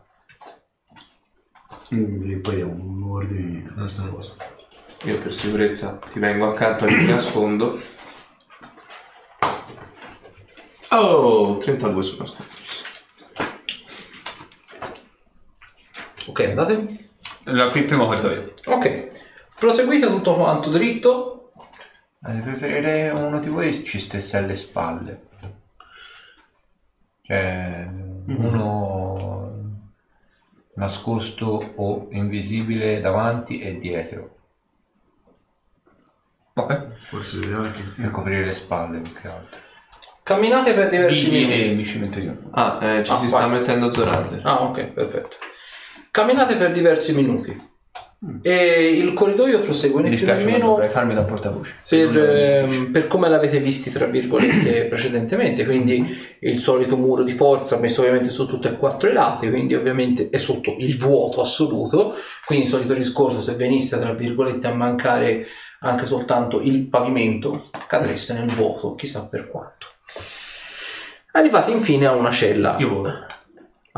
Quindi poi diamo un ordine a questa Mhm. cosa. Io per sicurezza ti vengo accanto e mi nascondo. Oh, 32 su nascosto. Ok, andate. La prima guardo io. Ok, proseguite tutto quanto dritto. Eh, preferirei uno di voi ci stesse alle spalle. Cioè, uno nascosto o invisibile davanti e dietro. Ok. Forse l'ideale è che Per coprire le spalle più che altro. Camminate per diversi Vivi minuti. e mi ci metto io. Ah, eh, ci Ah, si vai. sta mettendo Zorander. Ah, ok, perfetto. Camminate per diversi minuti. E il corridoio prosegue Mi né più né meno dovrei farmi da portavoce. Per, ehm, per come l'avete visti, tra virgolette, precedentemente. Quindi il solito muro di forza messo ovviamente su tutti e quattro i lati, quindi ovviamente è sotto il vuoto assoluto. Quindi il solito discorso, se venisse, tra virgolette, a mancare anche soltanto il pavimento, cadreste nel vuoto, chissà per quanto. Arrivate infine a una cella. Io volo.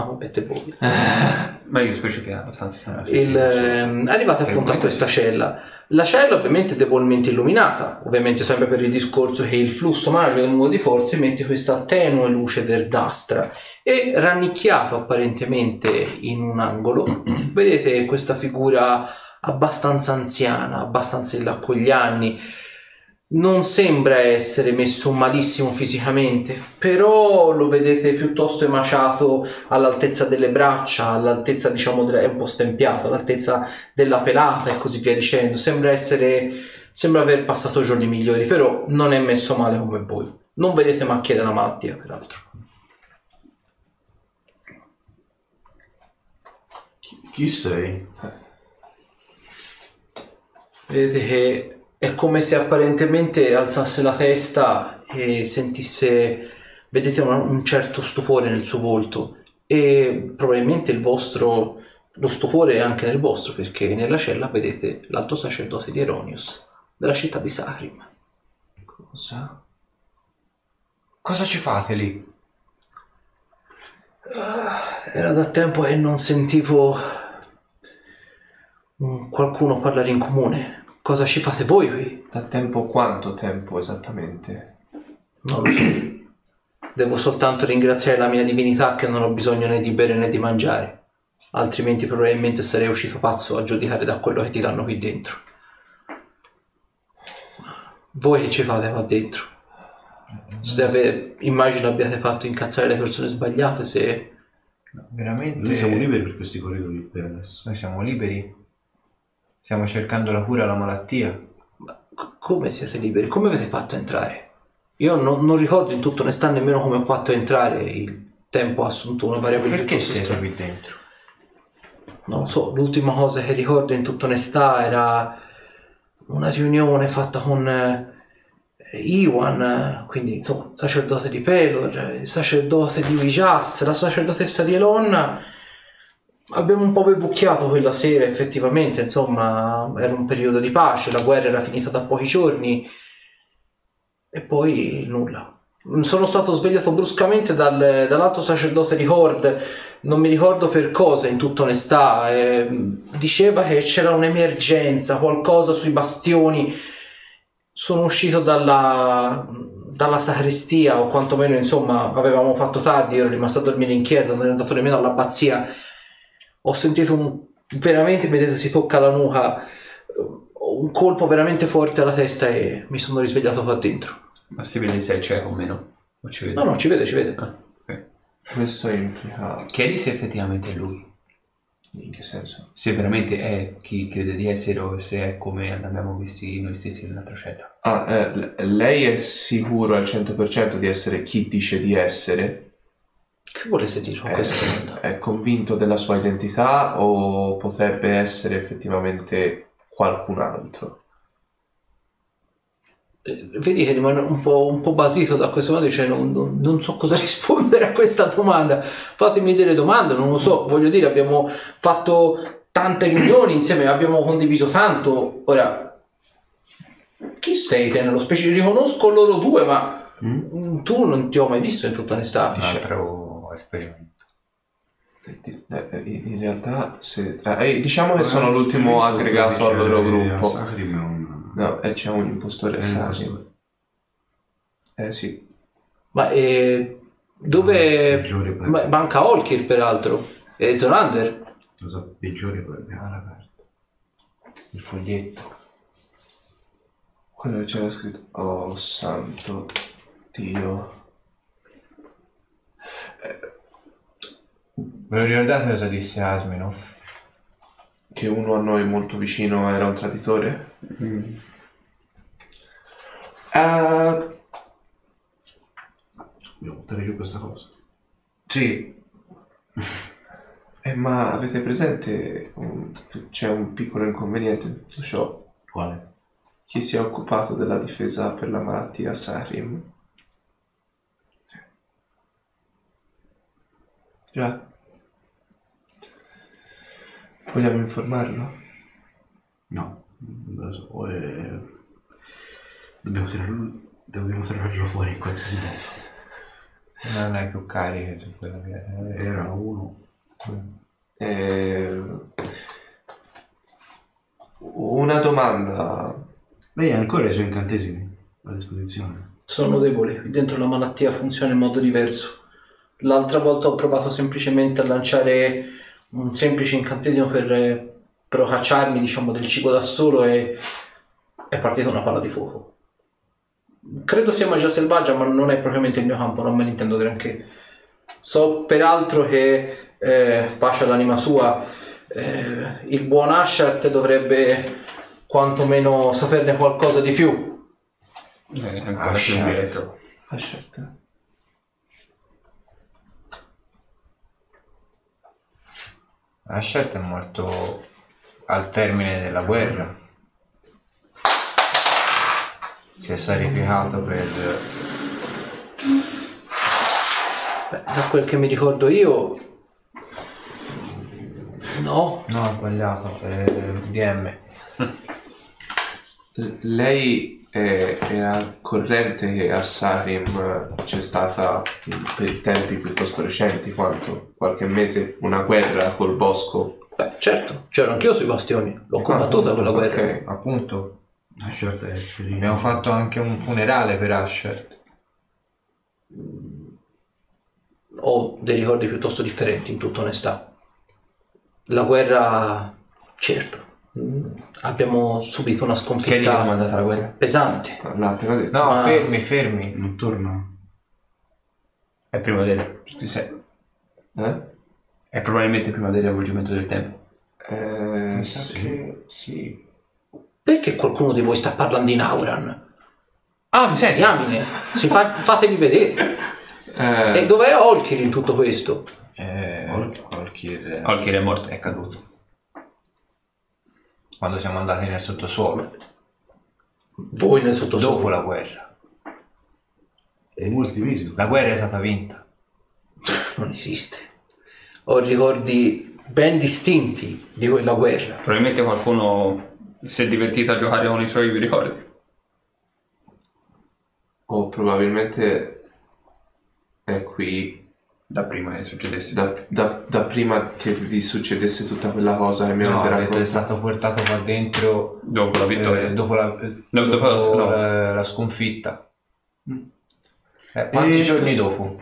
Ah, vabbè, te voli. Meglio specificarlo, tanto Il, ehm, arrivate appunto a questa cella. La cella ovviamente è debolmente illuminata, ovviamente sempre per il discorso che il flusso magico del muro di forza emette questa tenue luce verdastra e rannicchiato apparentemente in un angolo vedete questa figura abbastanza anziana, abbastanza in là con gli anni. Non sembra essere messo malissimo fisicamente, però lo vedete piuttosto emaciato all'altezza delle braccia, all'altezza diciamo è un po' stempiato, all'altezza della pelata e così via dicendo. Sembra essere, sembra aver passato giorni migliori, però non è messo male come voi. Non vedete macchie della malattia, peraltro. Chi sei? Vedete che è come se apparentemente alzasse la testa e sentisse, vedete un, un certo stupore nel suo volto e probabilmente il vostro, lo stupore è anche nel vostro perché nella cella vedete l'alto sacerdote di Eronius della città di Sarim. Cosa? Cosa ci fate lì? Era da tempo che non sentivo qualcuno parlare in comune. Cosa ci fate voi qui? Da tempo quanto tempo esattamente? Non lo so. Devo soltanto ringraziare la mia divinità che non ho bisogno né di bere né di mangiare. Altrimenti probabilmente sarei uscito pazzo a giudicare da quello che ti danno qui dentro. Voi che ci fate qua dentro? Se ave- immagino abbiate fatto incazzare le persone sbagliate se... No, veramente? Noi siamo liberi per questi corridoi per adesso. Noi siamo liberi? Stiamo cercando la cura alla malattia. Ma c- come siete liberi? Come avete fatto a entrare? Io non, non ricordo in tutta onestà nemmeno come ho fatto a entrare. Il tempo ha assunto una variabile Perché siete strana. qui dentro? Non lo so, l'ultima cosa che ricordo in tutta onestà era una riunione fatta con eh, Iwan, eh, quindi insomma, sacerdote di Pelor, il sacerdote di Vijas, la sacerdotessa di Elonna. Abbiamo un po' bevucchiato quella sera, effettivamente, insomma, era un periodo di pace, la guerra era finita da pochi giorni e poi nulla. Sono stato svegliato bruscamente dal- dall'alto sacerdote di Horde, non mi ricordo per cosa, in tutta onestà. eh, diceva che c'era un'emergenza, qualcosa sui bastioni. Sono uscito dalla, dalla sacrestia, o quantomeno, insomma, avevamo fatto tardi. Ero rimasto a dormire in chiesa, non ero andato nemmeno all'abbazia. Ho sentito un, veramente, vedete, si tocca la nuca, un colpo veramente forte alla testa e mi sono risvegliato qua dentro. Ma si vede se è cieco o meno? O ci vede? No, no, ci vede, ci vede. Ah, ok. Questo implica... Chiedi se effettivamente è lui. In che senso? Se veramente è chi crede di essere o se è come l'abbiamo visti noi stessi nell'altra cella. Ah, eh, lei è sicuro al 100% di essere chi dice di essere? Che volete dire con Eh, questa domanda? È convinto della sua identità o potrebbe essere effettivamente qualcun altro? eh, vedi che rimane un po', un po' basito da questo modo, dice non, non- non so cosa rispondere a questa domanda, fatemi delle domande, non lo so, voglio dire, abbiamo fatto tante riunioni insieme, abbiamo condiviso tanto, ora chi sei te nello specifico? Riconosco loro due, ma mm, tu non ti ho mai visto in tutta onestà. Un altro esperimento. Eh, eh, In realtà, se, eh, diciamo che sono l'ultimo aggregato al loro gruppo. Sacrim. No, e c'è un impostore impostore. Eh sì. Ma eh, dove ma- manca Olkir peraltro e Zorander? Cosa peggiore potrebbe Il foglietto. Quello che c'era scritto. Oh santo Dio. Ve lo ricordate cosa disse Asminov? Che uno a noi molto vicino era un traditore? Eh, Devo buttare giù questa cosa. Sì. eh, ma avete presente? un- c'è un piccolo inconveniente in tutto ciò. Quale? Chi si è occupato della difesa per la malattia Sarim? Già. Vogliamo informarlo? No, non lo so. eh, Dobbiamo tirarlo, dobbiamo tirarlo fuori in qualsiasi modo. Non hai più cariche su quello che è. Era uno. Eh, Una domanda. Lei ha ancora i suoi incantesimi a disposizione. Sono deboli, qui dentro la malattia funziona in modo diverso. L'altra volta ho provato semplicemente a lanciare un semplice incantesimo per eh, procacciarmi, diciamo, del cibo da solo e è partita una palla di fuoco. Credo sia magia selvaggia, ma non è propriamente il mio campo, non me ne intendo granché. So peraltro che, eh, pace all'anima sua, eh, il buon Ashart dovrebbe quantomeno saperne qualcosa di più. Eh, ancora Ah, certo. Ashert è morto al termine della guerra. Si è sacrificato per... Beh, da quel che mi ricordo io, no, No, ho sbagliato. È DM. L- Lei è, è al corrente che a Sarim eh, c'è stata in- per tempi piuttosto recenti, quanto? Qualche mese, una guerra col bosco. beh, certo, c'ero anch'io sui bastioni, l'ho combattuta quella guerra. Ok. Appunto. La scelta è per il... Abbiamo fatto anche un funerale per Ashert. Ho dei ricordi piuttosto differenti, in tutta onestà. La guerra, certo, mm, abbiamo subito una Che lì è sconfitta andata la guerra? pesante. L'ha appena detto. No, Ma- fermi, fermi. Non torna. È prima del... sì, Eh? È probabilmente prima del riavvolgimento del tempo. Eh, Mi sa sa che sì. Perché qualcuno di voi sta parlando in Auran? Ah, mi senti? Diamine, si fa- fatevi vedere. Eh, E dov'è Olkir in tutto questo? Eh, Olkir Olkir è morto. è caduto. Quando siamo andati nel sottosuolo. Voi nel sottosuolo. Dopo la guerra. Molti mesi. La guerra è stata vinta. non esiste. Ho ricordi ben distinti di quella guerra. Probabilmente qualcuno si è divertito a giocare con i suoi ricordi. o probabilmente è qui Da prima che succedesse. da, da- da prima che vi succedesse tutta quella cosa e mi No, avete detto è stato portato qua dentro Dopo la vittoria. eh, dopo, la, eh, No, dopo la- dopo no. la- la sconfitta. Eh, quanti E- giorni dopo?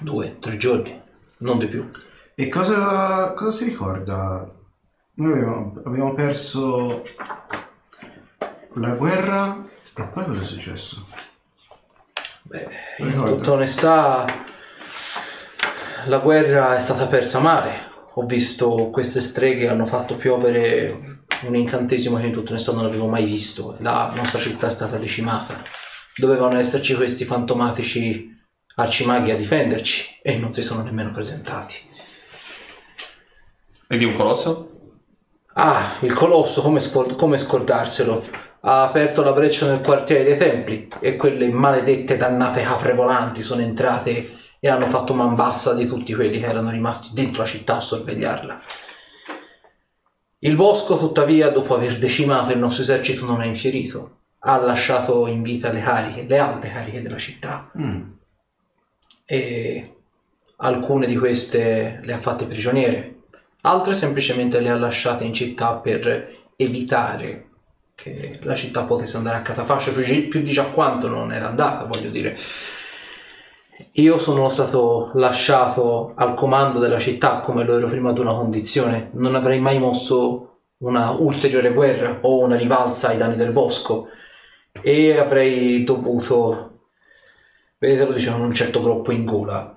Due, tre giorni, non di più. E cosa, cosa si ricorda? Noi abbiamo, abbiamo perso la guerra e poi cosa è successo? Beh, in tutta onestà, la guerra è stata persa male. Ho visto queste streghe hanno fatto piovere un incantesimo che in tutta onestà non avevo mai visto. La nostra città è stata decimata. Dovevano esserci questi fantomatici arcimaghi a difenderci e non si sono nemmeno presentati. E di un colosso? Ah, il colosso, come, scor- come scordarselo? ha aperto la breccia nel quartiere dei templi e quelle maledette dannate capre volanti sono entrate e hanno fatto man bassa di tutti quelli che erano rimasti dentro la città a sorvegliarla. Il bosco, tuttavia, dopo aver decimato il nostro esercito, non è infierito. Ha lasciato in vita le cariche, le alte cariche della città Mm. e alcune di queste le ha fatte prigioniere, altre semplicemente le ha lasciate in città per evitare che la città potesse andare a catafascio più, più di già quanto non era andata, voglio dire. Io sono stato lasciato al comando della città come lo ero prima ad una condizione, non avrei mai mosso una ulteriore guerra o una rivalsa ai danni del bosco. E avrei dovuto, vedete lo dicevano un certo groppo in gola,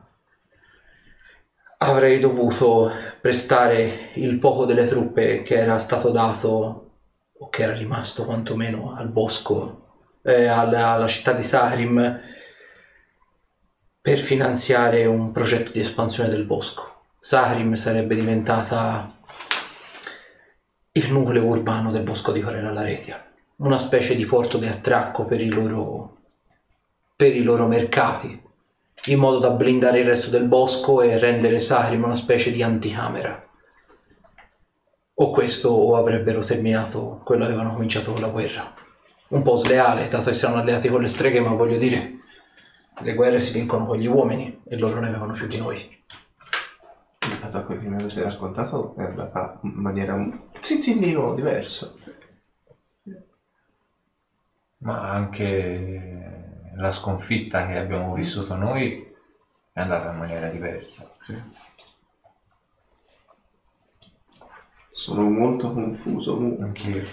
avrei dovuto prestare il poco delle truppe che era stato dato o che era rimasto quantomeno al bosco, eh, alla, alla città di Sahrim per finanziare un progetto di espansione del bosco. Sahrim sarebbe diventata il nucleo urbano del bosco di Corella Laretia, una specie di porto di attracco per i loro, per i loro mercati, in modo da blindare il resto del bosco e rendere Sahrim una specie di anticamera. O questo o avrebbero terminato quello che avevano cominciato con la guerra. Un po' sleale, dato che erano alleati con le streghe, ma voglio dire, le guerre si vincono con gli uomini e loro ne avevano più di noi. Da quel che mi avete raccontato è andata in maniera un zinzinnino diverso. Ma anche la sconfitta che abbiamo vissuto noi è andata in maniera diversa. Sono molto confuso. Anch'io.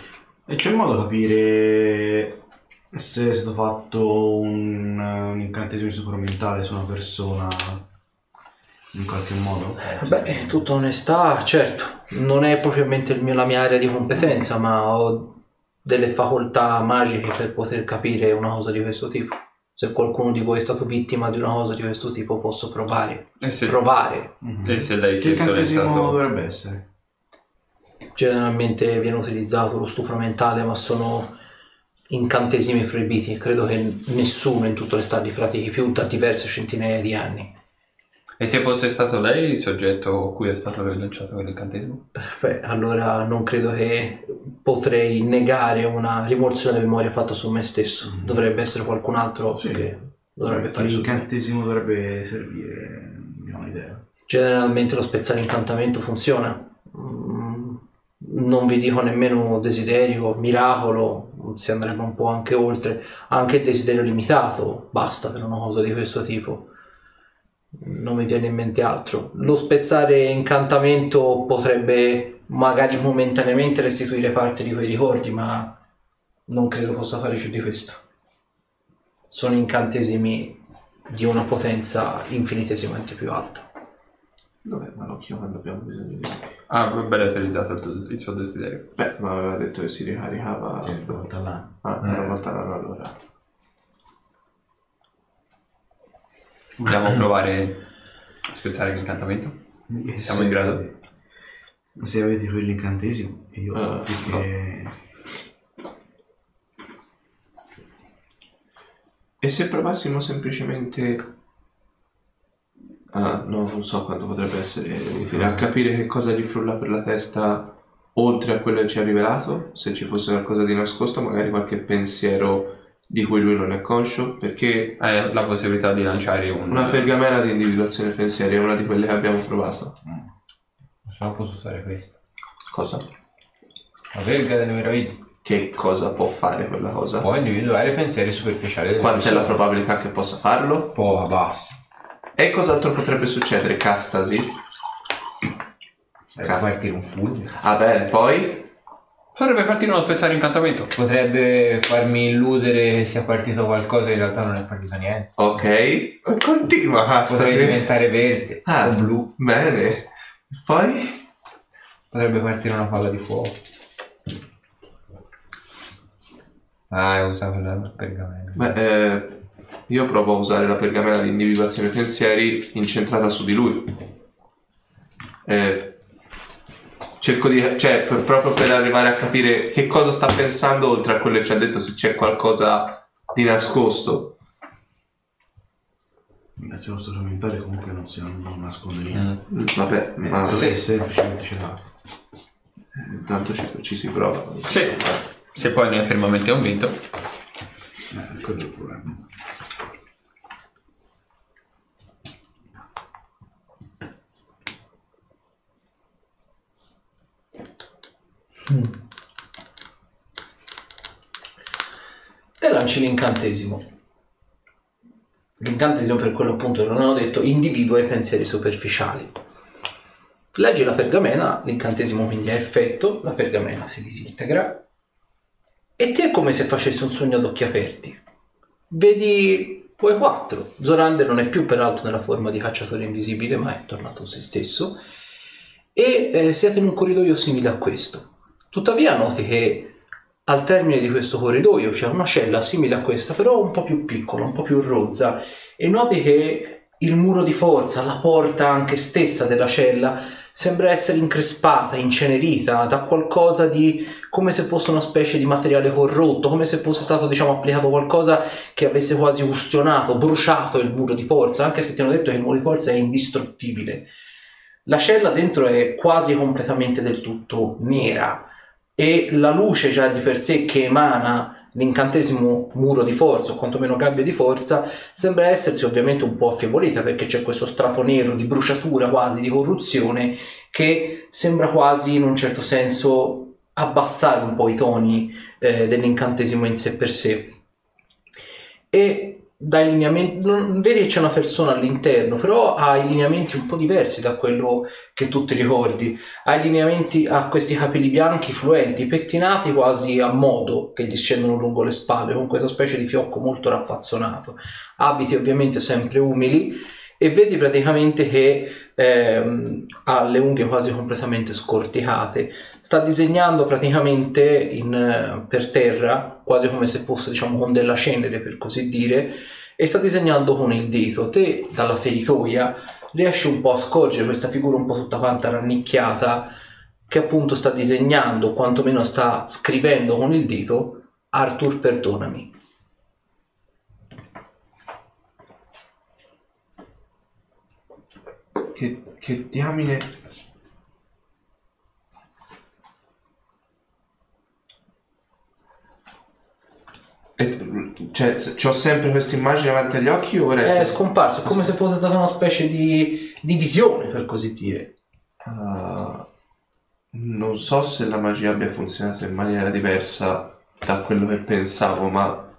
E c'è modo di capire se è stato fatto un, un incantesimo soprammentale su una persona in qualche modo? Beh, in tutta onestà, certo, non è propriamente il mio- la mia area di competenza, ma ho delle facoltà magiche per poter capire una cosa di questo tipo. Se qualcuno di voi è stato vittima di una cosa di questo tipo, posso provare. E se, Provare. e se lei Che stesso è stato... dovrebbe essere? Generalmente viene utilizzato lo stupro mentale, ma sono incantesimi proibiti. Credo che nessuno in tutto l'estate li pratichi più da diverse centinaia di anni. E se fosse stato lei il soggetto a cui è stato rilanciato quell'incantesimo? Beh, allora non credo che potrei negare una rimorsione della memoria fatta su me stesso. Dovrebbe essere qualcun altro Sì. che dovrebbe fare su me. incantesimo dovrebbe servire? Non ho idea. Generalmente lo spezzare incantamento funziona. Mm, Non vi dico nemmeno desiderio, miracolo, si andrebbe un po' anche oltre. Anche il desiderio limitato basta per una cosa di questo tipo. Non mi viene in mente altro. Lo spezzare incantamento potrebbe magari momentaneamente restituire parte di quei ricordi, ma non credo possa fare più di questo. Sono incantesimi di una potenza infinitesimamente più alta. Dov'è Malocchio quando abbiamo bisogno di lui? Ah, vabbè, l'hai realizzato il, tuo- il suo desiderio. Beh, ma aveva detto che si ricaricava Una volta l'anno. ah, una volta l'anno allora. Vogliamo provare a spezzare l'incantamento? Eh, Siamo se in grado? avete- Se avete quell'incantesimo, io Ah, perché E se provassimo semplicemente... Ah, no, non so quanto potrebbe essere utile. A capire che cosa gli frulla per la testa oltre a quello che ci ha rivelato, se ci fosse qualcosa di nascosto, magari qualche pensiero di cui lui non è conscio, perché Hai la possibilità di lanciare un... una pergamena di individuazione pensieri è una di quelle che abbiamo provato. Solo posso usare questo. Cosa? La verga delle meraviglie. Che cosa può fare quella cosa? Può individuare pensieri superficiali delle Quant'è la probabilità che possa farlo? Po' a basso. E cos'altro potrebbe succedere? Castasi? Eh, Cazzo. partire un fulmine. Ah bene, poi? Potrebbe partire uno spezzare incantamento. Potrebbe farmi illudere che sia partito qualcosa, in realtà non è partito niente. Ok. Continua Potrei Castasi. diventare verde Ah. o blu. Bene. Poi? Potrebbe partire una palla di fuoco. Ah, usa quella pergamena. Beh, eh, io provo a usare la pergamena di individuazione pensieri incentrata su di lui. Eh, cerco di... cioè per- proprio per arrivare a capire che cosa sta pensando oltre a quello che ci ha detto, se c'è qualcosa di nascosto. Il suo strumentale comunque non si non nasconde niente. Vabbè, Eh, ma se semplicemente ce l'ha. intanto ci, ci si prova. Sì. Se poi ne è fermamente convinto. Eh, quello è il problema. Te lanci l'incantesimo. L'incantesimo, per quello appunto che non avevo detto, individua i pensieri superficiali. Leggi la pergamena, l'incantesimo quindi ha effetto, la pergamena si disintegra e te è come se facessi un sogno ad occhi aperti. Vedi voi quattro. Zorander non è più peraltro nella forma di cacciatore invisibile, ma è tornato a se stesso. E eh, siete in un corridoio simile a questo. Tuttavia noti che al termine di questo corridoio c'è una cella simile a questa, però un po' più piccola, un po' più rozza, e noti che il muro di forza, la porta anche stessa della cella, sembra essere increspata, incenerita da qualcosa di come se fosse una specie di materiale corrotto, come se fosse stato, diciamo, applicato qualcosa che avesse quasi ustionato, bruciato il muro di forza, anche se ti hanno detto che il muro di forza è indistruttibile. La cella dentro è quasi completamente del tutto nera e la luce già di per sé che emana l'incantesimo muro di forza o quantomeno gabbia di forza sembra essersi ovviamente un po' affievolita perché c'è questo strato nero di bruciatura quasi di corruzione che sembra quasi in un certo senso abbassare un po' i toni eh, dell'incantesimo in sé per sé. E dai lineamenti non vedi c'è una persona all'interno però ha i lineamenti un po' diversi da quello che tu ti ricordi. Ha i lineamenti ha questi capelli bianchi fluenti pettinati quasi a modo che gli scendono lungo le spalle con questa specie di fiocco molto raffazzonato. Abiti ovviamente sempre umili e vedi praticamente che ehm, ha le unghie quasi completamente scorticate. Sta disegnando praticamente in, eh, per terra quasi come se fosse diciamo con della cenere per così dire e sta disegnando con il dito. Te dalla feritoia riesci un po' a scorgere questa figura un po' tutta quanta rannicchiata che appunto sta disegnando quantomeno sta scrivendo con il dito Arthur perdonami Che, che diamine... E, cioè, ho sempre questa immagine davanti agli occhi o ora è scomparso è come se fosse stata una specie di, di visione per così dire. Ah, non so se la magia abbia funzionato in maniera diversa da quello che pensavo, ma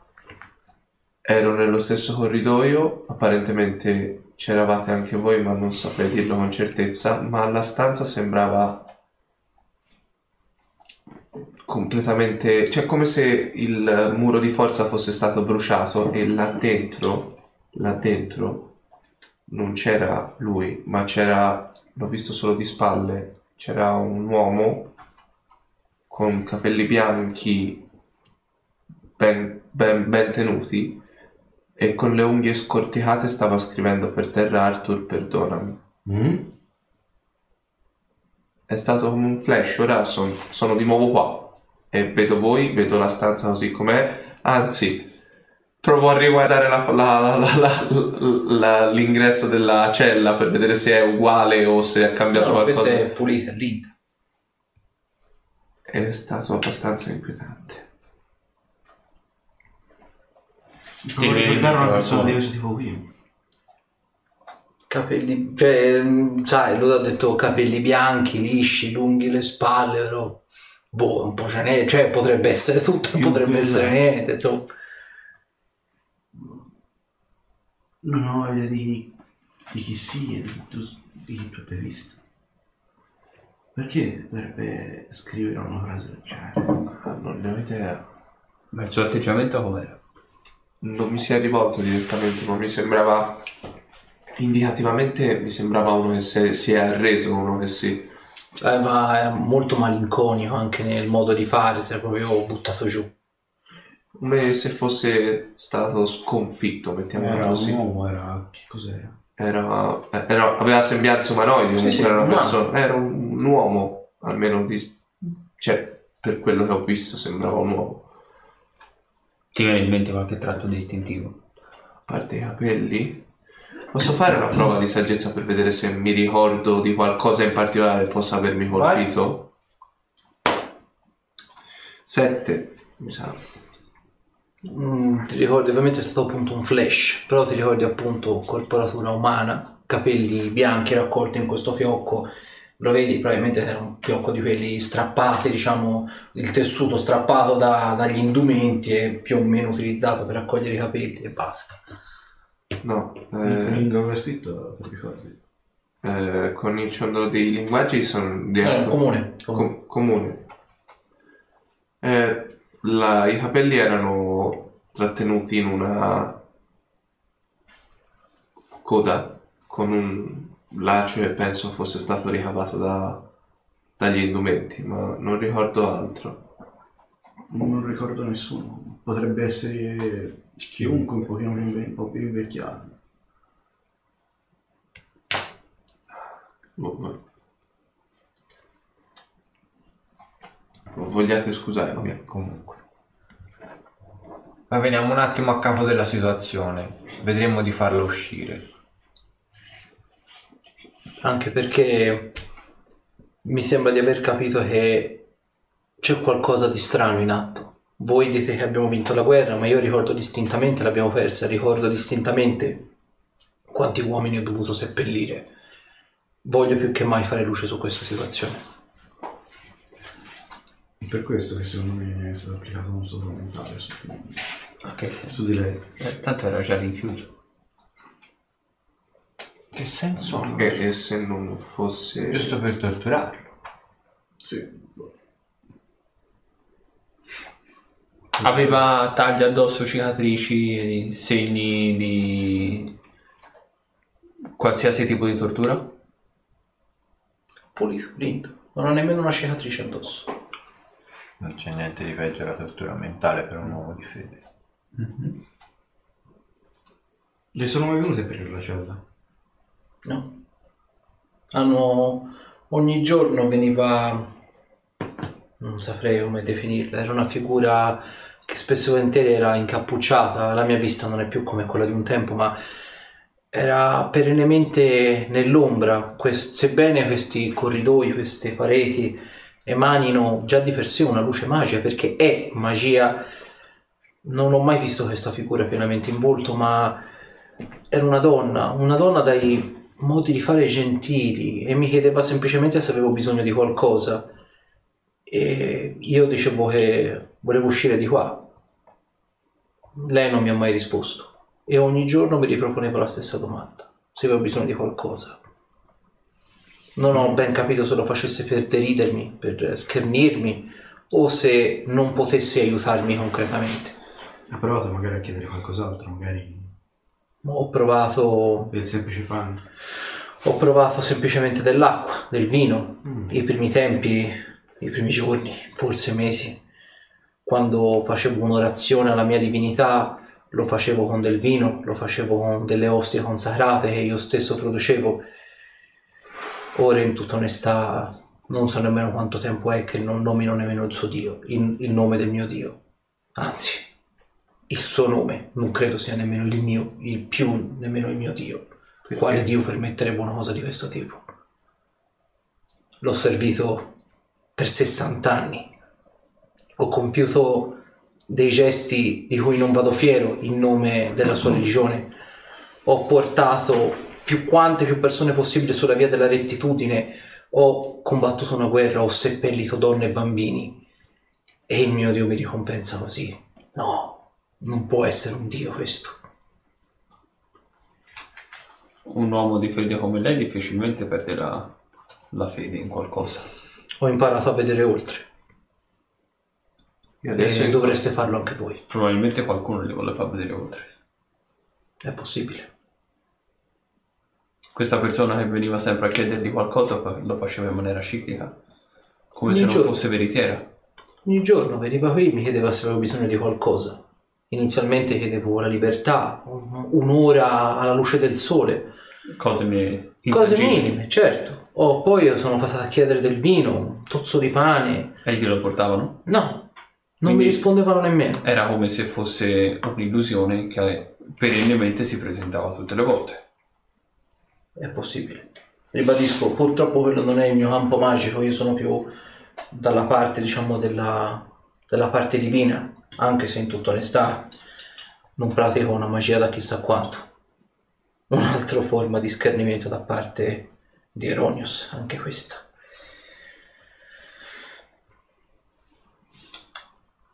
ero nello stesso corridoio, apparentemente c'eravate anche voi, ma non saprei dirlo con certezza, ma la stanza sembrava completamente, cioè come se il muro di forza fosse stato bruciato e là dentro, là dentro non c'era lui, ma c'era, l'ho visto solo di spalle, c'era un uomo con capelli bianchi ben, ben, ben tenuti e con le unghie scorticate stava scrivendo per terra Arthur perdonami. Mm? È stato come un flash, ora son- sono di nuovo qua e vedo voi, vedo la stanza così com'è, anzi provo a riguardare la- la- la- la- la- la- l'ingresso della cella per vedere se è uguale o se è cambiato No, questa qualcosa. è pulita, linda È stato abbastanza inquietante. A ricordare una persona di questo tipo qui. capelli cioè sai lui ha detto capelli bianchi lisci lunghi le spalle però boh un po' ce n'è cioè potrebbe essere tutto Più potrebbe essere niente insomma Non ho idea di, di chi sia, di, chi tu- di chi tu abbia visto. Perché dovrebbe scrivere una frase del genere? Non ne ho idea. Ma il suo atteggiamento com'era? Non mi si è rivolto direttamente, ma mi sembrava indicativamente mi sembrava uno che se- si è arreso, uno che si Eh, ma è molto malinconico anche nel modo di fare si è proprio buttato giù come se fosse stato sconfitto, mettiamolo Era un così. uomo, era... che cos'era? Era, era- aveva sembianze umanoidi, comunque sì, era una un persona, era un, un uomo Almeno di... cioè, per quello che ho visto sembrava un uomo. Ti viene in mente qualche tratto distintivo? A parte i capelli. Posso fare una prova di saggezza per vedere se mi ricordo di qualcosa in particolare che possa avermi colpito? Sette, mi sa. Mm, ti ricordi, ovviamente è stato appunto un flash, però ti ricordi appunto corporatura umana, capelli bianchi raccolti in questo fiocco. Lo vedi, probabilmente era un fiocco di quelli strappati, diciamo, il tessuto strappato da- dagli indumenti e più o meno utilizzato per raccogliere i capelli e basta. No, eh, lingua aveva scritto, ricordi? eh, con il ciondolo dei linguaggi sono Eh, riesco- comune. comune. Com- comune. Eh, la- I capelli erano trattenuti in una coda con un che penso fosse stato ricavato da- dagli indumenti, ma non ricordo altro. Non ricordo nessuno. Potrebbe essere chiunque un pochino più, inve- un po' più invecchiato. Vo- vo- Vogliate scusarmi? Vabbè, comunque. Ma veniamo un attimo a capo della situazione. Vedremo di farla uscire. Anche perché mi sembra di aver capito che c'è qualcosa di strano in atto. Voi dite che abbiamo vinto la guerra, ma io ricordo distintamente l'abbiamo persa, ricordo distintamente quanti uomini ho dovuto seppellire. Voglio più che mai fare luce su questa situazione. È per questo che secondo me è stato applicato un soprammentale su, senso? su di lei. Eh, tanto era già rinchiuso. Che senso ha? E, e se non fosse... Giusto per torturarlo. Sì. Aveva tagli addosso, cicatrici, segni di qualsiasi tipo di tortura? Pulito, lindo. Non ho nemmeno una cicatrice addosso. Non c'è niente di peggio della tortura mentale per un uomo di fede. Le sono mai venute per la cella? No. Hanno... Ogni giorno veniva... Non saprei come definirla. Era una figura che spesso e volentieri era incappucciata. La mia vista non è più come quella di un tempo, ma era perennemente nell'ombra. Quest- sebbene questi corridoi, queste pareti emanino già di per sé una luce magica, perché è magia, non ho mai visto questa figura pienamente in volto, ma era una donna, una donna dai modi di fare gentili e mi chiedeva semplicemente se avevo bisogno di qualcosa e io dicevo che volevo uscire di qua. Lei non mi ha mai risposto e ogni giorno mi riproponevo la stessa domanda, se avevo bisogno di qualcosa. Non ho ben capito se lo facesse per deridermi, per schernirmi o se non potesse aiutarmi concretamente. Ha provato magari a chiedere qualcos'altro, magari Ho provato del semplice pane. Ho provato semplicemente dell'acqua, del vino, i primi tempi, i primi giorni, forse mesi. Quando facevo un'orazione alla mia divinità, lo facevo con del vino, lo facevo con delle ostie consacrate che io stesso producevo. Ora, in tutta onestà, non so nemmeno quanto tempo è che non nomino nemmeno il suo Dio, il, il nome del mio Dio. Anzi, il suo nome non credo sia nemmeno il mio, il più nemmeno il mio Dio. Quale Dio permetterebbe una cosa di questo tipo? L'ho servito per 60 anni. Ho compiuto dei gesti di cui non vado fiero in nome della sua religione. Ho portato più quante più persone possibile sulla via della rettitudine. Ho combattuto una guerra, ho seppellito donne e bambini. E il mio Dio mi ricompensa così. No, non può essere un Dio questo. Un uomo di fede come lei difficilmente perde la, fede in qualcosa. Ho imparato a vedere oltre. E adesso e in- dovreste farlo anche voi. Probabilmente qualcuno le vuole far vedere oltre. È possibile. Questa persona che veniva sempre a chiedergli qualcosa lo faceva in maniera ciclica, come se Ogni non giorno. fosse veritiera. Ogni giorno veniva qui e mi chiedeva se avevo bisogno di qualcosa. Inizialmente chiedevo la libertà, un- un'ora alla luce del sole, Cose, mi- cose minime, certo. Oh, poi sono passato a chiedere del vino, un tozzo di pane. E glielo portavano? No, non Quindi- mi rispondevano nemmeno. Era come se fosse un'illusione che perennemente si presentava tutte le volte. È possibile. Ribadisco, purtroppo quello non è il mio campo magico, io sono più dalla parte, diciamo, della, della parte divina, anche se in tutta onestà non pratico una magia da chissà quanto. Un'altra forma di schernimento da parte di Eronius, anche questa.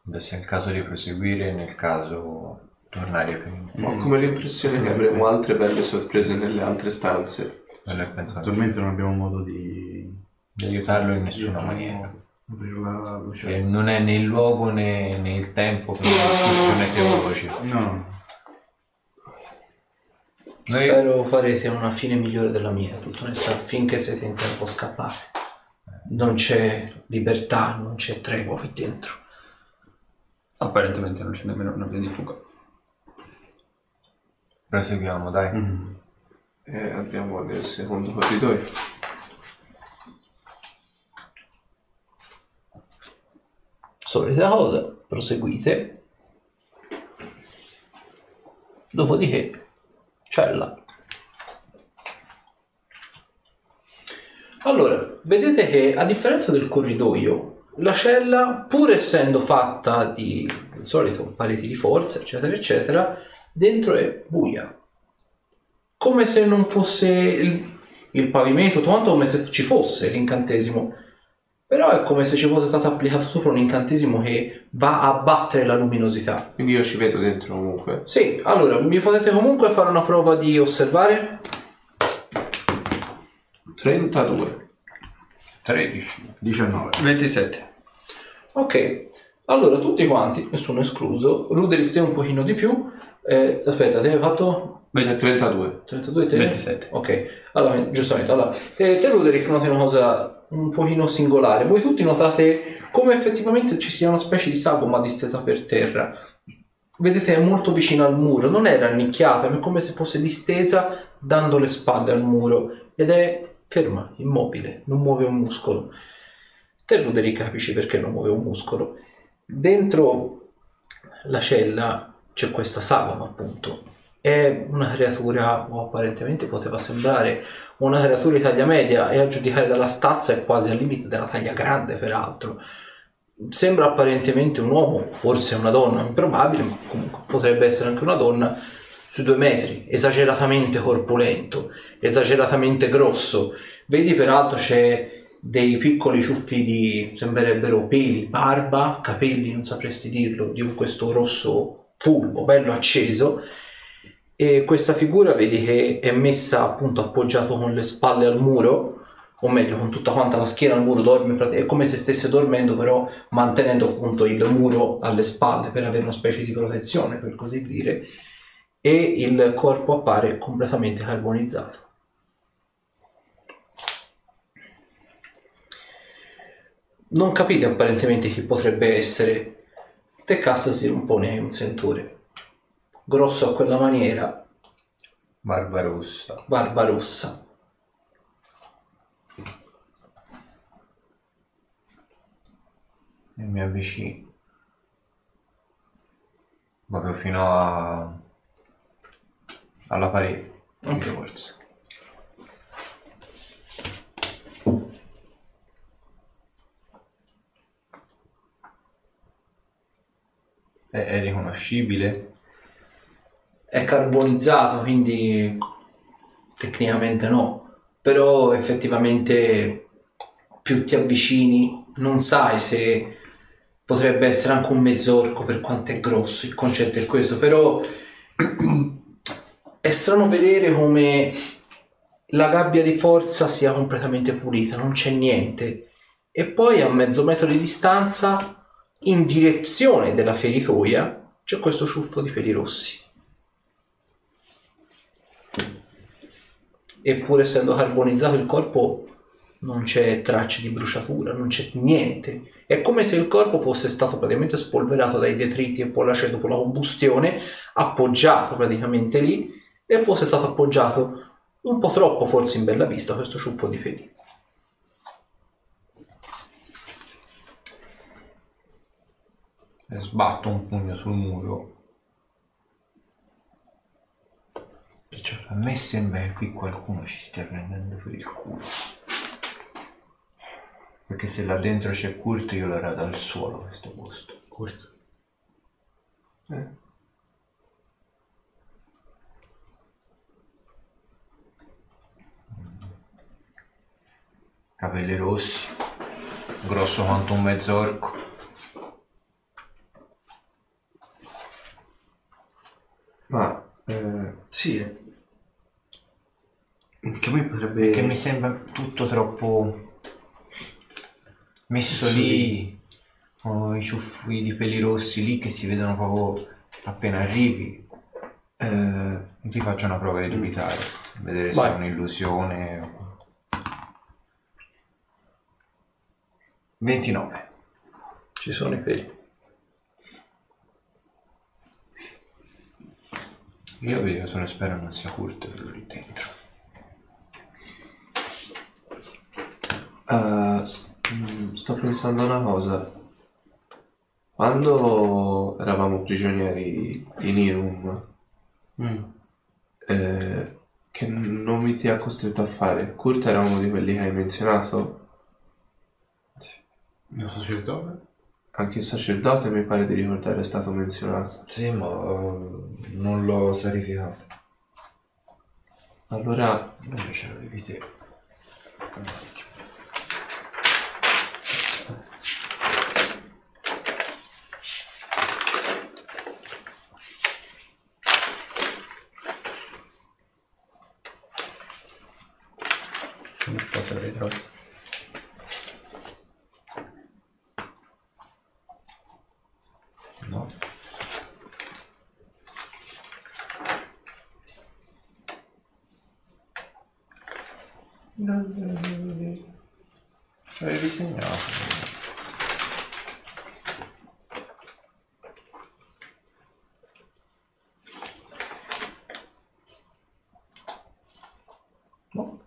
Credo sia il caso di proseguire, nel caso tornare per Ho come l'impressione che avremo altre belle sorprese nelle altre stanze. quello Attualmente non abbiamo modo di... di aiutarlo in nessuna maniera. La luce. Che non è né il luogo né, né il tempo per una discussione teologica. No, Noi- Spero farete una fine migliore della mia, tutta onestà, finché siete in tempo scappate. Non c'è libertà, non c'è tregua qui dentro. Apparentemente non c'è nemmeno una via di fuga. Proseguiamo, dai. Mm. E andiamo nel secondo corridoio. Solita cosa, proseguite. Dopodiché, cella. Allora, vedete che a differenza del corridoio, la cella, pur essendo fatta di, di solito, pareti di forza, eccetera, eccetera, dentro è buia. Come se non fosse il, il pavimento, quanto come se ci fosse l'incantesimo. Però è come se ci fosse stato applicato sopra un incantesimo che va a battere la luminosità. Quindi io ci vedo dentro comunque. Sì, allora, mi potete comunque fare una prova di osservare? 32. 13. 19. 27. Ok, allora tutti quanti, nessuno escluso. Ruderick te un pochino di più. Eh, aspetta, te hai fatto Eh, 32. 32 te? 27. Ok, allora giustamente, allora, eh, te Ruderick noti una cosa un pochino singolare. Voi tutti notate come effettivamente ci sia una specie di sagoma distesa per terra. Vedete, è molto vicino al muro, non è rannicchiata, ma è come se fosse distesa dando le spalle al muro ed è ferma, immobile, non muove un muscolo. Te Ruderick capisci perché non muove un muscolo. Dentro la cella c'è questa sagoma, appunto. È una creatura, o apparentemente poteva sembrare, una creatura di taglia media e a giudicare dalla stazza è quasi al limite della taglia grande, peraltro. Sembra apparentemente un uomo, forse una donna, improbabile, ma comunque potrebbe essere anche una donna sui due metri, esageratamente corpulento, esageratamente grosso. Vedi peraltro c'è dei piccoli ciuffi di, sembrerebbero peli, barba, capelli, non sapresti dirlo, di un questo rosso fulvo, bello acceso. E questa figura vedi che è messa appunto appoggiato con le spalle al muro, o meglio con tutta quanta la schiena al muro, dorme, è come se stesse dormendo però mantenendo appunto il muro alle spalle per avere una specie di protezione, per così dire, e il corpo appare completamente carbonizzato. Non capite apparentemente chi potrebbe essere. Te Cassasi un un sentore. Grosso a quella maniera, Barbarossa. barba rossa. E mi avvicino. Proprio fino a... alla parete. Ok. forza. È, è riconoscibile? È carbonizzato, quindi tecnicamente no. Però effettivamente più ti avvicini, non sai se potrebbe essere anche un mezzorco per quanto è grosso, il concetto è questo, però è strano vedere come la gabbia di forza sia completamente pulita, non c'è niente. E poi a mezzo metro di distanza, in direzione della feritoia, c'è questo ciuffo di peli rossi. eppure essendo carbonizzato il corpo non c'è tracce di bruciatura, non c'è niente. È come se il corpo fosse stato praticamente spolverato dai detriti e poi lasciato dopo la combustione, appoggiato praticamente lì e fosse stato appoggiato un po' troppo forse in bella vista questo ciuffo di peli. Sbatto un pugno sul muro a me sembra che qui qualcuno ci stia prendendo per il culo. Perché se là dentro c'è Kurt io lo rado al suolo questo posto. Kurt. Capelli rossi, grosso quanto un mezzorco. Ma eh, Sì. Che a me potrebbe... Perché mi sembra tutto troppo messo lì, con i ciuffi di peli rossi lì che si vedono proprio appena arrivi. Eh, ti faccio una prova di dubitare, vedere se Vai. è un'illusione. 29. Ci sono i peli. Io vedo, sono spero non sia Kurt quello lì dentro. Mm, sto pensando a una cosa. Quando eravamo prigionieri di Nirum, eh, che non mi ti ha costretto a fare, Kurt era uno di quelli che hai menzionato? Il sacerdote? Anche il sacerdote mi pare di ricordare è stato menzionato. Sì, ma non l'ho sarificato. Allora, Dove ce l'avevi te? Non posso ritrovi. No. L'avevi segnato. No.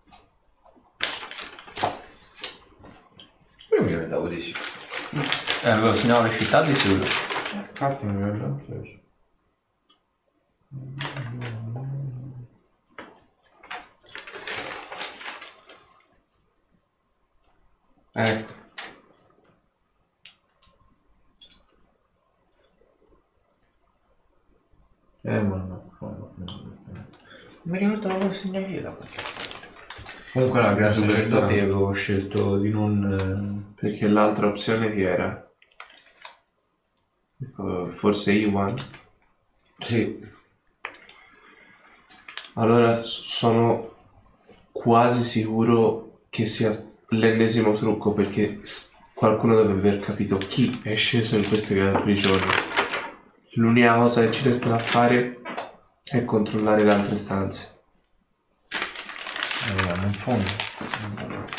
Io mi ricordavo di sì. Eh, avevo segnato le città di sicuro. Infatti mi ricordavo di sì. Ecco. Eh, ma no. no, no, no, no. Mi ricordo la consegna io da qualche parte. Comunque la grazie Super sacerdoti strano. avevo scelto di non... perché l'altra opzione chi era? Eh, Forse Iwan? eh, Sì, Allora sono quasi sicuro che sia l'ennesimo trucco perché qualcuno deve aver capito chi è sceso in queste prigioni. L'unica cosa che ci resta da fare è controllare le altre stanze. andiamo in fondo.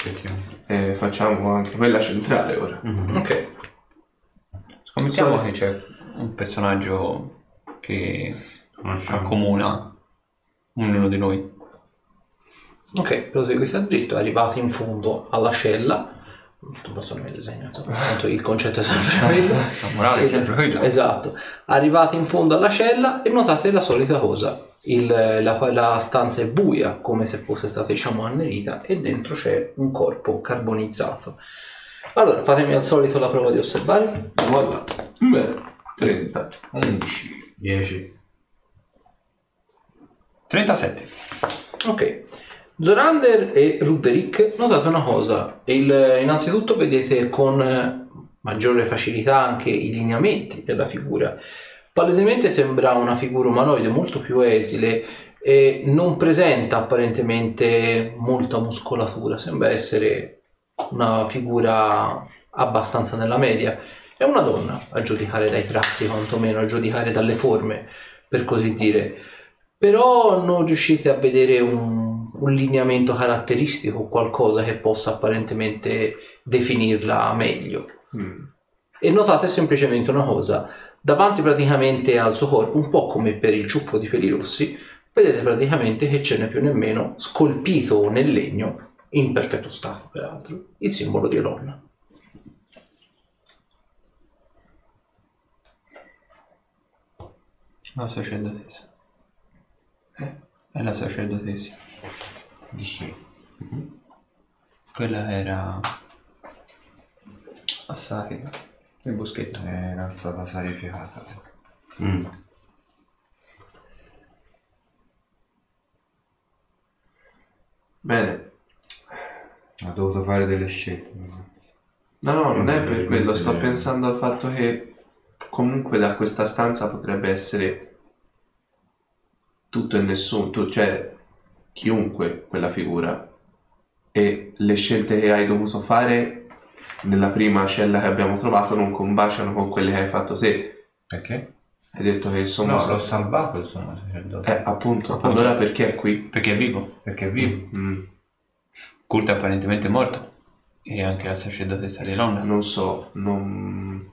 Perché? E facciamo anche quella centrale ora. Ok. Scommettiamo che c'è un personaggio che accomuna ognuno di noi. Ok, proseguite dritto, arrivate in fondo alla cella. Non posso disegno, insomma, tanto il concetto è sempre quello. La morale è sempre quella. Esatto. Arrivate in fondo alla cella e notate la solita cosa. Il- la, la stanza è buia, come se fosse stata, diciamo, annerita, e dentro c'è un corpo carbonizzato. Allora, fatemi al solito la prova di osservare. Voilà. Beh, 30. 11. 10. 37. Ok. Zorander e Ruderick notate una cosa. Il- innanzitutto vedete con maggiore facilità anche i lineamenti della figura. Palesemente sembra una figura umanoide molto più esile e non presenta apparentemente molta muscolatura. Sembra essere una figura abbastanza nella media. È una donna, a giudicare dai tratti, quantomeno, a giudicare dalle forme, per così dire però non riuscite a vedere un, un lineamento caratteristico, qualcosa che possa apparentemente definirla meglio. Mm. E notate semplicemente una cosa, davanti praticamente al suo corpo, un po' come per il ciuffo di peli rossi, vedete praticamente che ce n'è più o meno scolpito nel legno, in perfetto stato peraltro, il simbolo di Elonna. La sacerdotessa. Eh? È la sacerdotessa. Dici. Quella era... Assai. Il boschetto. Era stata sarificata. Mm. Bene. Ha dovuto fare delle scelte. No, no, non è per quello, sto pensando al fatto che comunque da questa stanza potrebbe essere tutto e nessuno, tu, cioè chiunque quella figura e le scelte che hai dovuto fare nella prima cella che abbiamo trovato non combaciano con quelle che hai fatto te. Perché? Hai detto che insomma... No, l'ho salvato il sommo sacerdote. Eh, appunto, allora perché è qui? Perché è vivo. Perché è vivo. Mm, Kurt è apparentemente morto. E anche la sacerdotessa di Londra. non so, non...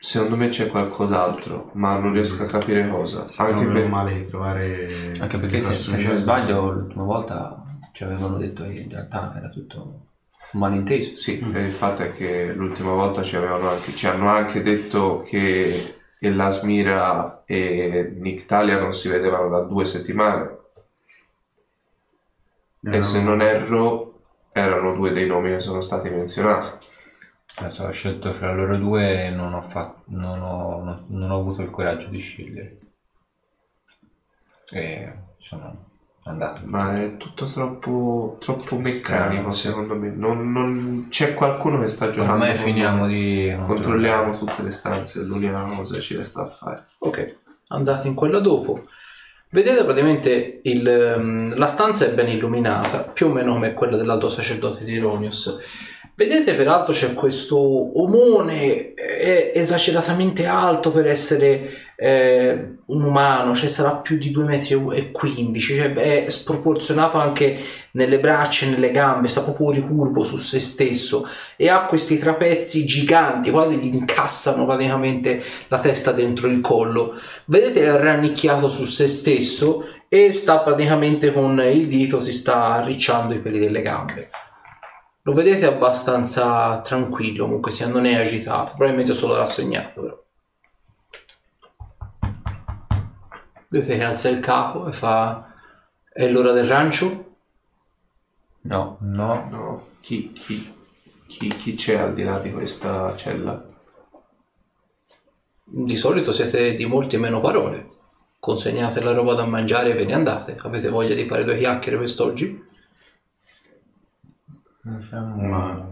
Secondo me c'è qualcos'altro, ma non riesco a capire cosa. Anche per... male di trovare. Anche perché se, non sbaglio l'ultima volta ci avevano detto che in realtà era tutto malinteso. Sì, e il fatto è che l'ultima volta ci, avevano anche, ci hanno anche detto che Elasmira e Nictalia non si vedevano da due settimane. E se non erro, erano due dei nomi che sono stati menzionati. Adesso ho scelto fra loro due e non ho, fatto, non ho, non ho avuto il coraggio di scegliere. E sono andato. Ma è tutto troppo, troppo meccanico, secondo me. Non, non- C'è qualcuno che sta giocando. Ormai finiamo di... Controlliamo tutte le stanze, è l'unica cosa che ci resta a fare. Ok, andate in quella dopo. Vedete praticamente il, ehm, la stanza è ben illuminata, più o meno come quella dell'altro sacerdote di Ironius. Vedete peraltro c'è questo omone eh, esageratamente alto per essere eh, un umano, cioè sarà più di 2,15 metri, cioè è sproporzionato anche nelle braccia e nelle gambe, sta proprio ricurvo su se stesso e ha questi trapezzi giganti, quasi gli incassano praticamente la testa dentro il collo. Vedete è rannicchiato su se stesso e sta praticamente con il dito si sta arricciando i peli delle gambe. Lo vedete abbastanza tranquillo, comunque sia, non è agitato, probabilmente solo rassegnato però. Vedete che alza il capo e fa è l'ora del rancio? No. No, No, chi, chi, chi, chi c'è al di là di questa cella? Di solito siete di molte meno parole. Consegnate la roba da mangiare e ve ne andate. Avete voglia di fare due chiacchiere quest'oggi? non siamo... Ma-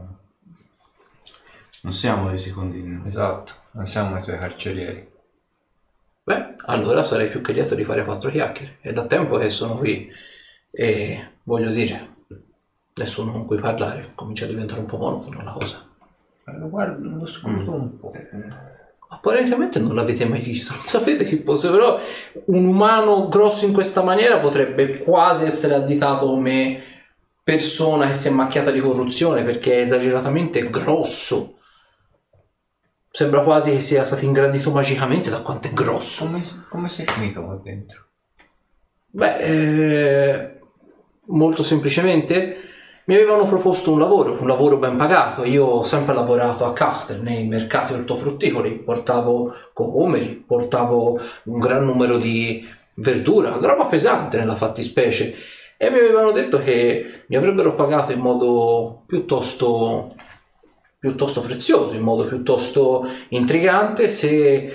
Non siamo dei secondini. Esatto, non siamo i tuoi carcerieri. Beh, allora sarei più che lieto di fare quattro chiacchiere. È da tempo che sono qui e voglio dire, nessuno con cui parlare. Comincia a diventare un po' monotona la cosa. Lo guardo, lo scruto un po'. Apparentemente non l'avete mai visto, non sapete chi fosse, però un umano grosso in questa maniera potrebbe quasi essere additato come persona che si è macchiata di corruzione perché è esageratamente grosso. Sembra quasi che sia stato ingrandito magicamente da quanto è grosso. Come, come sei finito qua dentro? Beh, eh, molto semplicemente mi avevano proposto un lavoro, un lavoro ben pagato. Io ho sempre lavorato a Castel nei mercati ortofrutticoli, portavo cocomeri, portavo un gran numero di verdura, roba pesante nella fattispecie. E mi avevano detto che mi avrebbero pagato in modo piuttosto, piuttosto prezioso, in modo piuttosto intrigante se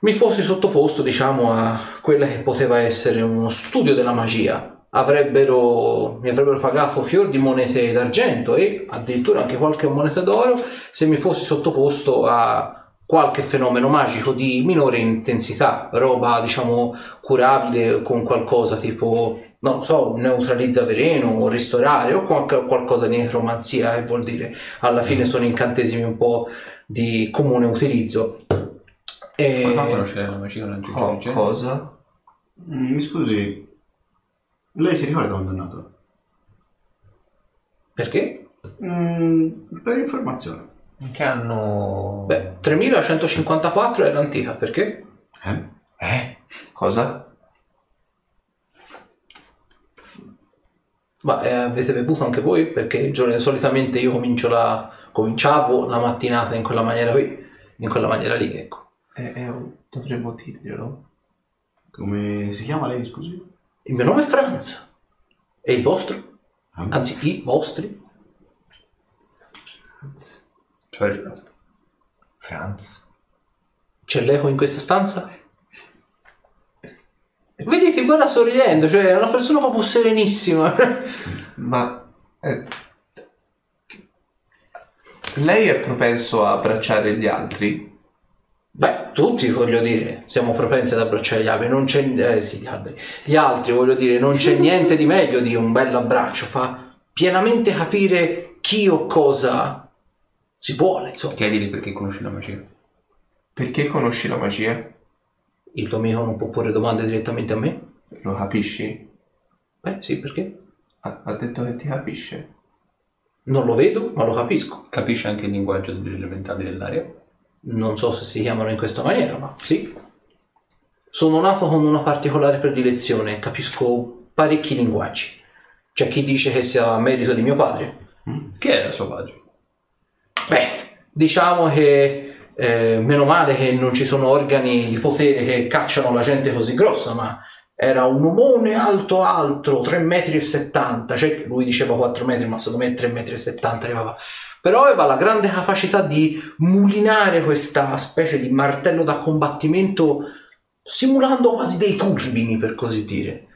mi fossi sottoposto, diciamo, a quella che poteva essere uno studio della magia. Avrebbero, mi avrebbero pagato fior di monete d'argento e addirittura anche qualche moneta d'oro se mi fossi sottoposto a qualche fenomeno magico di minore intensità, roba diciamo curabile con qualcosa tipo, non so, neutralizza veleno o ristorare o qualche- qualcosa di necromanzia che vuol dire alla fine sono incantesimi un po' di comune utilizzo. E... Come fa a conoscere la magia giorno? cosa? Mm, Mi scusi, lei si ricorda quando è nato? Perché? Mm, per informazione. In che anno... Beh, 3154 era antica, perché? Eh? Eh? Cosa? Ma eh, avete bevuto anche voi? Perché il giorno- solitamente io comincio la, cominciavo la mattinata in quella maniera qui, in quella maniera lì, ecco. è un- dovremmo dirglielo. Come si chiama lei, scusi? Il mio nome è Franz. E il vostro? Ah. Anzi, i vostri? Cioè, giurato. Franz. C'è l'eco in questa stanza? Vedi, ti guarda sorridendo, cioè è una persona proprio serenissima. Ma eh, lei è propenso a abbracciare gli altri? Beh, tutti voglio dire, siamo propensi ad abbracciare gli alberi, non c'è eh, sì, gli alberi. Gli altri voglio dire, non c'è niente di meglio di un bel abbraccio, fa pienamente capire chi o cosa si vuole, insomma. Chiedili perché conosci la magia. Perché conosci la magia? Il tuo amico non può porre domande direttamente a me? Lo capisci? Beh, sì, perché? Ha, ha detto che ti capisce. Non lo vedo, ma lo capisco. Capisci anche il linguaggio degli elementali dell'aria? Non so se si chiamano in questa maniera, ma sì. Sono nato con una particolare predilezione, capisco parecchi linguaggi. C'è chi dice che sia merito di mio padre. Chi era suo padre? Beh, diciamo che eh, meno male che non ci sono organi di potere che cacciano la gente così grossa, ma era un omone alto alto, 3 metri e 70, cioè lui diceva 4 metri, ma secondo me 3 metri e 70 arrivava. Però aveva la grande capacità di mulinare questa specie di martello da combattimento simulando quasi dei turbini, per così dire.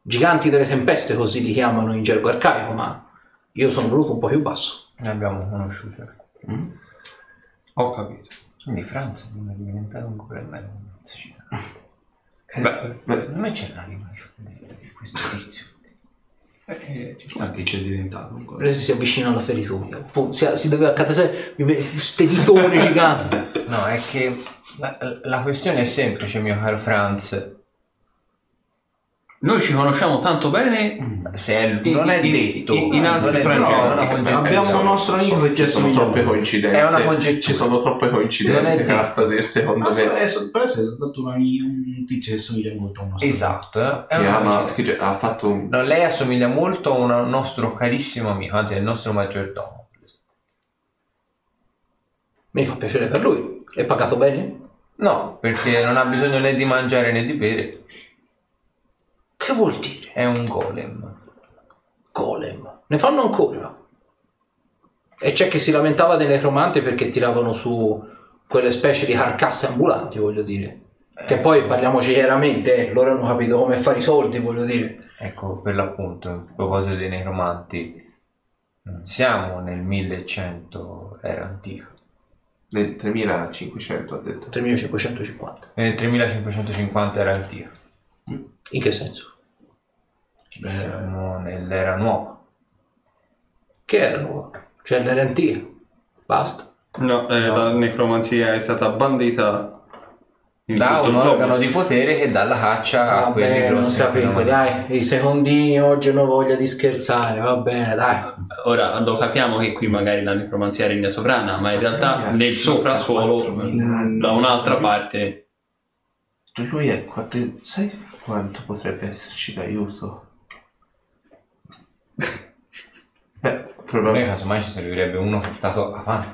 Giganti delle tempeste, così li chiamano in gergo arcaico, ma io sono venuto un po' più basso. Ne abbiamo conosciuto. Ho capito. Quindi Franz non è diventato ancora meglio. Beh, Beh, Non c'è l'anima di di questo tizio. eh, ci sta. Anche c'è diventato ancora. Presi si avvicina alla feritoia. Poi Si, si deve accatastare queste ditone giganti. No, è che la, la questione è semplice, mio caro Franz. Noi ci conosciamo tanto bene. Se è- In- non è in- detto. in- in altri non è- frangenti. no, Però. Abbiamo sono- un nostro amico che ci sono troppe coincidenze. È una congettura. Ci sono troppe coincidenze, detto. Castasir, secondo me. è so- per essere dato una- un tizio che somiglia molto a un nostro Esatto, eh, è Che, ama, che ha fatto un... No, lei assomiglia molto a un nostro carissimo amico, anzi il nostro maggiordomo. Mi fa piacere per lui. È pagato bene? No, perché non ha bisogno né di mangiare né di bere, Che vuol dire? è un golem. Golem. Ne fanno ancora. E c'è chi si lamentava dei necromanti perché tiravano su quelle specie di carcasse ambulanti, voglio dire. Che poi parliamoci chiaramente, eh, loro hanno capito come fare i soldi, voglio dire. Ecco, per l'appunto, a proposito dei necromanti, non siamo nel 1100 era antico, Nel 3500 ha detto. 3550. nel 3550 era antico, In che senso? Siamo nell'era nuova. Che era nuovo? Cioè l'era antica. Basta. No, eh, la necromanzia è stata bandita in Da un organo di potere che dà la caccia a Va quelli bene, non grossi. fenomeni. dai. I secondini oggi hanno voglia di scherzare, va bene, dai. Ora lo capiamo che qui magari la necromanzia regna sovrana, ma in realtà nel soprasuolo, da un'altra parte, Lui è qua dentro. Sai quanto potrebbe esserci d'aiuto? Beh, Noi probabilmente. casomai ci servirebbe uno che è stato avanti.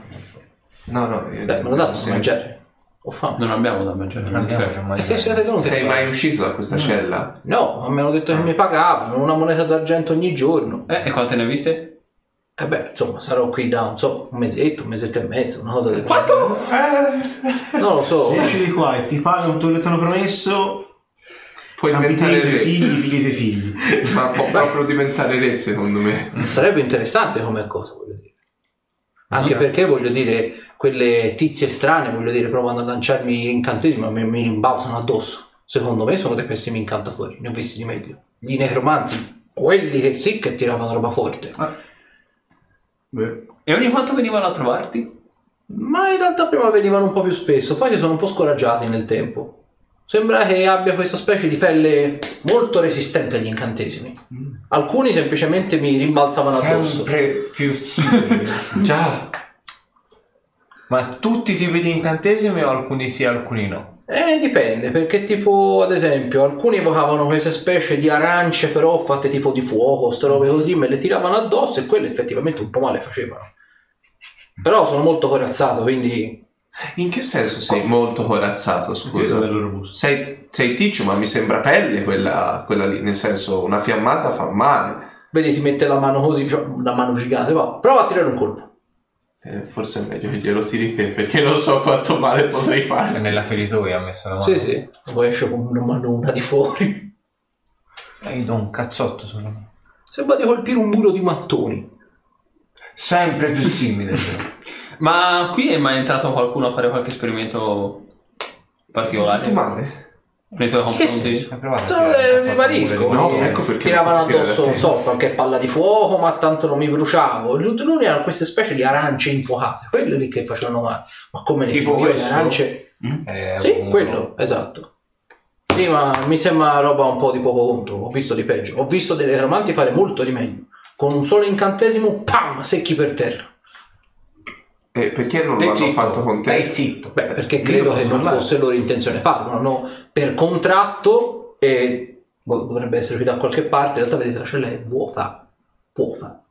No, no. io- Beh, me lo dato da se- mangiare. Ho fame. non abbiamo da mangiare. Non mi abbiamo dispiace. già E che siete venuti? a Sei mai uscito da questa cella? No, mi hanno detto che mi pagavano una moneta d'argento ogni giorno. Eh, e quante ne hai viste? E beh, insomma, sarò qui da, non so, un mesetto, un mesetto e mezzo, una cosa del Quanto? Non lo so. Se esci di qua e ti che ti hanno promesso, Puoi diventare re. figli, figli dei figli. Ma può proprio diventare re, secondo me. Sarebbe interessante come cosa, voglio dire. Anche perché, voglio dire, quelle tizie strane, voglio dire, provano a lanciarmi incantesimi, ma mi, mi rimbalzano addosso. Secondo me sono dei pessimi incantatori, ne ho visti di meglio. Gli necromanti, quelli che sì che tiravano roba forte. Beh, E ogni quanto venivano a trovarti? Ma in realtà prima venivano un po' più spesso, poi si sono un po' scoraggiati nel tempo. Sembra che abbia questa specie di pelle molto resistente agli incantesimi. Alcuni semplicemente mi rimbalzavano addosso. Sempre più simili. Già. Ma tutti i tipi di incantesimi o alcuni sì, alcuni no? Eh, dipende, perché tipo, ad esempio, alcuni evocavano queste specie di arance però fatte tipo di fuoco, ste robe così, me le tiravano addosso e quelle effettivamente un po' male facevano. Però sono molto corazzato, quindi In che senso sei molto corazzato, Scusa. Sei, sei ticcio, ma mi sembra pelle quella, quella lì, nel senso una fiammata fa male. Vedi, ti mette la mano così, cioè, una mano gigante, va, prova a tirare un colpo. Eh, forse è meglio che glielo tiri te, perché non so quanto male potrei fare. Nella feritoia ha messo la mano. Sì, sì, poi esce con una manona di fuori. E gli do un cazzotto sulla mano. Sembra di colpire un muro di mattoni. Sempre più simile. Ma qui è mai entrato qualcuno a fare qualche esperimento particolare? Fatto male? Nei tuoi confronti? Un cazzotto ribadisco. No, ecco perché Tiravano addosso, non so, qualche palla di fuoco, ma tanto non mi bruciavo. Gli ultimi erano queste specie di arance infuocate, quelle lì che facevano male. Ma come le Tipo io, le arance? Eh, Sì, un- quello, esatto. Prima mi sembra roba un po' di poco conto, ho visto di peggio. Ho visto delle romanti fare molto di meglio. Con un solo incantesimo, pam, secchi per terra. E perché non l'hanno zitto, fatto con te? Stai zitto. Beh, perché credo che non parlare. fosse loro intenzione farlo. Hanno per contratto e boh, dovrebbe essere qui da qualche parte. In realtà, vedete, la cella è vuota. Vuota.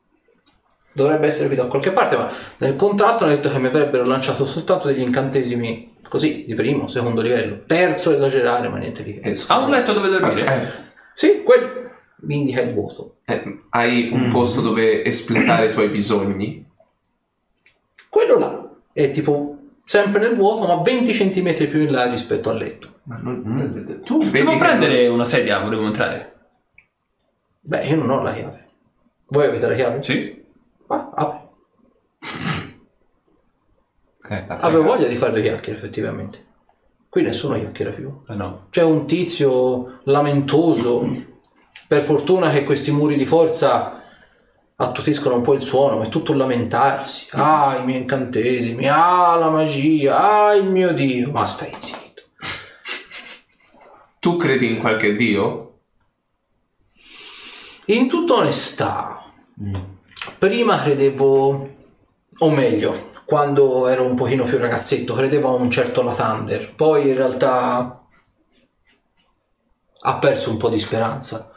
Dovrebbe essere qui da qualche parte, ma nel contratto hanno detto che mi avrebbero lanciato soltanto degli incantesimi così, di primo, secondo livello. Terzo, esagerare, ma niente di che. Eh. Ha un letto dove dormire? Eh, Sì, quello mi indica il vuoto. eh, hai un posto dove espletare i tuoi bisogni? Quello là è tipo sempre nel vuoto, ma 20 cm più in là rispetto al letto. Ma non, tu vedi Si può che prendere una sedia, volevo entrare. Beh, io non ho la chiave. Voi avete la chiave? Sì? Va, apri. Eh, Avevo voglia di fare due chiacchiere, effettivamente. Qui nessuno chiacchiera più. Eh no. C'è un tizio lamentoso. Per fortuna che questi muri di forza attutiscono un po' il suono, ma è tutto lamentarsi. Ah, i miei incantesimi, ah, la magia, ah, il mio Dio. Ma stai zitto. tu credi in qualche dio? In tutta onestà, prima credevo, o meglio, quando ero un pochino più ragazzetto, credevo a un certo Lathander. Poi in realtà ha perso un po' di speranza.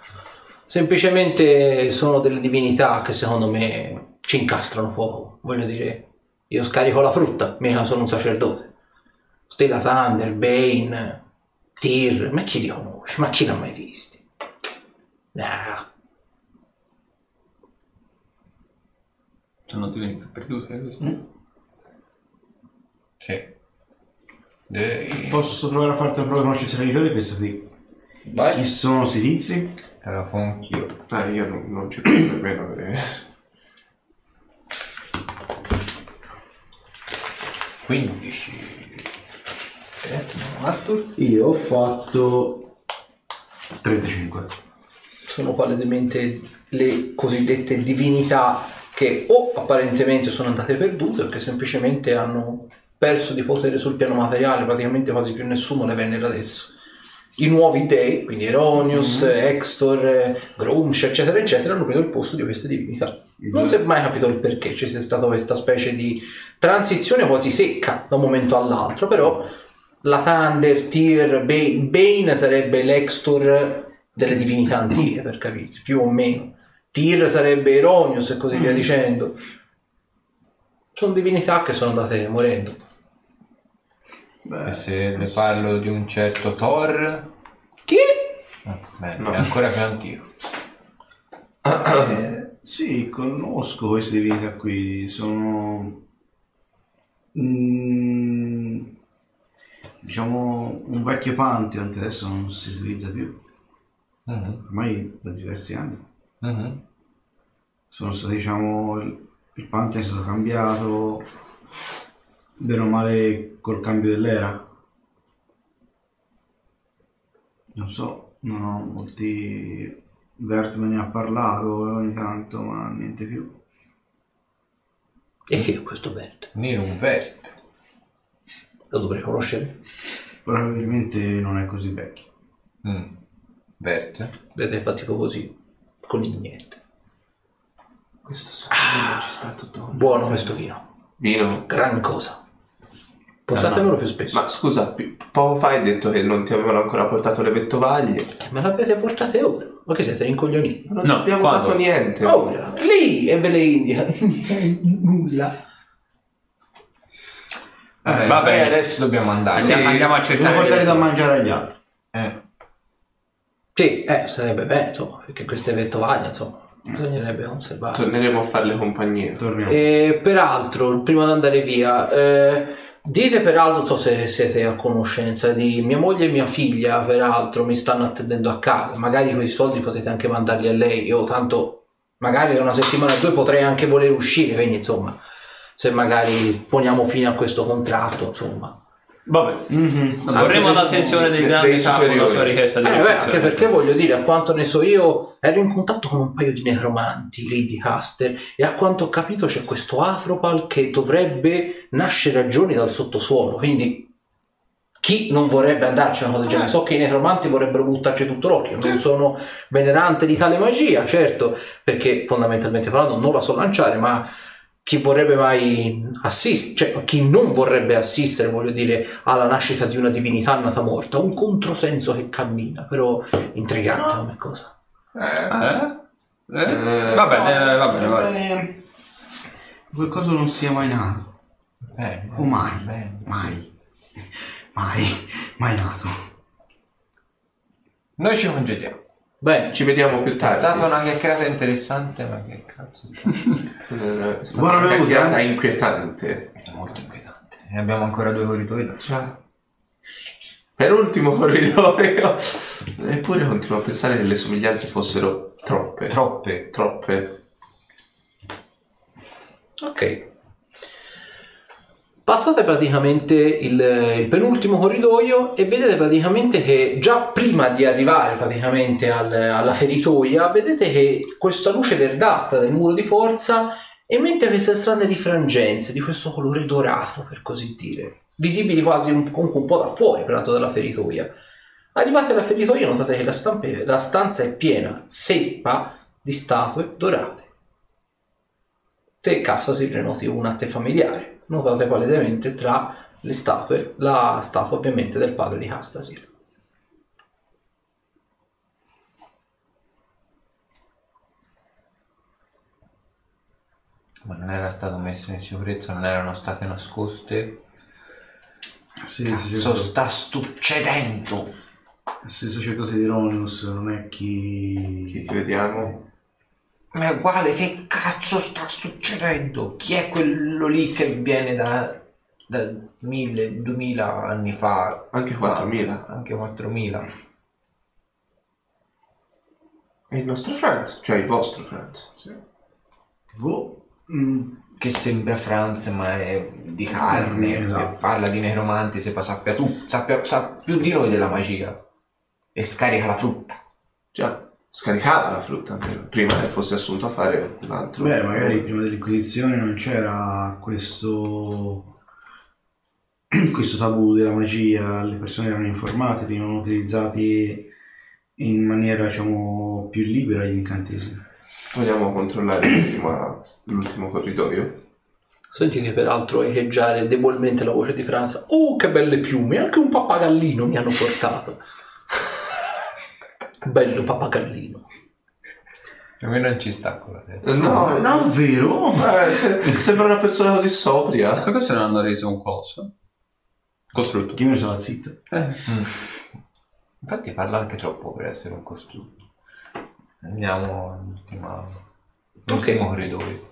Semplicemente sono delle divinità che secondo me ci incastrano poco. Voglio dire, io scarico la frutta, mica sono un sacerdote. Stella Thunder, Bane, Tyr, ma chi li conosce? Ma chi l'ha mai visti? Nah. Sono diventate perdute queste. Sì. Direi- Posso provare a farti una prova di conoscenza religiosa per sapere Vai. chi sono questi tizi? Allora, fa anch'io. Eh, io non, non ci credo nemmeno. eh. 15. Arthur? Io ho fatto 35. Sono palesemente le cosiddette divinità che o apparentemente sono andate perdute o che semplicemente hanno perso di potere sul piano materiale, praticamente quasi più nessuno le vennero adesso. I nuovi dei, quindi Eronius, Extor, eh, Grumsh, eccetera, eccetera, hanno preso il posto di queste divinità. Non si è mai capito il perché ci sia stata questa specie di transizione quasi secca da un momento all'altro, però la Thunder, Tyr, Bane, Bane sarebbe l'Extor delle divinità antiche, per capirsi, più o meno. Tyr sarebbe Eronius e così via dicendo. Sono divinità che sono andate morendo. E se le parlo di un certo Thor... Chi? Ah, bene, è ancora più antico. Eh, sì, conosco queste divinità qui. Sono. mm, diciamo un vecchio Pantheon che adesso non si utilizza più. Mhm, Ormai da diversi anni. mhm. Sono stati, diciamo. Il, il Pantheon è stato cambiato. Bene o male col cambio dell'era. Non so, non ho molti. Vert me ne ha parlato ogni tanto, ma niente più. E che è questo Bert? Nero un vert. Lo dovrei conoscere. Probabilmente non è così vecchio. Mm. Vert? Vedete, fa tipo così, con il niente. Questo sapore non ci sta tutto. Buono questo vino, Vino. gran cosa. Portatemelo più spesso. Ma scusa, poco fa hai detto che non ti avevano ancora portato le vettovaglie. Eh, me l'avete portate ora. Ma che siete rincoglioniti? Non No, abbiamo quando? dato niente. Ora, lì e ve le indica. Nulla. Eh, Va bene. E adesso dobbiamo andare. Sì, andiamo a cercare. portare da mangiare agli altri. Eh. Sì, eh, sarebbe bene, insomma, perché queste vettovaglie, insomma, bisognerebbe conservare. Torneremo a farle compagnia. Torniamo. E peraltro, prima di andare via, eh, dite peraltro, se siete a conoscenza di mia moglie e mia figlia, peraltro mi stanno attendendo a casa, magari quei soldi potete anche mandarli a lei, io tanto magari da una settimana o due potrei anche voler uscire, quindi insomma, se magari poniamo fine a questo contratto, insomma. Vabbè. Mhm. Vorremmo Anche l'attenzione dei- grande dei capo superiori. sua richiesta di Eh, beh, anche perché voglio dire, a quanto ne so io, ero in contatto con un paio di necromanti lì di Caster e a quanto ho capito c'è questo Afropal che dovrebbe nascere a giorni dal sottosuolo, quindi chi non vorrebbe andarci a una cosa del genere? So che i necromanti vorrebbero buttarci tutto l'occhio, non sono venerante di tale magia, certo, perché fondamentalmente parlando non la so lanciare, ma chi vorrebbe mai assistere, cioè chi non vorrebbe assistere, voglio dire, alla nascita di una divinità nata morta, un controsenso che cammina, però intrigante come cosa. Eh? Eh? Eh, Va bene, va bene, va bene. Qualcosa non sia mai nato. Bene. O mai. Bene. Mai. Mai. Mai nato. Noi ci congediamo. Bene, Ci vediamo più È tardi. stata una chiacchierata interessante, ma che cazzo è Eh, È stata Buona una bevuta, chiacchierata inquietante. stata molto inquietante. E abbiamo ancora due corridoi da Ciao. Per ultimo corridoio. Eppure continuo a pensare che le somiglianze fossero troppe. Troppe. Troppe. ok. Passate praticamente il, il penultimo corridoio e vedete praticamente che già prima di arrivare praticamente al- alla feritoia, vedete che questa luce verdastra del muro di forza emette queste strane rifrangenze di questo colore dorato, per così dire, visibili quasi un, comunque un po' da fuori, peraltro dalla feritoia. Arrivate alla feritoia notate che la, stampe- la stanza è piena, zeppa di statue dorate. Te casa si noti una a te familiare. Notate palesemente tra le statue la statua ovviamente del padre di Castasir. Ma non era stato messo in sicurezza, non erano state nascoste. Sì, Cazzo sacerdote, sta succedendo? sì, sacerdote di Ronus non è chi... Chi ti vediamo? Ma è uguale, che cazzo sta succedendo? Chi è quello lì che viene da, da mille, duemila anni fa? Anche 4.000. Anche 4000. È il nostro Franz, cioè il vostro Franz. Boh. mm, Che sembra Franz, ma è di carne. Mm, esatto. parla di necromanti, se sappia tu, sappia, sa più di noi della magia. E scarica la frutta. Già, scaricava la frutta anche prima che fosse assunto a fare un altro. Beh, magari prima dell'Inquisizione non c'era questo... questo tabù della magia, le persone erano informate, venivano utilizzati in maniera, diciamo, più libera gli incantesimi. Vogliamo controllare l'ultimo corridoio? Sentite peraltro echeggiare debolmente la voce di Franza. Oh, che belle piume! Anche un pappagallino mi hanno portato. Bello pappagallino. A me non ci sta con la testa. Eh, No, No, vero? Eh, se- sembra una persona così sobria. Per questo non hanno reso un coso? Costrutto. Chi ne stava zitto? Eh. Infatti parla anche troppo per essere un costrutto. Andiamo all'ultima... L'ultimo corridoio.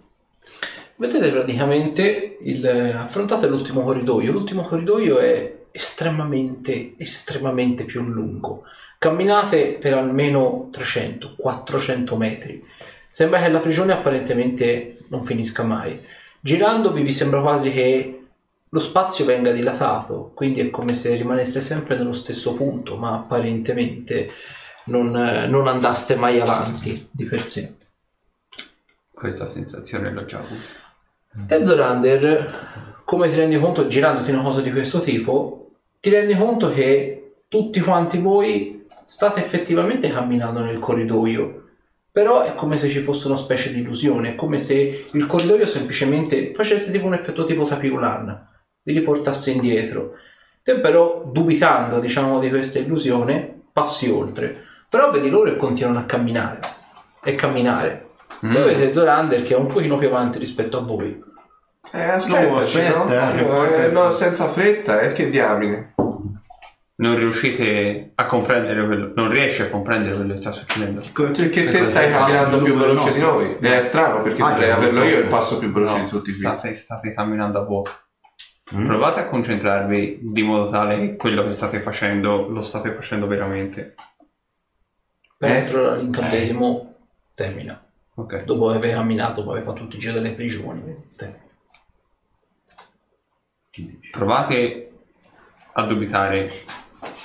Vedete praticamente il, affrontate l'ultimo corridoio. L'ultimo corridoio è estremamente, estremamente più lungo. Camminate per almeno 300-400 metri. Sembra che la prigione apparentemente non finisca mai. Girandovi vi sembra quasi che lo spazio venga dilatato, quindi è come se rimaneste sempre nello stesso punto, ma apparentemente non, non andaste mai avanti di per sé. Questa sensazione l'ho già avuta. Te Zorander, come ti rendi conto girandoti una cosa di questo tipo, ti rendi conto che tutti quanti voi state effettivamente camminando nel corridoio, però è come se ci fosse una specie di illusione, è come se il corridoio semplicemente facesse tipo un effetto tipo tapirulan, vi riportasse indietro. Te però, dubitando diciamo di questa illusione, passi oltre, però vedi loro e continuano a camminare, e camminare. Poi vedete Zorander che è un pochino più avanti rispetto a voi. Eh, aspetta, No, aspetta, eh, no, eh, no, senza fretta, eh, che diamine. Non riuscite a comprendere quello. Non riesci a comprendere quello che sta succedendo. Perché te stai camminando più veloce di noi. È strano perché Ah, dovrei averlo io il passo più veloce No, di tutti qui. state, state camminando a vuoto. Mm? Provate a concentrarvi di modo tale che quello che state facendo lo state facendo veramente. Peraltro l'incantesimo termina. Ok. Dopo aver camminato, poi aver fatto tutti i giri delle prigioni. termina. Provate a dubitare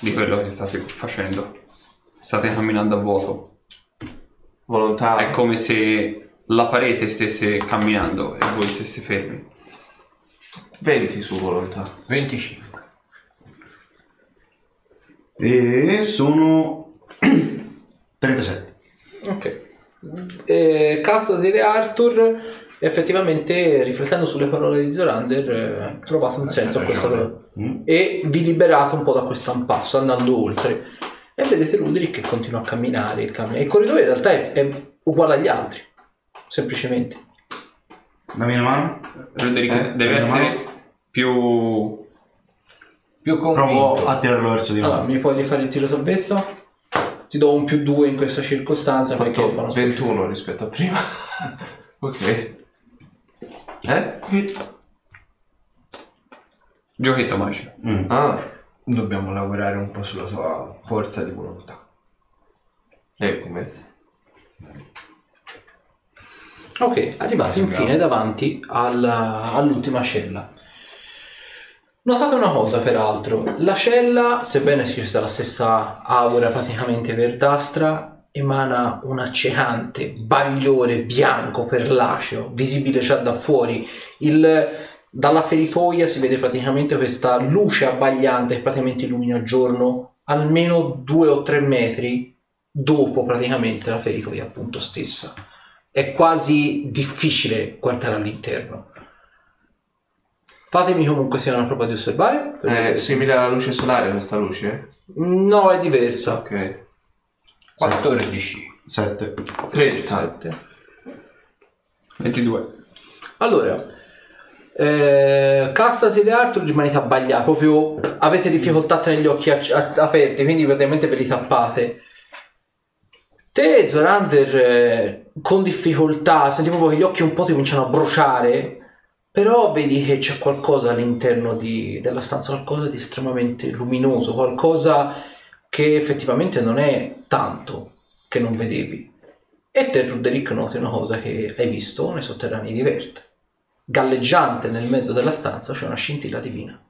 di quello che state facendo. State camminando a vuoto. Volontà. È come se la parete stesse camminando e voi stesse fermi. 20 su volontà. 25. E sono 37. Ok. E Castas e Arthur effettivamente riflettendo sulle parole di Zorander eh, trovate un senso a questa cosa Mm? e vi liberate un po' da questo impasso andando oltre e vedete Ruderick che continua a camminare, cammina. il corridoio in realtà è, è uguale agli altri semplicemente Dammi una mano. Roderick, Eh, deve essere più... Più Provo convinto. a tirarlo verso di allora noi. mi puoi rifare il tiro salvezza? ti do un più due in questa circostanza perché fatto fanno 21 rispetto a prima. ok. Eh? Giochetto magico. Mm. Ah, Dobbiamo lavorare un po' sulla sua forza di volontà. eh, come? Ok, arrivati infine davanti alla- all'ultima cella. Notate una cosa peraltro, la cella, sebbene sia la stessa aura praticamente verdastra, emana un accecante bagliore bianco perlaceo, visibile già da fuori. Il- dalla feritoia si vede praticamente questa luce abbagliante che praticamente illumina il giorno almeno due o tre metri dopo praticamente la feritoia appunto stessa è quasi difficile guardare all'interno. Fatemi comunque sia una prova di osservare. È simile alla luce solare questa luce? No, è diversa. Ok. 14. 7. 30. 22. Allora, eh, Castas e Arthur rimanete abbagliati, proprio avete difficoltà a tenere gli occhi ac- a- aperti, quindi praticamente ve li tappate. Te, Zorander, eh, con difficoltà, senti proprio che gli occhi un po' ti cominciano a bruciare, però vedi che c'è qualcosa all'interno di- della stanza, qualcosa di estremamente luminoso, qualcosa che effettivamente non è tanto che non vedevi. E te, Ruderick, noti una cosa che hai visto nei sotterranei di Vert. Galleggiante nel mezzo della stanza c'è una scintilla divina.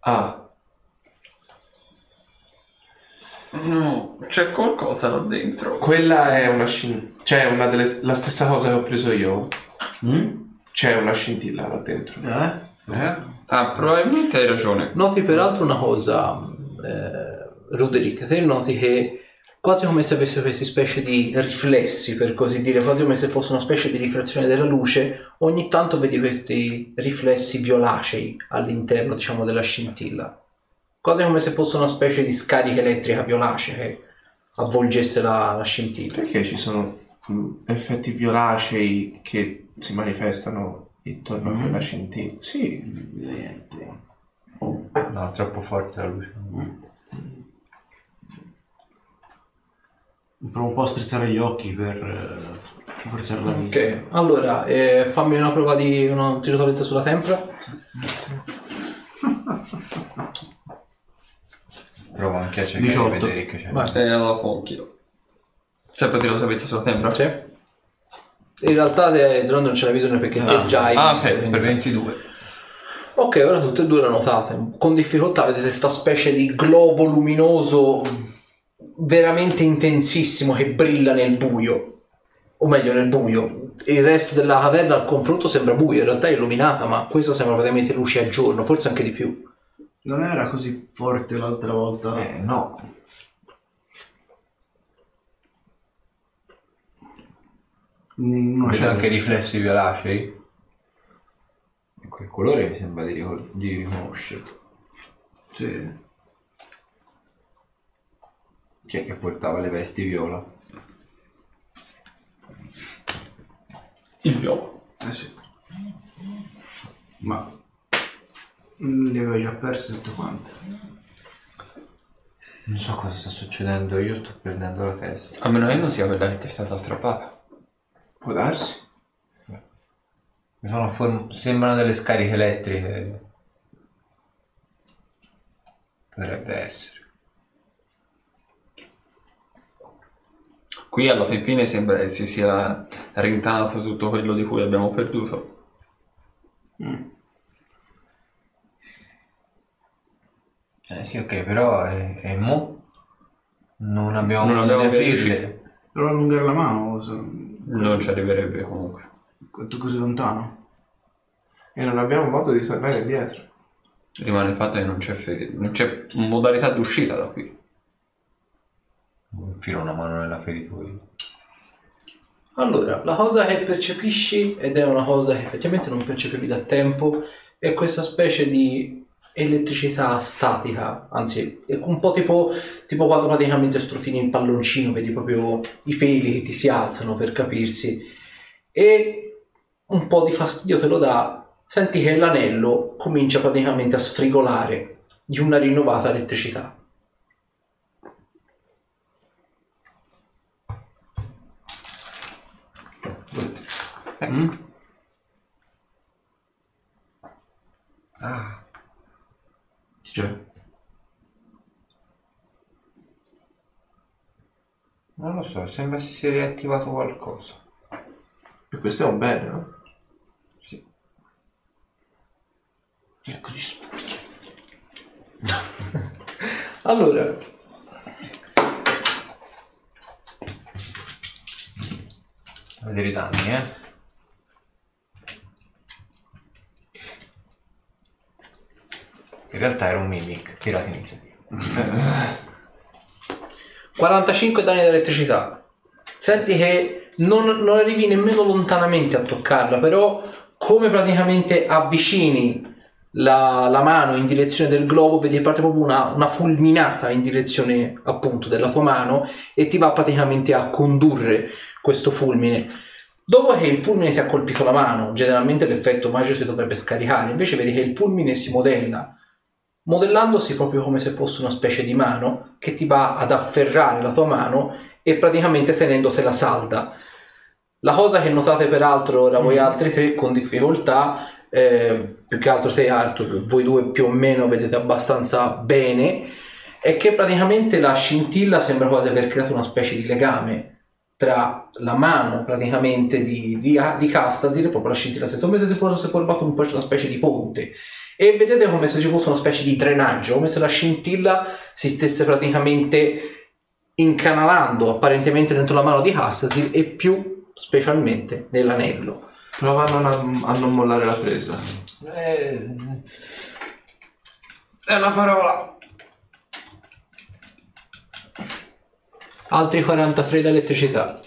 Ah, No, c'è qualcosa là dentro. quella è una scintilla. Cioè, una delle... la stessa cosa che ho preso io. Mm? C'è una scintilla là dentro. Eh? Ah, probabilmente hai ragione. Noti peraltro una cosa, eh, Ruderick, te noti che quasi come se avesse queste specie di riflessi, per così dire, quasi come se fosse una specie di riflessione della luce, ogni tanto vedi questi riflessi violacei all'interno, diciamo, della scintilla. Quasi come se fosse una specie di scarica elettrica violacea che avvolgesse la, la scintilla. Perché ci sono mm, effetti violacei che si manifestano intorno a quella scintilla? Sì. Niente. No, troppo forte la luce. Provo un po' a strizzare gli occhi per eh, forzare la vista. Ok, allora eh, fammi una prova di una tirosolezza sulla tempra. Provo anche a cercare 18. di vedere che c'è. Vai. E allora fa un chilo. Sempre sapete sulla tempra? Sì. In realtà te, Zorander non c'è la visione perché te già hai Ah, visto, ok, quindi- Per 22. Ok, ora tutte e due la notate. Con difficoltà vedete questa specie di globo luminoso veramente intensissimo che brilla nel buio. O meglio, nel buio. Il resto della caverna al confronto sembra buio, in realtà è illuminata, ma questo sembra praticamente luce a giorno, forse anche di più. Non era così forte l'altra volta. Eh, no. In una Vedo anche riflessi violacei. E quel colore mi sembra di, ricor- di riconoscerlo. Sì. Chi è che portava le vesti viola? Il viola. Eh sì. Ma mm, li avevo già persi tutto quanto. Non so cosa sta succedendo, io sto perdendo la testa. A meno che non sia quella che ti è stata strappata. Può darsi. Mi sono form- sembrano delle scariche elettriche. Dovrebbe essere. Qui alla fin fine sembra che si sia rintanato tutto quello di cui abbiamo perduto. Eh sì, ok, però è, è mo? Non abbiamo Non abbiamo di ben aprirle. riuscito. Devo allungare la mano, se- Non ci arriverebbe comunque. quanto così lontano. E non abbiamo modo di tornare indietro. Rimane il fatto che non c'è, feri- non c'è modalità d'uscita da qui. Infilo una mano nella feritura. Allora, la cosa che percepisci, ed è una cosa che effettivamente non percepivi da tempo, è questa specie di elettricità statica, anzi, è un po' tipo, tipo quando praticamente strofini il palloncino, vedi proprio i peli che ti si alzano per capirsi, e un po' di fastidio te lo dà, senti che l'anello comincia praticamente a sfrigolare di una rinnovata elettricità. Ah, Cioè, non lo so, sembra si sia riattivato qualcosa. E questo è un bene, no? Sì. Ecco di spugge. Allora, vedere i danni, eh. In realtà era un mimic, tirate iniziativa. 45 danni di elettricità. Senti che non, non arrivi nemmeno lontanamente a toccarla, però come praticamente avvicini la, la mano in direzione del globo, vedi parte proprio una, una fulminata in direzione appunto della tua mano e ti va praticamente a condurre questo fulmine. Dopo che il fulmine ti ha colpito la mano, generalmente l'effetto magico si dovrebbe scaricare, invece vedi che il fulmine si modella modellandosi proprio come se fosse una specie di mano che ti va ad afferrare la tua mano e praticamente tenendotela salda. La cosa che notate peraltro ora voi altri tre con difficoltà, eh, più che altro te Arthur, voi due più o meno vedete abbastanza bene, è che praticamente la scintilla sembra quasi aver creato una specie di legame tra la mano praticamente di, di, di Castasir proprio la scintilla stessa, come se si fosse formato un po' una specie di ponte e vedete come se ci fosse una specie di drenaggio, come se la scintilla si stesse praticamente incanalando apparentemente dentro la mano di Castasir e più specialmente nell'anello. Prova a non, a non mollare la presa. Eh, è una parola. Altri 43 di elettricità.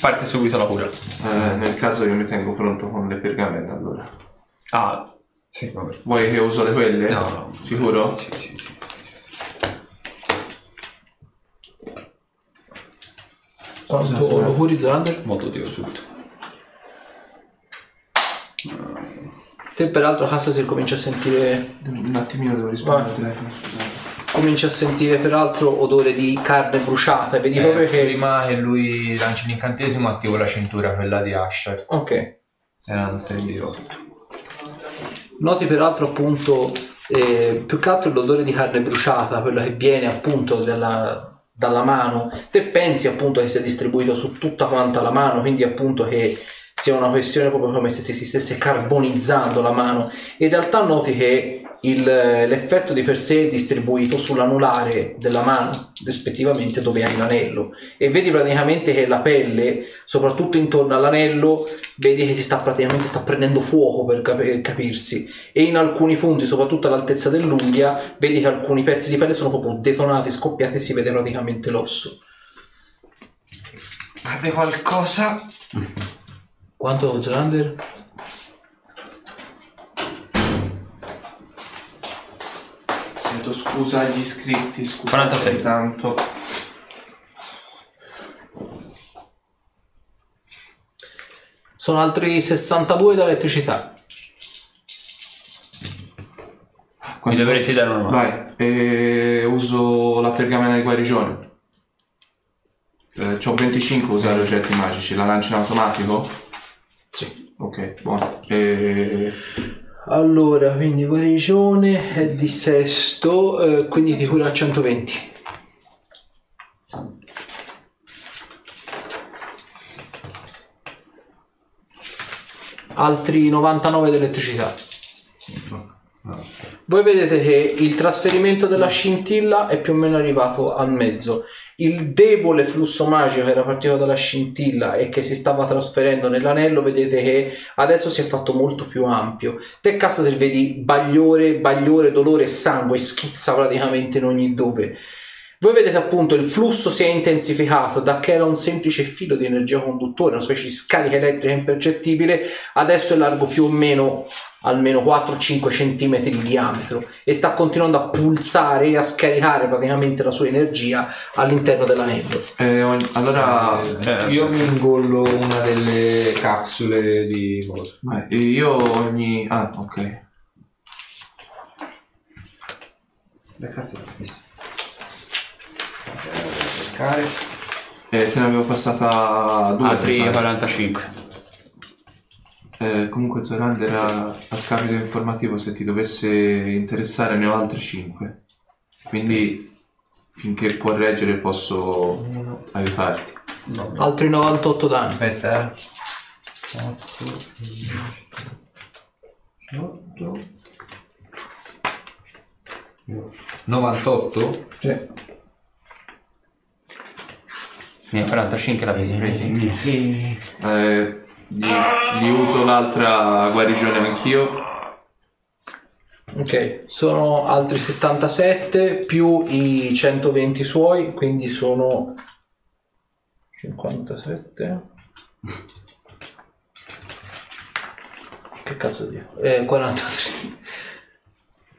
Parte subito la cura. Eh, nel caso io mi tengo pronto con le pergamene allora. Ah, sì, vabbè. Vuoi che uso le quelle? No, no. Sicuro? Sì, sì, sì. Quanto lo curi Zolander? Molto tiro subito. Te peraltro Castasir comincia a sentire Un attimino devo rispondere al telefono, scusate. comincia a sentire peraltro odore di carne bruciata e vedi proprio Eh, che prima che lui lanci l'incantesimo attivo la cintura, quella di Asher. ok Era un 3 di 8. Noti peraltro appunto eh, più che altro l'odore di carne bruciata, quello che viene appunto dalla, dalla mano. Te pensi appunto che sia distribuito su tutta quanta la mano, quindi appunto che sia una questione proprio come se ti si stesse carbonizzando la mano. In realtà noti che il- l'effetto di per sé è distribuito sull'anulare della mano, rispettivamente dove hai l'anello. E vedi praticamente che la pelle, soprattutto intorno all'anello, vedi che si sta praticamente sta prendendo fuoco per cap- capirsi. E in alcuni punti, soprattutto all'altezza dell'unghia, vedi che alcuni pezzi di pelle sono proprio detonati, scoppiati e si vede praticamente l'osso. Fate qualcosa? Quanto Zolander? Chiedo scusa agli iscritti, scusa 46. tanto. Sono altri 62 da elettricità. Mi Quando- dovresti dare una mano. Vai, e uso la pergamena di guarigione. Eh, c'ho 25 a usare oggetti magici, la lancio in automatico? Sì. Ok, buono. E... Allora, quindi guarigione è di sesto, eh, quindi ti cura a 120. Altri 99 di elettricità. Voi vedete che il trasferimento della scintilla è più o meno arrivato al mezzo. Il debole flusso magico che era partito dalla scintilla e che si stava trasferendo nell'anello, vedete che adesso si è fatto molto più ampio. Te cassa se vedi bagliore, bagliore, dolore sangue schizza praticamente in ogni dove. Voi vedete appunto il flusso si è intensificato da che era un semplice filo di energia conduttore, una specie di scarica elettrica impercettibile, adesso è largo più o meno almeno 4-5 cm di diametro e sta continuando a pulsare e a scaricare praticamente la sua energia all'interno dell'anello. e ogni- allora, Eh, Io mi ingollo una delle capsule di cosa. vai, e io ogni... Ah, ok. Le carte lo stesso. Cercare. E te ne avevo passata due. altri mi pare. 45. Eh, comunque Zorander era a scambio informativo se ti dovesse interessare ne ho altre 5 quindi finché può reggere posso aiutarti Altri 98 danni. Aspetta, eh. 8, 98? Ne 45 l'avevi presi? Sì. Eh, gli, gli uso l'altra guarigione anch'io Ok, sono altri 77 più i 120 suoi, quindi sono 57. Che cazzo dico? Eh, 43.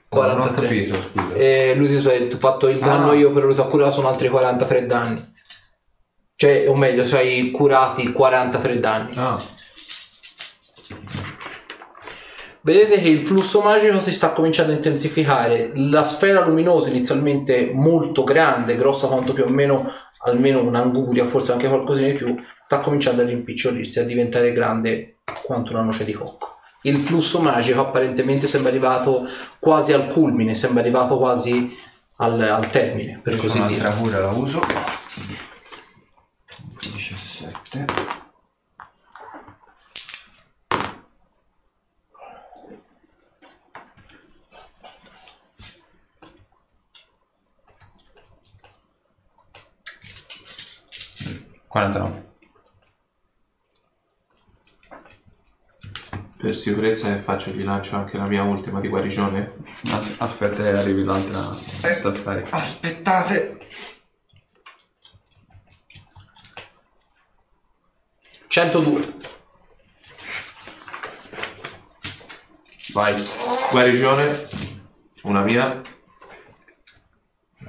Non ho 43. capito, scusa. E lui si è fatto il danno Ah. io per lui curato sono altri 43 danni. Cioè, o meglio, sei curati 43 danni. Ah, Vedete che il flusso magico si sta cominciando a intensificare. La sfera luminosa, inizialmente molto grande, grossa quanto più o meno almeno un'anguria, forse anche qualcosina di più, sta cominciando a rimpicciolirsi, a diventare grande quanto una noce di cocco. Il flusso magico apparentemente sembra arrivato quasi al culmine, sembra arrivato quasi al, al termine, per io così dire. un'altra cura la uso. 17. 49. per sicurezza che faccio gli lancio anche la mia ultima di guarigione As- Aspetta che arrivi l'altra sta scarica. Aspettate. 102. Vai. guarigione una mia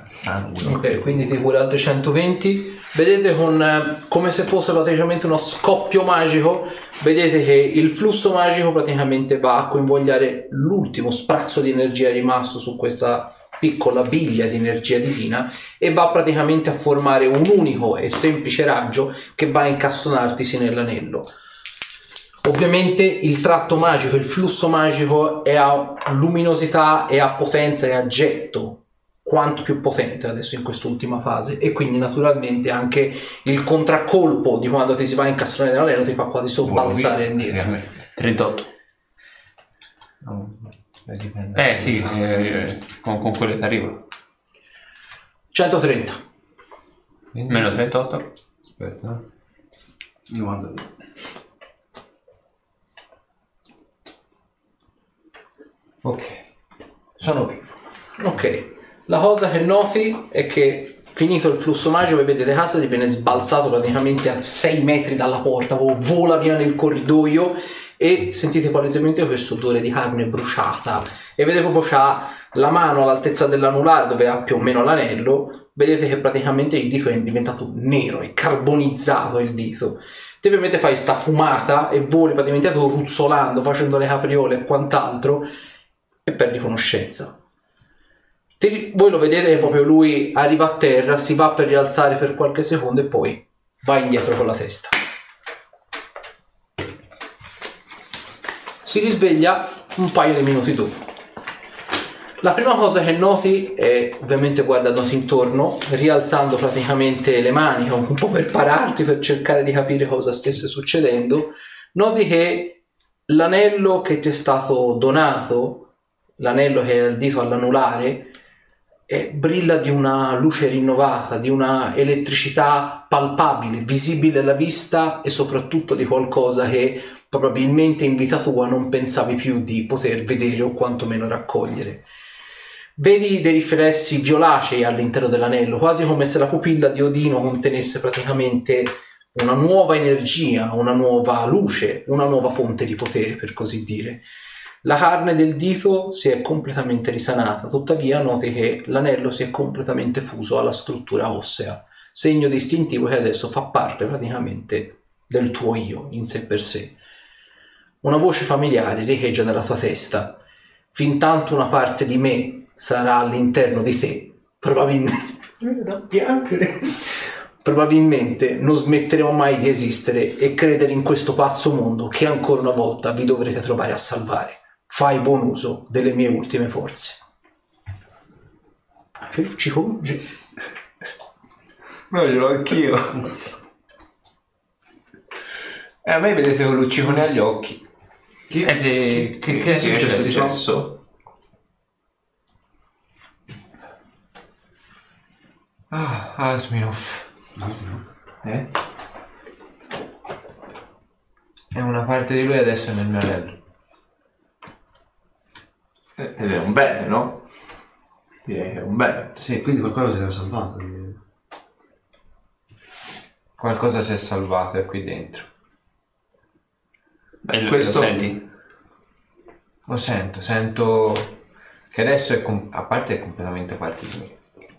Sangue. Ok, quindi ti cura altri 120. Vedete con eh, come se fosse praticamente uno scoppio magico. Vedete che il flusso magico praticamente va a coinvolgere l'ultimo sprazzo di energia rimasto su questa piccola biglia di energia divina e va praticamente a formare un unico e semplice raggio che va a incastonartisi nell'anello. Ovviamente il tratto magico, il flusso magico è a luminosità e a potenza e a getto quanto più potente adesso in quest'ultima fase e quindi naturalmente anche il contraccolpo di quando ti si va a incastrare nell'anello ti fa quasi sobbalzare indietro. 38. No, beh, dipende. Eh sì, eh, con, con quello ti arriva. 130. Meno 38. Aspetta. 92. Ok. Sono vivo. Ok, la cosa che noti è che finito il flusso magico vedete ti viene sbalzato praticamente a 6 metri dalla porta, vo- vola via nel corridoio e sentite palesemente questo odore di carne bruciata e vedete proprio c'ha la mano all'altezza dell'anulare dove ha più o meno l'anello, vedete che praticamente il dito è diventato nero, è carbonizzato il dito. Te ovviamente fai sta fumata e voli praticamente ruzzolando, facendo le capriole e quant'altro e perdi conoscenza. Te- voi lo vedete proprio lui arriva a terra, si va per rialzare per qualche secondo e poi va indietro con la testa. Si risveglia un paio di minuti dopo. La prima cosa che noti è ovviamente guardandoti intorno, rialzando praticamente le mani, un po' per pararti, per cercare di capire cosa stesse succedendo, noti che l'anello che ti è stato donato, l'anello che è al dito all'anulare, eh, brilla di una luce rinnovata, di una elettricità palpabile, visibile alla vista e soprattutto di qualcosa che probabilmente in vita tua non pensavi più di poter vedere o quantomeno raccogliere. Vedi dei riflessi violacei all'interno dell'anello, quasi come se la pupilla di Odino contenesse praticamente una nuova energia, una nuova luce, una nuova fonte di potere, per così dire. La carne del dito si è completamente risanata, tuttavia noti che l'anello si è completamente fuso alla struttura ossea, segno distintivo che adesso fa parte praticamente del tuo io in sé per sé. Una voce familiare riecheggia nella tua testa. Fin tanto una parte di me sarà all'interno di te, probabilmente... da piangere. Probabilmente non smetteremo mai di esistere e credere in questo pazzo mondo che ancora una volta vi dovrete trovare a salvare. Fai buon uso delle mie ultime forze. Ci conge. Ce l'ho anch'io. E a me vedete con l'uccicone agli occhi. E te- che, che, Che è successo? che- successo? Ah, Asminov. Eh? E una parte di lui adesso è nel mio anello. Ed è un bene, no? È un bene. Sì, Quindi qualcosa si era salvato. qualcosa si è salvato è qui dentro. E lo- questo- lo senti? Lo sento, sento che adesso è com- a parte è completamente parte di me.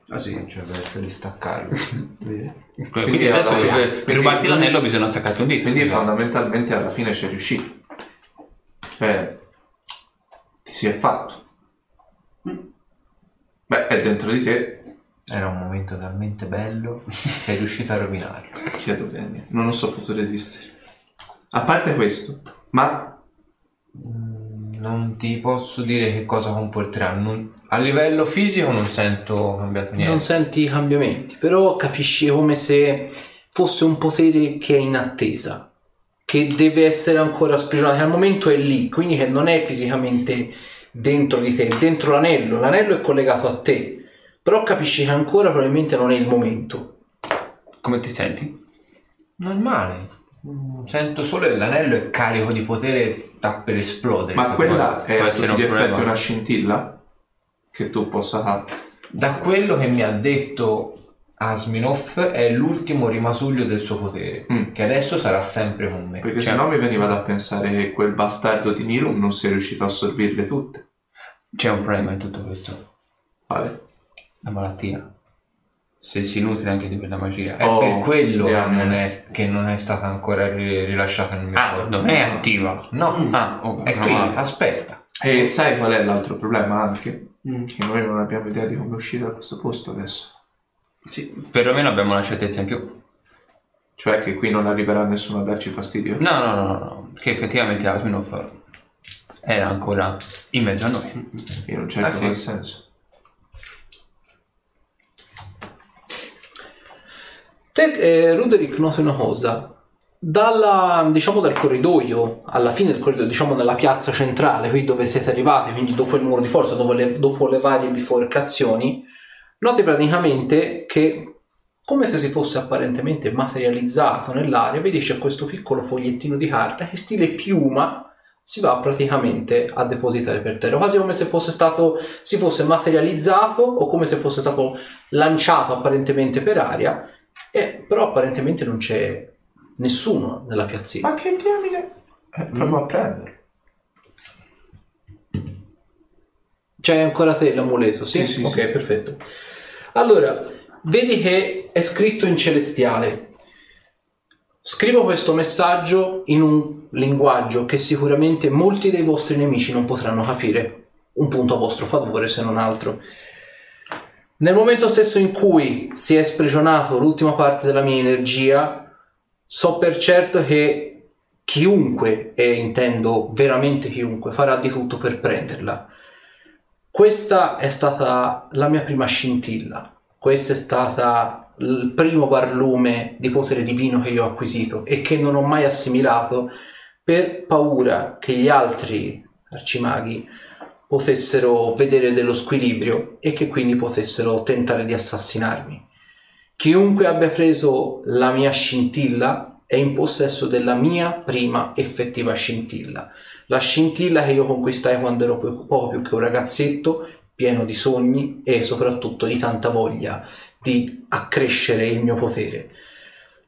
Ah sì. Non c'è verso di staccarlo. Quindi, Quindi adesso per, per quindi- rubarti l'anello bisogna staccarti un dito. Quindi fondamentalmente alla fine c'è riuscito. Cioè, ti si è fatto. Beh, è dentro di te. Era un momento talmente bello, sei riuscito a rovinarlo. Chiedo bene, non ho saputo resistere. A parte questo, ma Non ti posso dire che cosa comporterà. non- a livello fisico non sento cambiato niente. Non senti i cambiamenti, però capisci come se fosse un potere che è in attesa, che deve essere ancora sprigionato, che al momento è lì, quindi che non è fisicamente dentro di te, è dentro l'anello, l'anello è collegato a te, però capisci che ancora probabilmente non è il momento. Come ti senti? Normale. Sento solo che l'anello è carico di potere sta per esplodere. Ma quella è a tutti gli un effetti una scintilla che tu possa fare. Da quello che mi ha detto Asminov è l'ultimo rimasuglio del suo potere, Mm. che adesso sarà sempre con me. Perché Cioè- sennò mi veniva da pensare che quel bastardo di Nilum non sia riuscito a assorbirle tutte. C'è un problema in tutto questo. Vale? La malattia. Se si nutre anche di quella magia. È Oh, per quello me. non, è, che non è stata ancora ri- rilasciata nel mio Ah, corpo. non è attiva. No, Ah, oh, è qui, male. aspetta. E sai qual è l'altro problema anche? Che noi non abbiamo idea di come uscire da questo posto adesso. Sì. Perlomeno abbiamo una certezza in più. Cioè che qui non arriverà nessuno a darci fastidio. No, no, no, no, no. Che effettivamente Asminov era ancora in mezzo a noi. In un certo Ah, qual senso. Te, eh, Ruderick, noti una cosa. Dalla, diciamo, dal corridoio, alla fine del corridoio, diciamo nella piazza centrale, qui dove siete arrivati, quindi dopo il muro di forza, dopo le, dopo le varie biforcazioni, noti praticamente che, come se si fosse apparentemente materializzato nell'aria, vedi c'è questo piccolo fogliettino di carta che stile piuma si va praticamente a depositare per terra, quasi come se fosse stato, si fosse materializzato o come se fosse stato lanciato apparentemente per aria eh, però apparentemente non c'è nessuno nella piazzina. Ma che diamine? Eh, provo a prendere. C'hai ancora te l'amuleto, sì? Sì, sì, ok, sì. perfetto. Allora, vedi che è scritto in celestiale. Scrivo questo messaggio in un linguaggio che sicuramente molti dei vostri nemici non potranno capire. Un punto a vostro favore, se non altro. Nel momento stesso in cui si è sprigionato l'ultima parte della mia energia, so per certo che chiunque, e intendo veramente chiunque, farà di tutto per prenderla. Questa è stata la mia prima scintilla, questo è stata il primo barlume di potere divino che io ho acquisito e che non ho mai assimilato per paura che gli altri arcimaghi potessero vedere dello squilibrio e che quindi potessero tentare di assassinarmi. Chiunque abbia preso la mia scintilla è in possesso della mia prima effettiva scintilla. La scintilla che io conquistai quando ero po- poco più che un ragazzetto, pieno di sogni e soprattutto di tanta voglia di accrescere il mio potere.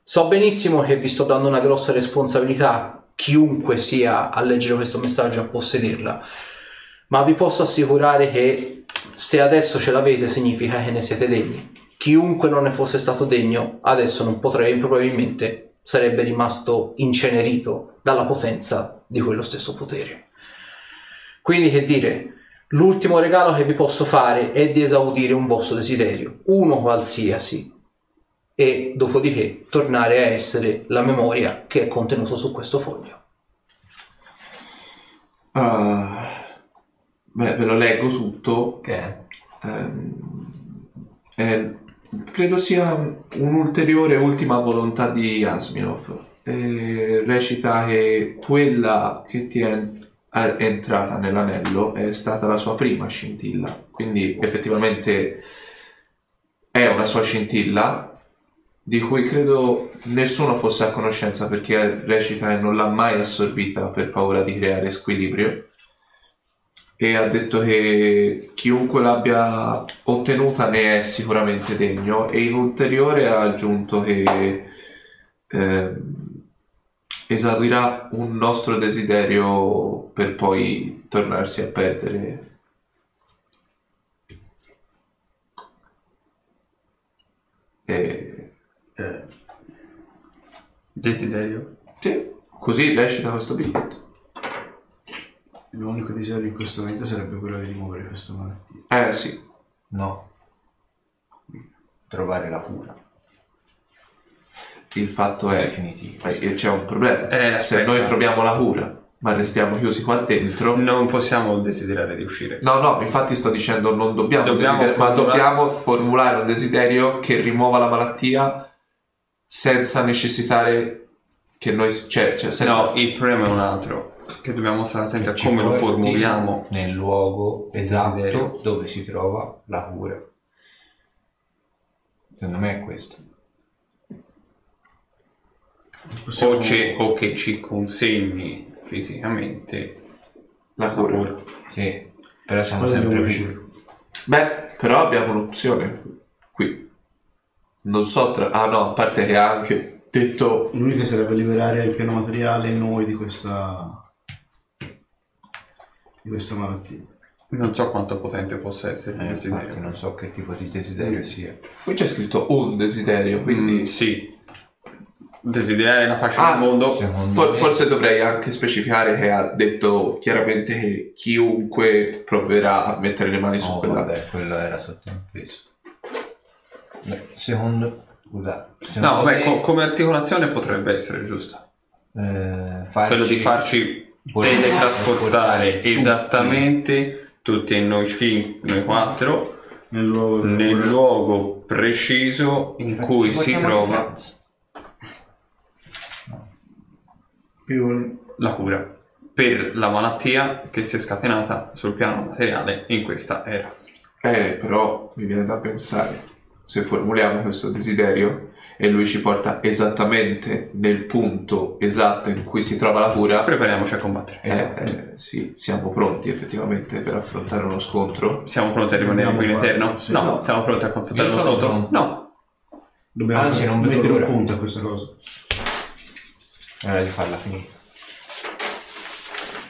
So benissimo che vi sto dando una grossa responsabilità, chiunque sia a leggere questo messaggio a possederla, ma vi posso assicurare che se adesso ce l'avete significa che ne siete degni. Chiunque non ne fosse stato degno, adesso non potrei, probabilmente sarebbe rimasto incenerito dalla potenza di quello stesso potere. Quindi che dire, l'ultimo regalo che vi posso fare è di esaudire un vostro desiderio, uno qualsiasi, e dopodiché tornare a essere la memoria che è contenuto su questo foglio. Ah, beh, ve lo leggo tutto. Che è? Ehm, eh, credo sia un'ulteriore ultima volontà di Asminov. Eh, recita che quella che ti è entrata nell'anello è stata la sua prima scintilla. Quindi effettivamente è una sua scintilla di cui credo nessuno fosse a conoscenza perché recita che non l'ha mai assorbita per paura di creare squilibrio e ha detto che chiunque l'abbia ottenuta ne è sicuramente degno. E in ulteriore ha aggiunto che ehm, esaudirà un nostro desiderio per poi tornarsi a perdere. E Eh, Desiderio. sì, così recita questo biglietto l'unico desiderio in questo momento sarebbe quello di rimuovere questa malattia. eh sì No. Trovare la cura. il fatto è Definitivo. eh, c'è un problema Eh, se aspetta. noi troviamo la cura ma restiamo chiusi qua dentro Non possiamo desiderare di uscire. No, no, infatti sto dicendo non dobbiamo, Dobbiamo desider- ma formulare- dobbiamo formulare un desiderio che rimuova la malattia senza necessitare che noi, cioè, cioè senza... No, il problema è un altro. Che dobbiamo stare attenti a come lo formuliamo. nel luogo esatto desiderio. dove si trova la cura. Secondo me è questo. Possiamo- O, o che ci consegni fisicamente la la cura. cura. Sì, però siamo Cosa sempre qui. uscire? Beh, però abbiamo un'opzione qui. Non so tra... Ah no, a parte che ha anche detto... L'unica sarebbe liberare il piano materiale noi di questa di questa malattia. Non so quanto potente possa essere il Eh, infatti desiderio. non so che tipo di desiderio sia. Qui c'è scritto un desiderio, Quindi quindi... sì. Desiderare la pace Ah, nel mondo. Secondo For- me- forse dovrei anche specificare che ha detto chiaramente che chiunque proverà a mettere le mani su Oh, quella... vabbè, quello era sottinteso. Beh, secondo... Scusa. No, secondo vabbè, me, co- come articolazione potrebbe essere giusta. eh, farci- Quello di farci Teletrasportare trasportare esattamente tutti noi, fin- noi quattro Nel luogo nel luogo preciso in cui si trova la cura per la malattia che si è scatenata sul piano materiale in questa era. Eh, però mi viene da pensare, se formuliamo questo desiderio e lui ci porta esattamente nel punto esatto in cui si trova la cura, Prepariamoci a combattere. eh, eh, sì, siamo pronti effettivamente per affrontare uno scontro. Siamo pronti a rimanere qui in eterno? Sì. no. No. siamo pronti a lo sono sotto? pronto. No. dobbiamo Anzi, non mettere un punto a questa cosa. È ora di farla finita.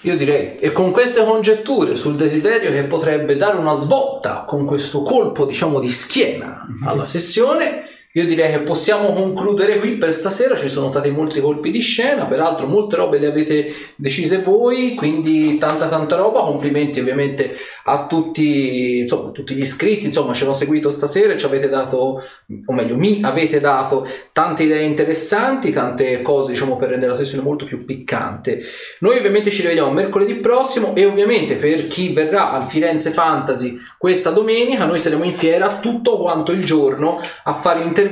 Io direi, e con queste congetture sul desiderio che potrebbe dare una svolta con questo colpo, diciamo, di schiena alla sessione, io direi che possiamo concludere qui per stasera. Ci sono stati molti colpi di scena, peraltro molte robe le avete decise voi, quindi tanta tanta roba. Complimenti ovviamente a tutti, insomma, tutti gli iscritti, insomma, ci hanno seguito stasera e ci avete dato, o meglio, mi avete dato tante idee interessanti, tante cose, diciamo, per rendere la sessione molto più piccante. Noi ovviamente ci rivediamo mercoledì prossimo e ovviamente per chi verrà al Firenze Fantasy questa domenica noi saremo in fiera tutto quanto il giorno a fare interviste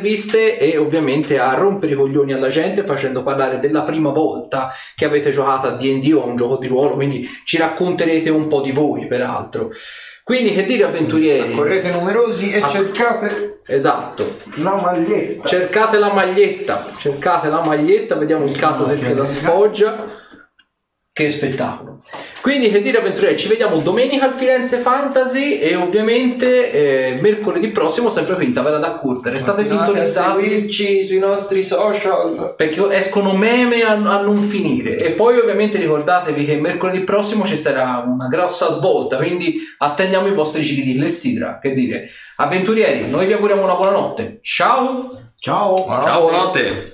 e ovviamente a rompere i coglioni alla gente facendo parlare della prima volta che avete giocato a D&D o a un gioco di ruolo, quindi ci racconterete un po' di voi peraltro. Quindi che dire avventurieri? Correte numerosi e Ah. cercate Esatto, la maglietta. cercate la maglietta, cercate la maglietta, vediamo in casa se che la sfoggia. Che spettacolo. Quindi che dire avventurieri, ci vediamo domenica al Firenze Fantasy e ovviamente eh, mercoledì prossimo sempre qui in Tavera da Curte. Restate Continuate a sintonizzati seguirci sui nostri social. perché escono meme a, a non finire e poi ovviamente ricordatevi che mercoledì prossimo ci sarà una grossa svolta quindi attendiamo i vostri giri di Lessidra che dire avventurieri noi vi auguriamo una buona notte ciao Ciao! Ciao, buonanotte.